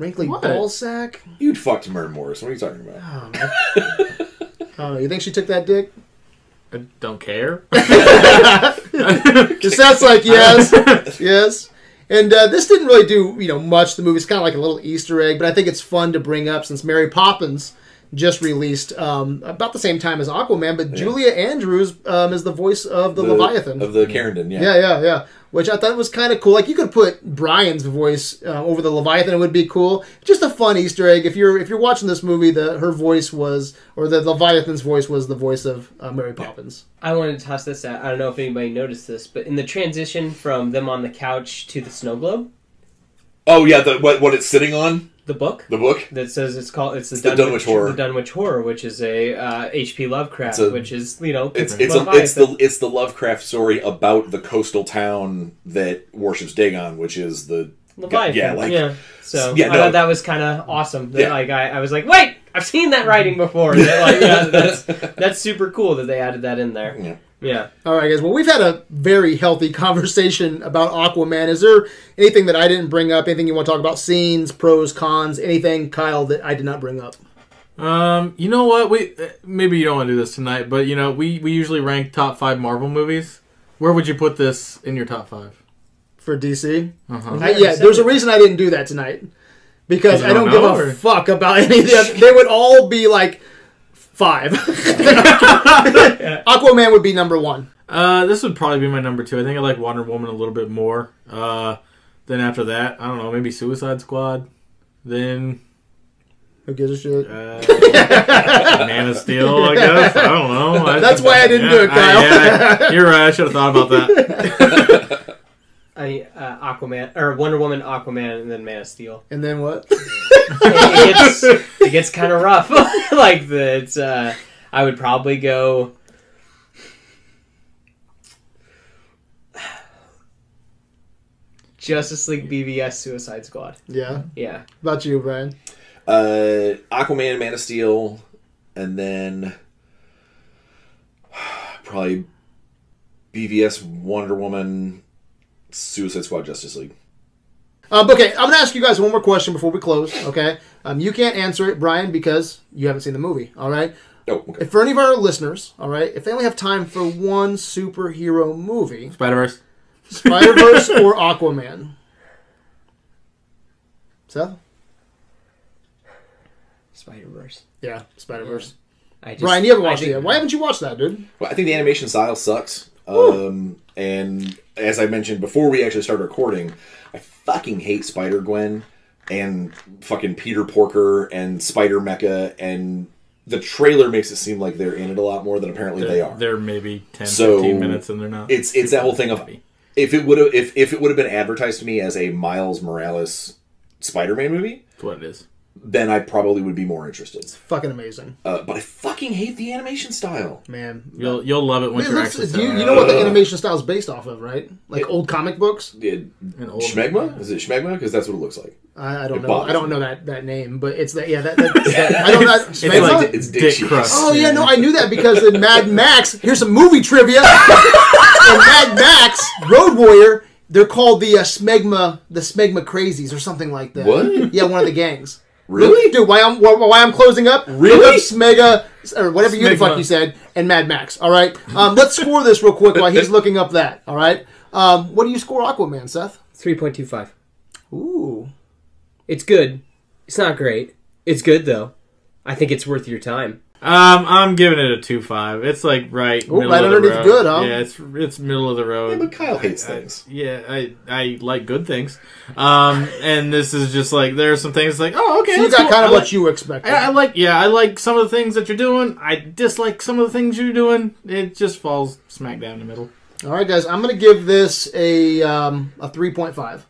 wrinkly What? ball sack. You'd fuck Temuera Morris. What are you talking about? Oh, man. I don't know. You think she took that dick? I don't care. It sounds like yes, yes. And uh, this didn't really do you know much. The movie's kind of like a little Easter egg, but I think it's fun to bring up since Mary Poppins just released um, about the same time as Aquaman. But Julie Andrews um, is the voice of the, Leviathan. Of the Karathen, yeah. yeah, yeah, yeah. Which I thought was kind of cool. Like you could put Brian's voice uh, over the Leviathan; it would be cool. Just a fun Easter egg. If you're if you're watching this movie, the her voice was or the Leviathan's voice was the voice of uh, Mary Poppins. I wanted to toss this out. I don't know if anybody noticed this, but in the transition from them on the couch to the snow globe, Oh, yeah, the, what, what it's sitting on? The book The book? that says it's called it's the, the Dunwich, Dunwich Horror. the Dunwich Horror, which is a uh, H.P. Lovecraft, a- which is you know It's it's it's a, it's the it's the Lovecraft story about the coastal town that worships Dagon, which is the Leviathan. yeah, like yeah. So Yeah, I no. thought that was kind of awesome. That, Yeah. Like I, I was like, wait, I've seen that writing before. That, like, yeah, that's that's super cool that they added that in there. Yeah. Yeah. All right, guys. Well, we've had a very healthy conversation about Aquaman. Is there anything that I didn't bring up? Anything you want to talk about? Scenes, pros, cons, anything, Kyle, that I did not bring up? Um, you know what? We uh, maybe you don't want to do this tonight, but you know we we usually rank top five Marvel movies. Where would you put this in your top five? For DC? Uh-huh. I- yeah, there's a reason I didn't do that tonight. Because I don't don't give a or- fuck about any of the other. They would all be like five. Aquaman would be number one. Uh, this would probably be my number two. I think I like Wonder Woman a little bit more. Uh, then after that, I don't know, maybe Suicide Squad. Then Who gives a shit? uh, Man of Steel, I guess. I don't know. I- That's why I didn't do it, I- Kyle. yeah, I- you're right. I should have thought about that. I uh, Aquaman or Wonder Woman, Aquaman, and then Man of Steel. and then what? it, it gets it gets kind of rough. like the uh, I would probably go. Justice League BVS Suicide Squad. Yeah. Yeah. About you, Brian. Uh, Aquaman, Man of Steel, and then probably BVS, Wonder Woman, Suicide Squad, Justice League. Um, okay, I'm gonna ask you guys one more question before we close. Okay, um, you can't answer it, Brian, because you haven't seen the movie. All right. Oh, okay. If for any of our listeners, all right, if they only have time for one superhero movie, Spider Verse. Spider Verse or Aquaman. Seth? Spider Verse. Yeah, Spider Verse. I just, Brian, you haven't I watched it think- yet. Why haven't you watched that, dude? Well, I think the animation style sucks. Um, and as I mentioned before we actually started recording, I fucking hate Spider Gwen and fucking Peter Porker and Spider Mecha and the trailer makes it seem like they're in it a lot more than apparently they are. They're maybe 10, So, 15 minutes and they're not. It's it's that whole thing of if it would have if, if it would have been advertised to me as a Miles Morales Spider-Man movie, That's what it is. Then I probably would be more interested. It's fucking amazing, Uh, but I fucking hate the animation style. man. You'll you'll love it when you're looks- actually. you, seeing you know what the animation style is based off of, right? Like old comic books. It, An old- Schmegma? Is it Schmegma? Because that's what it looks like. I, I don't It know. bothers I don't know that, that name, but it's that. Yeah, that. that, that I don't know. It's Schmegma? like It's Dick Dick Crust. Oh yeah, no, I knew that because in Mad Max, here's some movie trivia. in Mad Max, Road Warrior, they're called the uh, Smegma, the Smegma Crazies or something like that. What? Yeah, one of the gangs. Really? Dude, why I'm why, why I'm closing up? Really? Look up Smega or whatever you the fuck you said, and Mad Max. All right, um, let's score this real quick while he's looking up that. All right, um, what do you score Aquaman, Seth? Three point two five. Ooh, It's good. It's not great. It's good though. I think it's worth your time. Um, I'm giving it a two five. It's like right, Ooh, middle right of the road. good, huh? Yeah, it's it's middle of the road. Yeah, but Kyle hates I- things. Yeah, I I like good things. Um, and this is just like there are some things like oh okay, so you got cool. kind of I what like- you expected. I, I like yeah, I like some of the things that you're doing. I dislike some of the things you're doing. It just falls smack down the middle. All right, guys, I'm going to give this a um, a 3.5.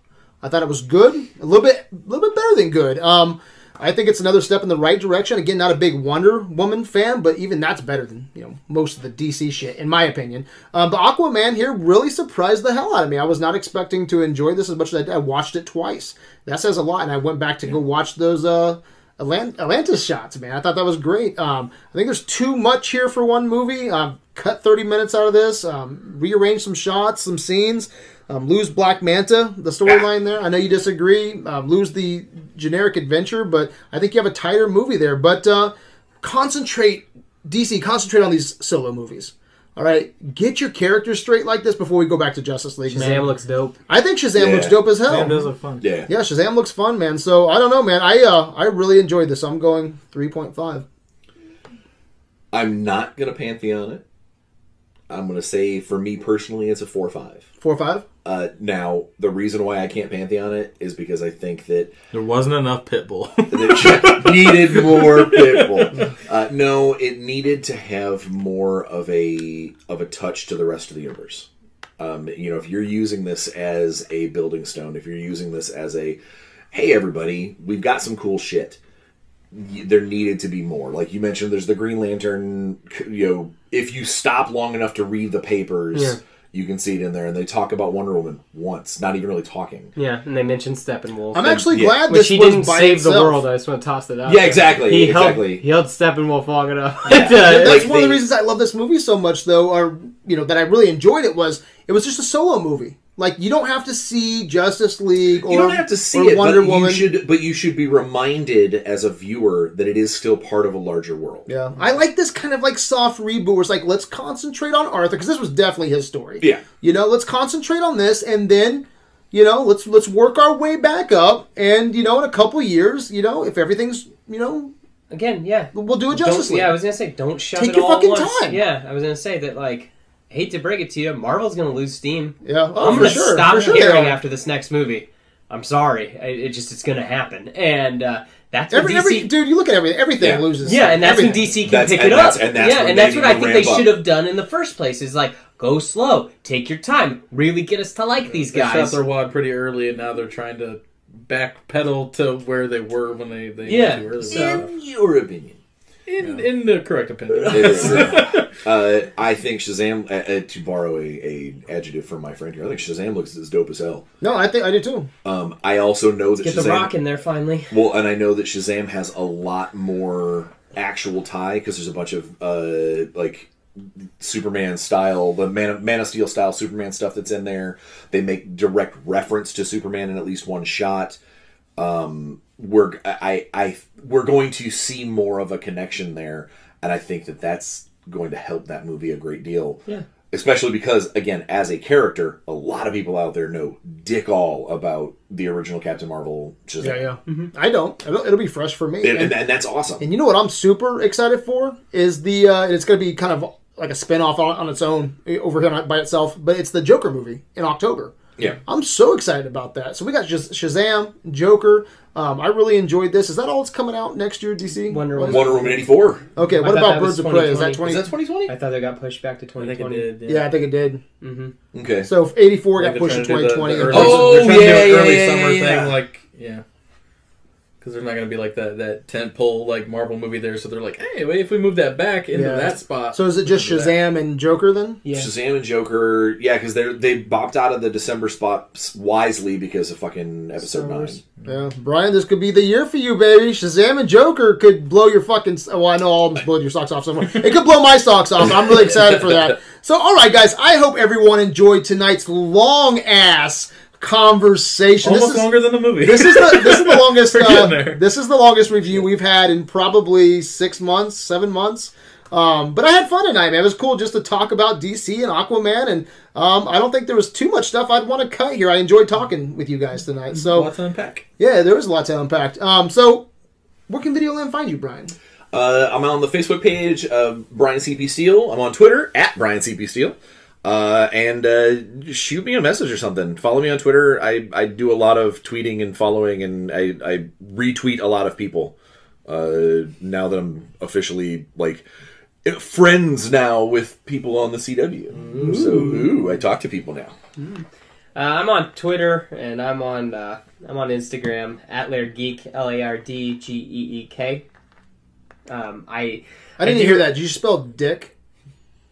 I thought it was good, a little bit, a little bit better than good. Um, I think it's another step in the right direction. Again, not a big Wonder Woman fan, but even that's better than you know most of the DC shit, in my opinion. Um, but Aquaman here really surprised the hell out of me. I was not expecting to enjoy this as much as I did. I watched it twice. That says a lot, and I went back to go watch those. Uh, Atlant- Atlantis shots, man. I thought that was great. Um, I think there's too much here for one movie. Um, cut 30 minutes out of this, um, rearrange some shots, some scenes, um, lose Black Manta, the storyline there. I know you disagree. Um, lose the generic adventure, but I think you have a tighter movie there. But uh, concentrate, DC, concentrate on these solo movies. All right, get your characters straight like this before we go back to Justice League. man. Shazam looks dope. I think Shazam Yeah. looks dope as hell. Shazam does look fun. Yeah. Yeah, Shazam looks fun, man. So I don't know, man. I uh, I really enjoyed this. I'm going three point five. I'm not gonna pantheon it. I'm gonna say for me personally, it's a four or five. Four or five. Uh, now the reason why I can't pantheon it is because I think that There wasn't enough Pitbull. it needed more Pitbull. Uh, no, it needed to have more of a of a touch to the rest of the universe. Um, you know, if you're using this as a building stone, if you're using this as a, hey everybody, we've got some cool shit. Y- There needed to be more. Like you mentioned, there's the Green Lantern. You know, if you stop long enough to read the papers, Yeah. you can see it in there. And they talk about Wonder Woman once, not even really talking. Yeah, and they mentioned Steppenwolf. I'm actually yeah. glad Which this he was didn't by save the world. I just want to toss it out. Yeah, there. exactly, He exactly. Held, he held Steppenwolf long enough. That's, to- Like, one of the reasons I love this movie so much, though, or you know that I really enjoyed it was it was just a solo movie. Like you don't have to see Justice League or you don't have to see it, Wonder but Woman. you should. But you should be reminded as a viewer that it is still part of a larger world. Yeah, I like this kind of like soft reboot. Where it's like let's concentrate on Arthur because this was definitely his story. Yeah. you know, let's concentrate on this, and then you know let's let's work our way back up, and you know in a couple years, you know if everything's you know Again, yeah. we'll do a Don't, Justice League. yeah, I was gonna say, don't shove Take it your all fucking at once. time. Yeah, I was gonna say that. Like, hate to break it to you, Marvel's gonna lose steam. yeah, oh, I'm gonna sure, stop for sure caring they after this next movie. I'm sorry. I, it just it's gonna happen, and uh, that's Every, DC. every dude, you look at everything. Everything Yeah. loses. yeah, and that's everything. when DC can That's- pick it up. and that's yeah, and that's what I think they should have done in the first place. Is like go slow, take your time, really get us to like these guys. They shot their wad pretty early, and now they're trying to backpedal to where they were when they they Yeah, too early. so- In your opinion, in in the correct opinion. It is, uh, uh, I think Shazam. Uh, uh, to borrow a, a adjective from my friend here, I think Shazam looks as dope as hell. No, I think I do too. Um, I also know that Get the Shazam. rock in there finally. Well, and I know that Shazam has a lot more actual tie because there's a bunch of uh, like Superman style, the Man of, Man of Steel style Superman stuff that's in there. They make direct reference to Superman in at least one shot. Um, we're I, I we're going to see more of a connection there, and I think that that's going to help that movie a great deal. Yeah. Especially because, again, as a character, a lot of people out there know dick all about the original Captain Marvel. Shazam. Yeah, yeah. I don't. It'll, it'll be fresh for me. And, And, that's awesome. and you know what I'm super excited for is the uh, it's going to be kind of like a spin-off on, on its own over here by itself, but it's the Joker movie in October. Yeah. I'm so excited about that. So we got just Shazam, Joker. Um, I really enjoyed this. Is that all that's coming out next year, DC? Wonder What is Woman. Wonder Woman eighty four. Okay, what about Birds of Prey? Is that 2020. 20? Is that twenty twenty? I thought they got pushed back to I think it 2020. did. yeah, I think it did. Mm-hmm. Okay. So 84 I got pushed to they're trying to 2020. the- the early- Oh, they're to yeah, yeah, early yeah, summer yeah, yeah. thing, like yeah. Because they're not going to be like that that tent pole like Marvel movie there, so they're like, hey, wait, if we move that back into Yeah. that spot. So is it just we can do that. Shazam and Joker then? Yeah. Shazam and Joker, yeah, because they they bopped out of the December spots wisely because of fucking episode Star nine. Yeah, Brian, this could be the year for you, baby. Shazam and Joker could blow your fucking. Well, oh, I know all of them blowed your socks off somewhere. It could blow my socks off. I'm really excited for that. So, all right, guys. I hope everyone enjoyed tonight's long ass conversation. Almost this is, longer than the movie. This is the this is the longest. Uh, this is the longest review we've had in probably six months, seven months. Um, but I had fun tonight, man. It was cool just to talk about DC and Aquaman, and um, I don't think there was too much stuff I'd want to cut here. I enjoyed talking with you guys tonight. So Lots to unpack. yeah, there was a lot to unpack. Um, so where can Videoland find you, Brian? Uh, I'm on the Facebook page of Brian CP Steele. I'm on Twitter at Brian CP Steele. Uh, and uh, shoot me a message or something. Follow me on Twitter. I, I do a lot of tweeting and following, and I, I retweet a lot of people. Uh, now that I'm officially like friends now with people on the CW, so ooh, I talk to people now. Uh, I'm on Twitter and I'm on uh, I'm on Instagram at Lard Geek L A R D G E E K. Um, I I didn't do- hear that. Did you spell dick?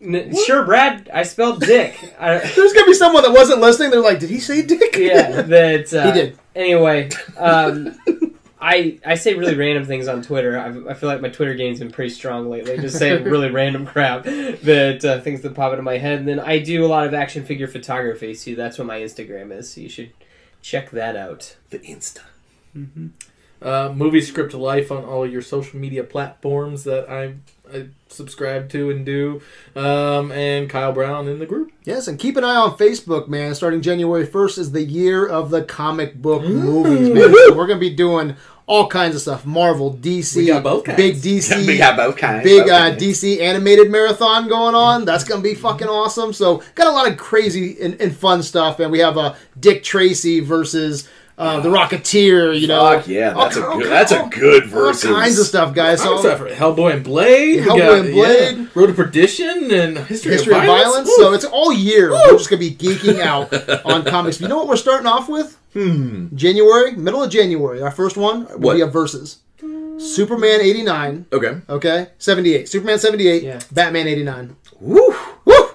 N- sure, Brad. I spelled dick. I, There's gonna be someone that wasn't listening. They're like, "Did he say dick?" yeah, that uh, He did. Anyway, um, I I say really random things on Twitter. I, I feel like my Twitter game's been pretty strong lately. Just saying really random crap that uh, things that pop into my head. And then I do a lot of action figure photography. So that's what my Instagram is. So you should check that out. The Insta. Uh, movie script life on all your social media platforms that I, I subscribe to and do. Um, and Kyle Brown in the group. Yes, and keep an eye on Facebook, man. Starting January 1st is the year of the comic book movies, man. So we're going to be doing all kinds of stuff. Marvel, DC, We got both kinds. big DC, We got both kinds. big both uh, kinds. DC animated marathon going on. That's going to be fucking awesome. So got a lot of crazy and, and fun stuff. And we have uh, Dick Tracy versus uh, the Rocketeer. You know, Fuck yeah, All that's a good. That's a all- good all kinds of stuff, guys. So, So Hellboy and Blade. Hellboy got, and Blade. Yeah, Road to Perdition and History, history of violence. Woo! So it's all year. We're just gonna be geeking out on comics. You know what we're starting off with? Hmm. January, middle of January. Our first one will What? be a versus. Superman eighty nine. Okay. Okay, seventy eight. Superman seventy eight. Yeah. Batman eighty nine. Woo. Woo!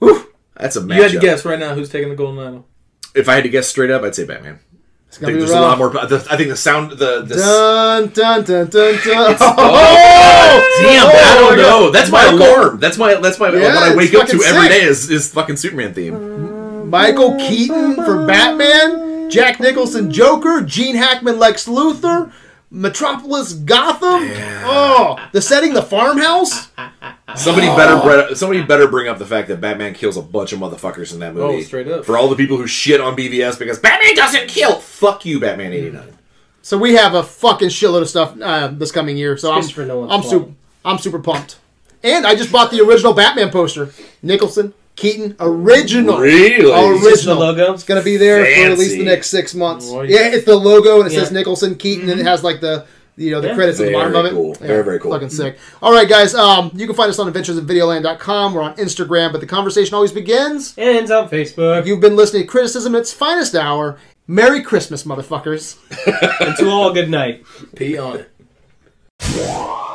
Woo! That's a matchup. you had to guess right now who's taking the golden idol. If I had to guess straight up, I'd say Batman. It's gonna think be there's a lot more. The, I think the sound, the, the Dun dun dun dun dun. Oh, oh, damn! Oh, I don't know. God. That's my alarm. That's my. That's my. Yeah, what I wake up to sick. day is is fucking Superman theme. Michael Keaton for Batman. Jack Nicholson Joker. Gene Hackman Lex Luthor. Metropolis Gotham. Oh, the setting, the farmhouse. Somebody better. bre- Somebody better bring up the fact that Batman kills a bunch of motherfuckers in that movie. Oh, straight up. For all the people who shit on BVS because Batman doesn't kill. Fuck you, Batman eighty nine. So we have a fucking shitload of stuff uh, this coming year. So I'm Christopher Nolan's I'm fault. super I'm super pumped. And I just bought the original Batman poster. Nicholson, Keaton, original. Really? Is this original. the logo? It's gonna be there for at least the next six months. Boy. Yeah, it's the logo and it Yeah. says Nicholson, Keaton, and it has like the you know the Yeah. credits at the bottom of Very it. cool. Very, very cool. Fucking sick. All right, guys. Um, you can find us on adventuresofvideoland.com. We're on Instagram, but the conversation always begins. And ends on Facebook. You've been listening to criticism at its finest hour. Merry Christmas, motherfuckers. And to all, good night. Pee on it.